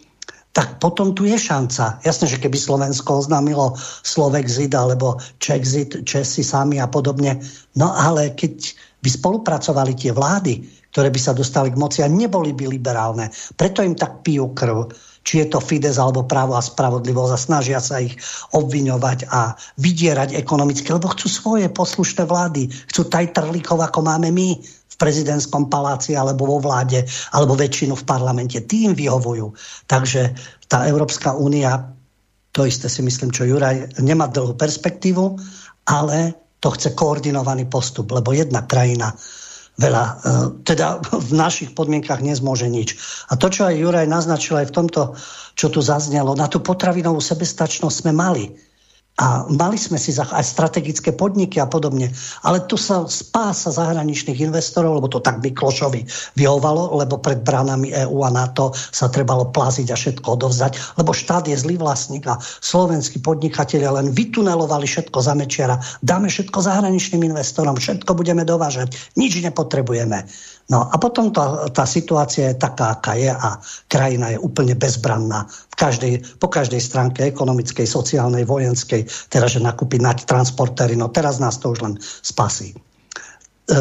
tak potom tu je šanca. Jasné, že keby Slovensko oznámilo Slovexit alebo Czechzit, Česi sami a podobne, no ale keď by spolupracovali tie vlády, ktoré by sa dostali k moci a neboli by liberálne. Preto im tak pijú krv, či je to Fides alebo právo a spravodlivosť a snažia sa ich obviňovať a vydierať ekonomicky, lebo chcú svoje poslušné vlády. Chcú taj trlíkov, ako máme my v prezidentskom paláci alebo vo vláde, alebo väčšinu v parlamente. Tým vyhovujú. Takže tá Európska únia, to isté si myslím, čo Juraj, nemá dlhú perspektívu, ale to chce koordinovaný postup, lebo jedna krajina veľa, e, teda v našich podmienkach nezmôže nič. A to, čo aj Juraj naznačil aj v tomto, čo tu zaznelo, na tú potravinovú sebestačnosť sme mali. A mali sme si aj strategické podniky a podobne. Ale tu sa spása zahraničných investorov, lebo to tak Miklošovi vyhovalo, lebo pred bránami EÚ a NATO sa trebalo plaziť a všetko odovzdať, lebo štát je zlý vlastník a slovenskí podnikatelia len vytunelovali všetko za mečiara. Dáme všetko zahraničným investorom, všetko budeme dovážať, nič nepotrebujeme. No a potom tá, tá situácia je taká, aká je a krajina je úplne bezbranná v každej, po každej stránke ekonomickej, sociálnej, vojenskej, teraz, že nakúpi nať transportéry, no teraz nás to už len spasí. E,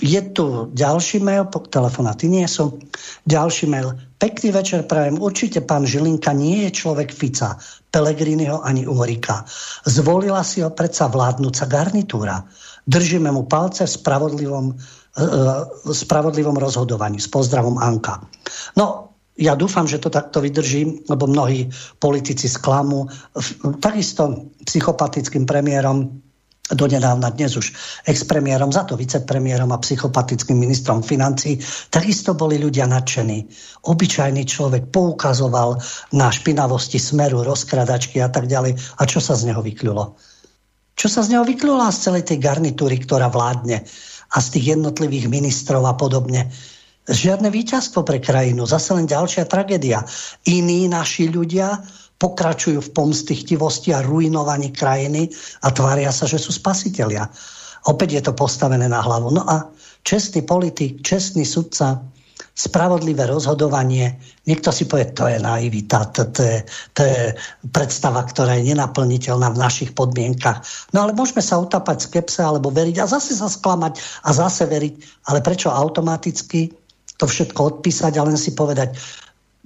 je tu ďalší mail, telefonáty nie sú, ďalší mail. Pekný večer prajem. Určite pán Žilinka nie je človek Fica, Pelegriniho ani Uhorika. Zvolila si ho predsa vládnúca garnitúra. Držíme mu palce v spravodlivom E, e, spravodlivom rozhodovaní. S pozdravom Anka. No, ja dúfam, že to takto vydrží, lebo mnohí politici sklamú. Takisto psychopatickým premiérom donedávna dnes už expremiérom, za to vicepremiérom a psychopatickým ministrom financí, takisto boli ľudia nadšení. Obyčajný človek poukazoval na špinavosti smeru, rozkradačky a tak ďalej. A čo sa z neho vykľulo? Čo sa z neho vykľulo z celej tej garnitúry, ktorá vládne a z tých jednotlivých ministrov a podobne? Žiadne víťazstvo pre krajinu, zase len ďalšia tragédia. Iní naši ľudia pokračujú v pomsty, chtivosti a ruinovaní krajiny a tvária sa, že sú spasitelia. Opäť je to postavené na hlavu. No a čestný politik, čestný sudca, spravodlivé rozhodovanie. Niekto si povie, to je naivita, to, to, je, to je predstava, ktorá je nenaplniteľná v našich podmienkach. No ale môžeme sa utapať skepse alebo veriť a zase sa sklamať a zase veriť. Ale prečo automaticky to všetko odpísať a len si povedať,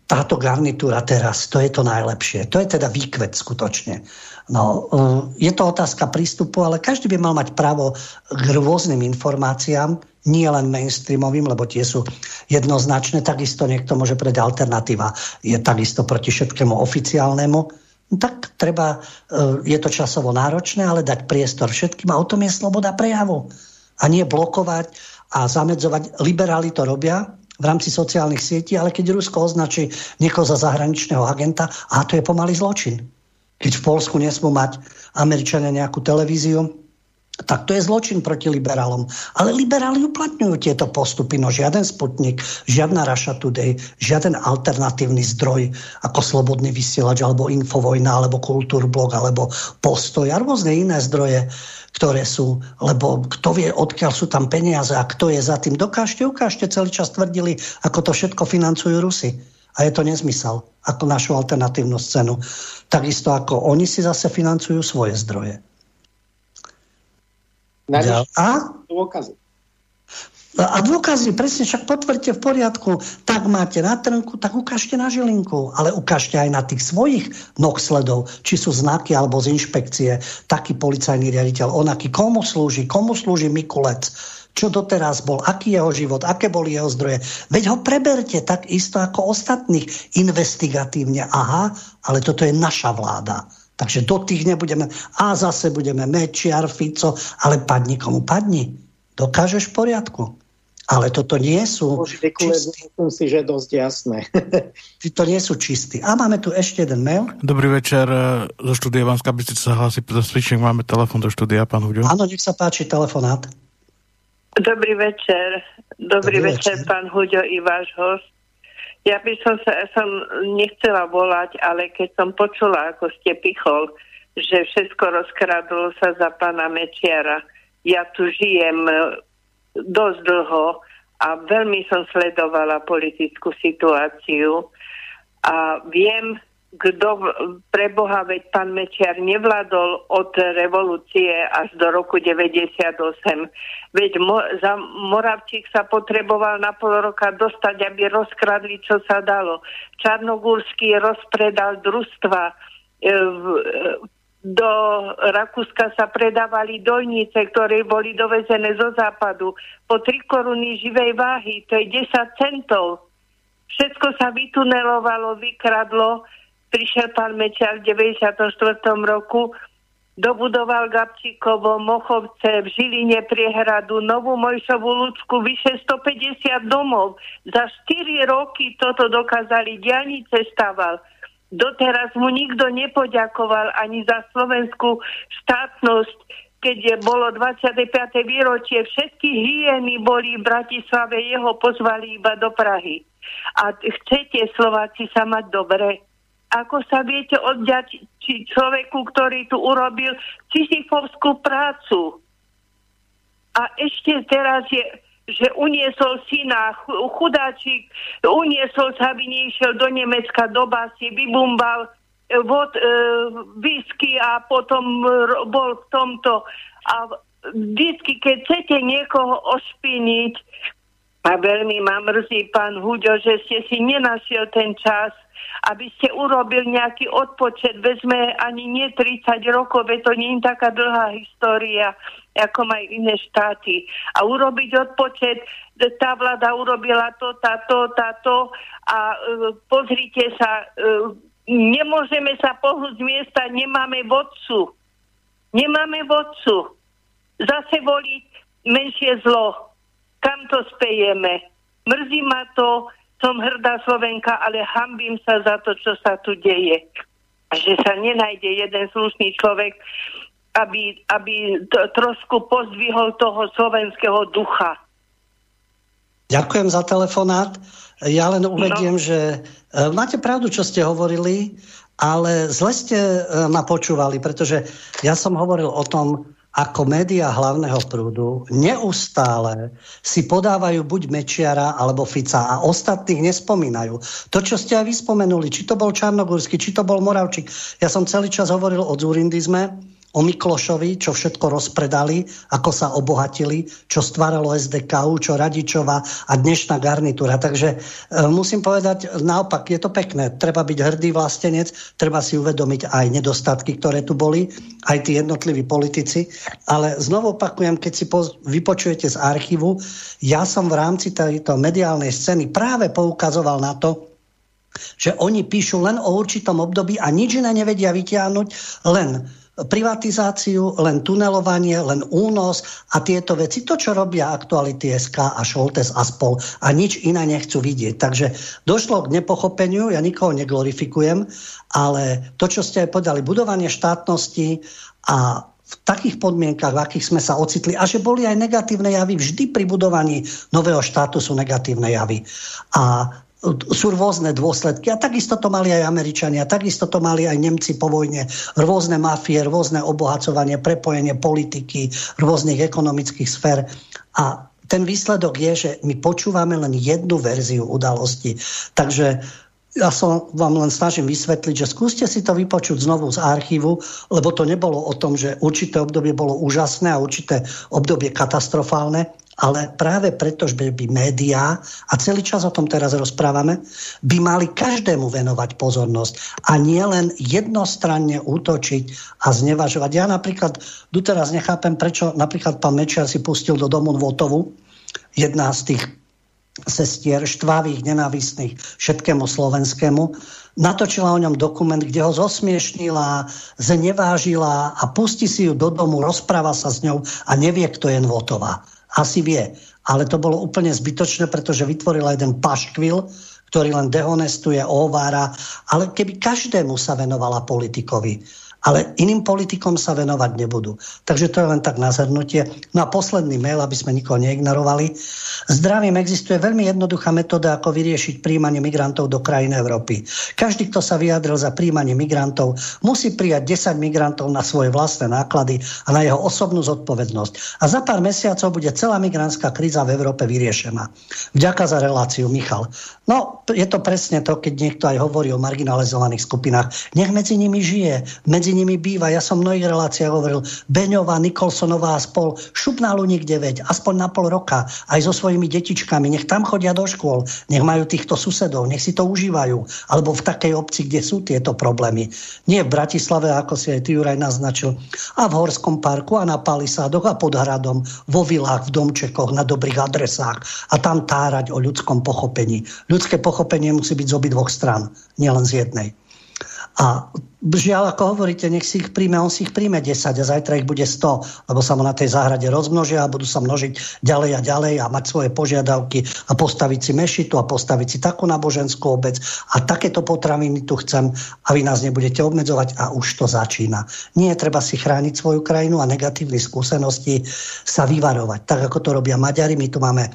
táto garnitúra teraz, to je to najlepšie. To je teda výkvet skutočne. No, e, je to otázka prístupu, ale každý by mal mať právo k rôznym informáciám, nie len mainstreamovým, lebo tie sú jednoznačné. Takisto niekto môže pred alternatíva je takisto proti všetkému oficiálnemu. Tak treba, e, je to časovo náročné, ale dať priestor všetkým a o tom je sloboda prejavu. A nie blokovať a zamedzovať. Liberáli to robia, v rámci sociálnych sietí, ale keď Rusko označí niekoho za zahraničného agenta, a to je pomalý zločin. Keď v Polsku nesmú mať Američania nejakú televíziu, tak to je zločin proti liberálom. Ale liberáli uplatňujú tieto postupy, no žiaden Sputnik, žiadna Russia Today, žiaden alternatívny zdroj ako Slobodný vysielač, alebo Infovojna, alebo Kultúrblog, alebo Postoj a rôzne iné zdroje ktoré sú, lebo kto vie, odkiaľ sú tam peniaze a kto je za tým. Dokážte, ukážte, celý čas tvrdili, ako to všetko financujú Rusy. A je to nezmysel, ako našu alternatívnu scénu. Takisto ako oni si zase financujú svoje zdroje. A? Dôkazy. A dôkazy, presne, však potvrďte v poriadku, tak máte na trnku, tak ukážte na žilinku, ale ukážte aj na tých svojich noh sledov, či sú znaky alebo z inšpekcie, taký policajný riaditeľ, onaký, komu slúži, komu slúži Mikulec, čo doteraz bol, aký jeho život, aké boli jeho zdroje. Veď ho preberte tak isto ako ostatných investigatívne. Aha, ale toto je naša vláda. Takže do tých nebudeme, a zase budeme Mečiar, Fico, ale padni komu padni. Dokážeš v poriadku. Ale toto nie sú čistí. Myslím si, že dosť jasné. to nie sú čistí. A máme tu ešte jeden mail. Dobrý večer. E, zo štúdia Vanská Bystrica sa hlási Peter Stričník. Máme telefon do štúdia, pán Huďo. Áno, nech sa páči, telefonát. Dobrý večer. Dobrý, Dobrý večer, večer, pán Huďo i váš host. Ja by som sa som nechcela volať, ale keď som počula, ako ste pichol, že všetko rozkradlo sa za pána Mečiara. Ja tu žijem dosť dlho a veľmi som sledovala politickú situáciu a viem, kto pre Boha, veď pán Mečiar nevládol od revolúcie až do roku 98. Veď mo, za Moravčík sa potreboval na pol roka dostať, aby rozkradli, čo sa dalo. Čarnogórsky rozpredal družstva. E, v, do Rakúska sa predávali dojnice, ktoré boli dovezené zo západu po 3 koruny živej váhy, to je 10 centov. Všetko sa vytunelovalo, vykradlo. Prišiel pán Mečar v 94. roku, dobudoval Gabčíkovo, Mochovce, v Žiline priehradu, Novú Mojšovú ľudsku, vyše 150 domov. Za 4 roky toto dokázali, dianice staval. Doteraz mu nikto nepoďakoval ani za slovenskú štátnosť, keď bolo 25. výročie, všetky hyeny boli v Bratislave, jeho pozvali iba do Prahy. A chcete Slováci sa mať dobre? Ako sa viete či človeku, ktorý tu urobil Sisyfovskú prácu? A ešte teraz je že uniesol syna, chudáčik, uniesol sa, aby nešiel do Nemecka, do basy, vybumbal e, vod, e, whisky a potom bol v tomto. A vždycky, keď chcete niekoho ošpiniť, a veľmi ma mrzí, pán Huďo, že ste si nenašiel ten čas, aby ste urobil nejaký odpočet, vezme ani nie 30 rokov, veď to nie je taká dlhá história, ako majú iné štáty. A urobiť odpočet, tá vláda urobila to, táto, táto a uh, pozrite sa, uh, nemôžeme sa pohnúť z miesta, nemáme vodcu. Nemáme vodcu. zase voliť menšie zlo. Kam to spejeme? Mrzí ma to, som hrdá Slovenka, ale hambím sa za to, čo sa tu deje. A že sa nenájde jeden slušný človek, aby, aby to, trošku pozdvihol toho slovenského ducha. Ďakujem za telefonát. Ja len uvediem, no. že e, máte pravdu, čo ste hovorili, ale zle ste e, ma počúvali, pretože ja som hovoril o tom, ako média hlavného prúdu neustále si podávajú buď Mečiara alebo Fica a ostatných nespomínajú. To, čo ste aj vyspomenuli, či to bol Čarnogórsky, či to bol Moravčík. Ja som celý čas hovoril o Zurindizme, o Miklošovi, čo všetko rozpredali, ako sa obohatili, čo stváralo SDKU, čo Radičova a dnešná garnitúra. Takže e, musím povedať, naopak, je to pekné. Treba byť hrdý vlastenec, treba si uvedomiť aj nedostatky, ktoré tu boli, aj tí jednotliví politici. Ale znovu opakujem, keď si vypočujete z archívu, ja som v rámci tejto mediálnej scény práve poukazoval na to, že oni píšu len o určitom období a nič iné nevedia vytiahnuť, len privatizáciu, len tunelovanie, len únos a tieto veci. To, čo robia aktuality SK a Šoltes a spol a nič iné nechcú vidieť. Takže došlo k nepochopeniu, ja nikoho neglorifikujem, ale to, čo ste aj povedali, budovanie štátnosti a v takých podmienkach, v akých sme sa ocitli a že boli aj negatívne javy. Vždy pri budovaní nového štátu sú negatívne javy. A sú rôzne dôsledky. A takisto to mali aj Američania, takisto to mali aj Nemci po vojne. Rôzne mafie, rôzne obohacovanie, prepojenie politiky, rôznych ekonomických sfér. A ten výsledok je, že my počúvame len jednu verziu udalosti. Takže ja som vám len snažím vysvetliť, že skúste si to vypočuť znovu z archívu, lebo to nebolo o tom, že určité obdobie bolo úžasné a určité obdobie katastrofálne, ale práve preto, že by médiá, a celý čas o tom teraz rozprávame, by mali každému venovať pozornosť a nie len jednostranne útočiť a znevažovať. Ja napríklad doteraz nechápem, prečo napríklad pán Mečiar si pustil do domu Votovu, jedna z tých sestier štvavých, nenávistných všetkému slovenskému, natočila o ňom dokument, kde ho zosmiešnila, znevážila a pustí si ju do domu, rozpráva sa s ňou a nevie, kto je Nvotová. Asi vie. Ale to bolo úplne zbytočné, pretože vytvorila jeden paškvil, ktorý len dehonestuje, ohovára. Ale keby každému sa venovala politikovi, ale iným politikom sa venovať nebudú. Takže to je len tak na zhrnutie. No a posledný mail, aby sme nikoho neignorovali. Zdravím, existuje veľmi jednoduchá metóda, ako vyriešiť príjmanie migrantov do krajín Európy. Každý, kto sa vyjadril za príjmanie migrantov, musí prijať 10 migrantov na svoje vlastné náklady a na jeho osobnú zodpovednosť. A za pár mesiacov bude celá migrantská kríza v Európe vyriešená. Vďaka za reláciu, Michal. No, je to presne to, keď niekto aj hovorí o marginalizovaných skupinách. Nech medzi nimi žije, medzi nimi býva. Ja som v mnohých reláciách hovoril, Beňová, Nikolsonová a spol, šup Luník 9, aspoň na pol roka, aj so svojimi detičkami, nech tam chodia do škôl, nech majú týchto susedov, nech si to užívajú, alebo v takej obci, kde sú tieto problémy. Nie v Bratislave, ako si aj ty Juraj naznačil, a v Horskom parku, a na Palisádoch, a pod hradom, vo vilách, v domčekoch, na dobrých adresách a tam tárať o ľudskom pochopení ľudské pochopenie musí byť z obidvoch stran, nielen z jednej. A žiaľ, ako hovoríte, nech si ich príjme, on si ich príjme 10 a zajtra ich bude 100, lebo sa mu na tej záhrade rozmnožia a budú sa množiť ďalej a ďalej a mať svoje požiadavky a postaviť si mešitu a postaviť si takú náboženskú obec a takéto potraviny tu chcem a vy nás nebudete obmedzovať a už to začína. Nie je treba si chrániť svoju krajinu a negatívne skúsenosti sa vyvarovať. Tak ako to robia Maďari, my tu máme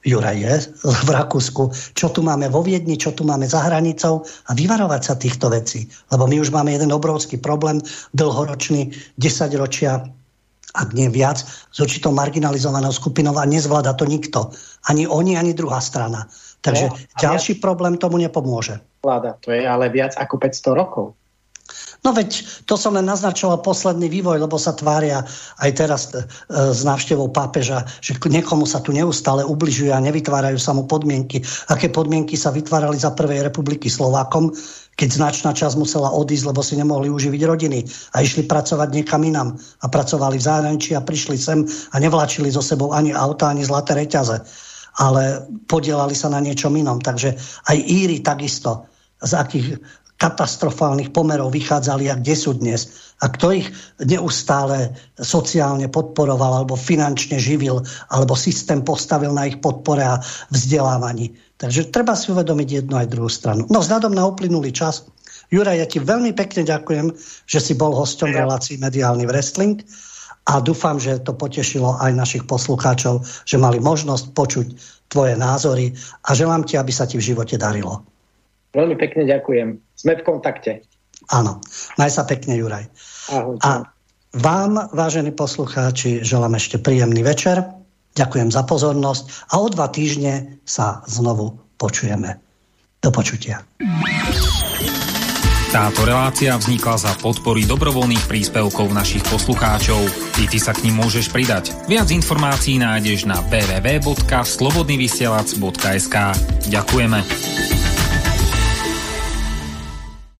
Juraj je v Rakúsku, čo tu máme vo Viedni, čo tu máme za hranicou a vyvarovať sa týchto vecí. Lebo my už máme jeden obrovský problém, dlhoročný, 10 ročia, ak nie viac, s určitou marginalizovanou skupinou a nezvláda to nikto. Ani oni, ani druhá strana. Takže no, ďalší viac... problém tomu nepomôže. Vláda, to je ale viac ako 500 rokov. No veď to som len naznačoval posledný vývoj, lebo sa tvária aj teraz e, s návštevou pápeža, že niekomu sa tu neustále ubližuje a nevytvárajú sa mu podmienky. Aké podmienky sa vytvárali za Prvej republiky Slovákom, keď značná časť musela odísť, lebo si nemohli uživiť rodiny a išli pracovať niekam inam a pracovali v zahraničí a prišli sem a nevlačili so sebou ani auta, ani zlaté reťaze, ale podielali sa na niečom inom. Takže aj Íry takisto z akých katastrofálnych pomerov vychádzali a kde sú dnes a kto ich neustále sociálne podporoval alebo finančne živil alebo systém postavil na ich podpore a vzdelávaní. Takže treba si uvedomiť jednu aj druhú stranu. No vzhľadom na uplynulý čas, Juraj, ja ti veľmi pekne ďakujem, že si bol hosťom v relácii Mediálny wrestling a dúfam, že to potešilo aj našich poslucháčov, že mali možnosť počuť tvoje názory a želám ti, aby sa ti v živote darilo. Veľmi pekne ďakujem. Sme v kontakte. Áno. Maj sa pekne, Juraj. Ahoj. A vám, vážení poslucháči, želám ešte príjemný večer. Ďakujem za pozornosť a o dva týždne sa znovu počujeme. Do počutia. Táto relácia vznikla za podpory dobrovoľných príspevkov našich poslucháčov. I ty sa k ním môžeš pridať. Viac informácií nájdeš na www.slobodnyvysielac.sk Ďakujeme.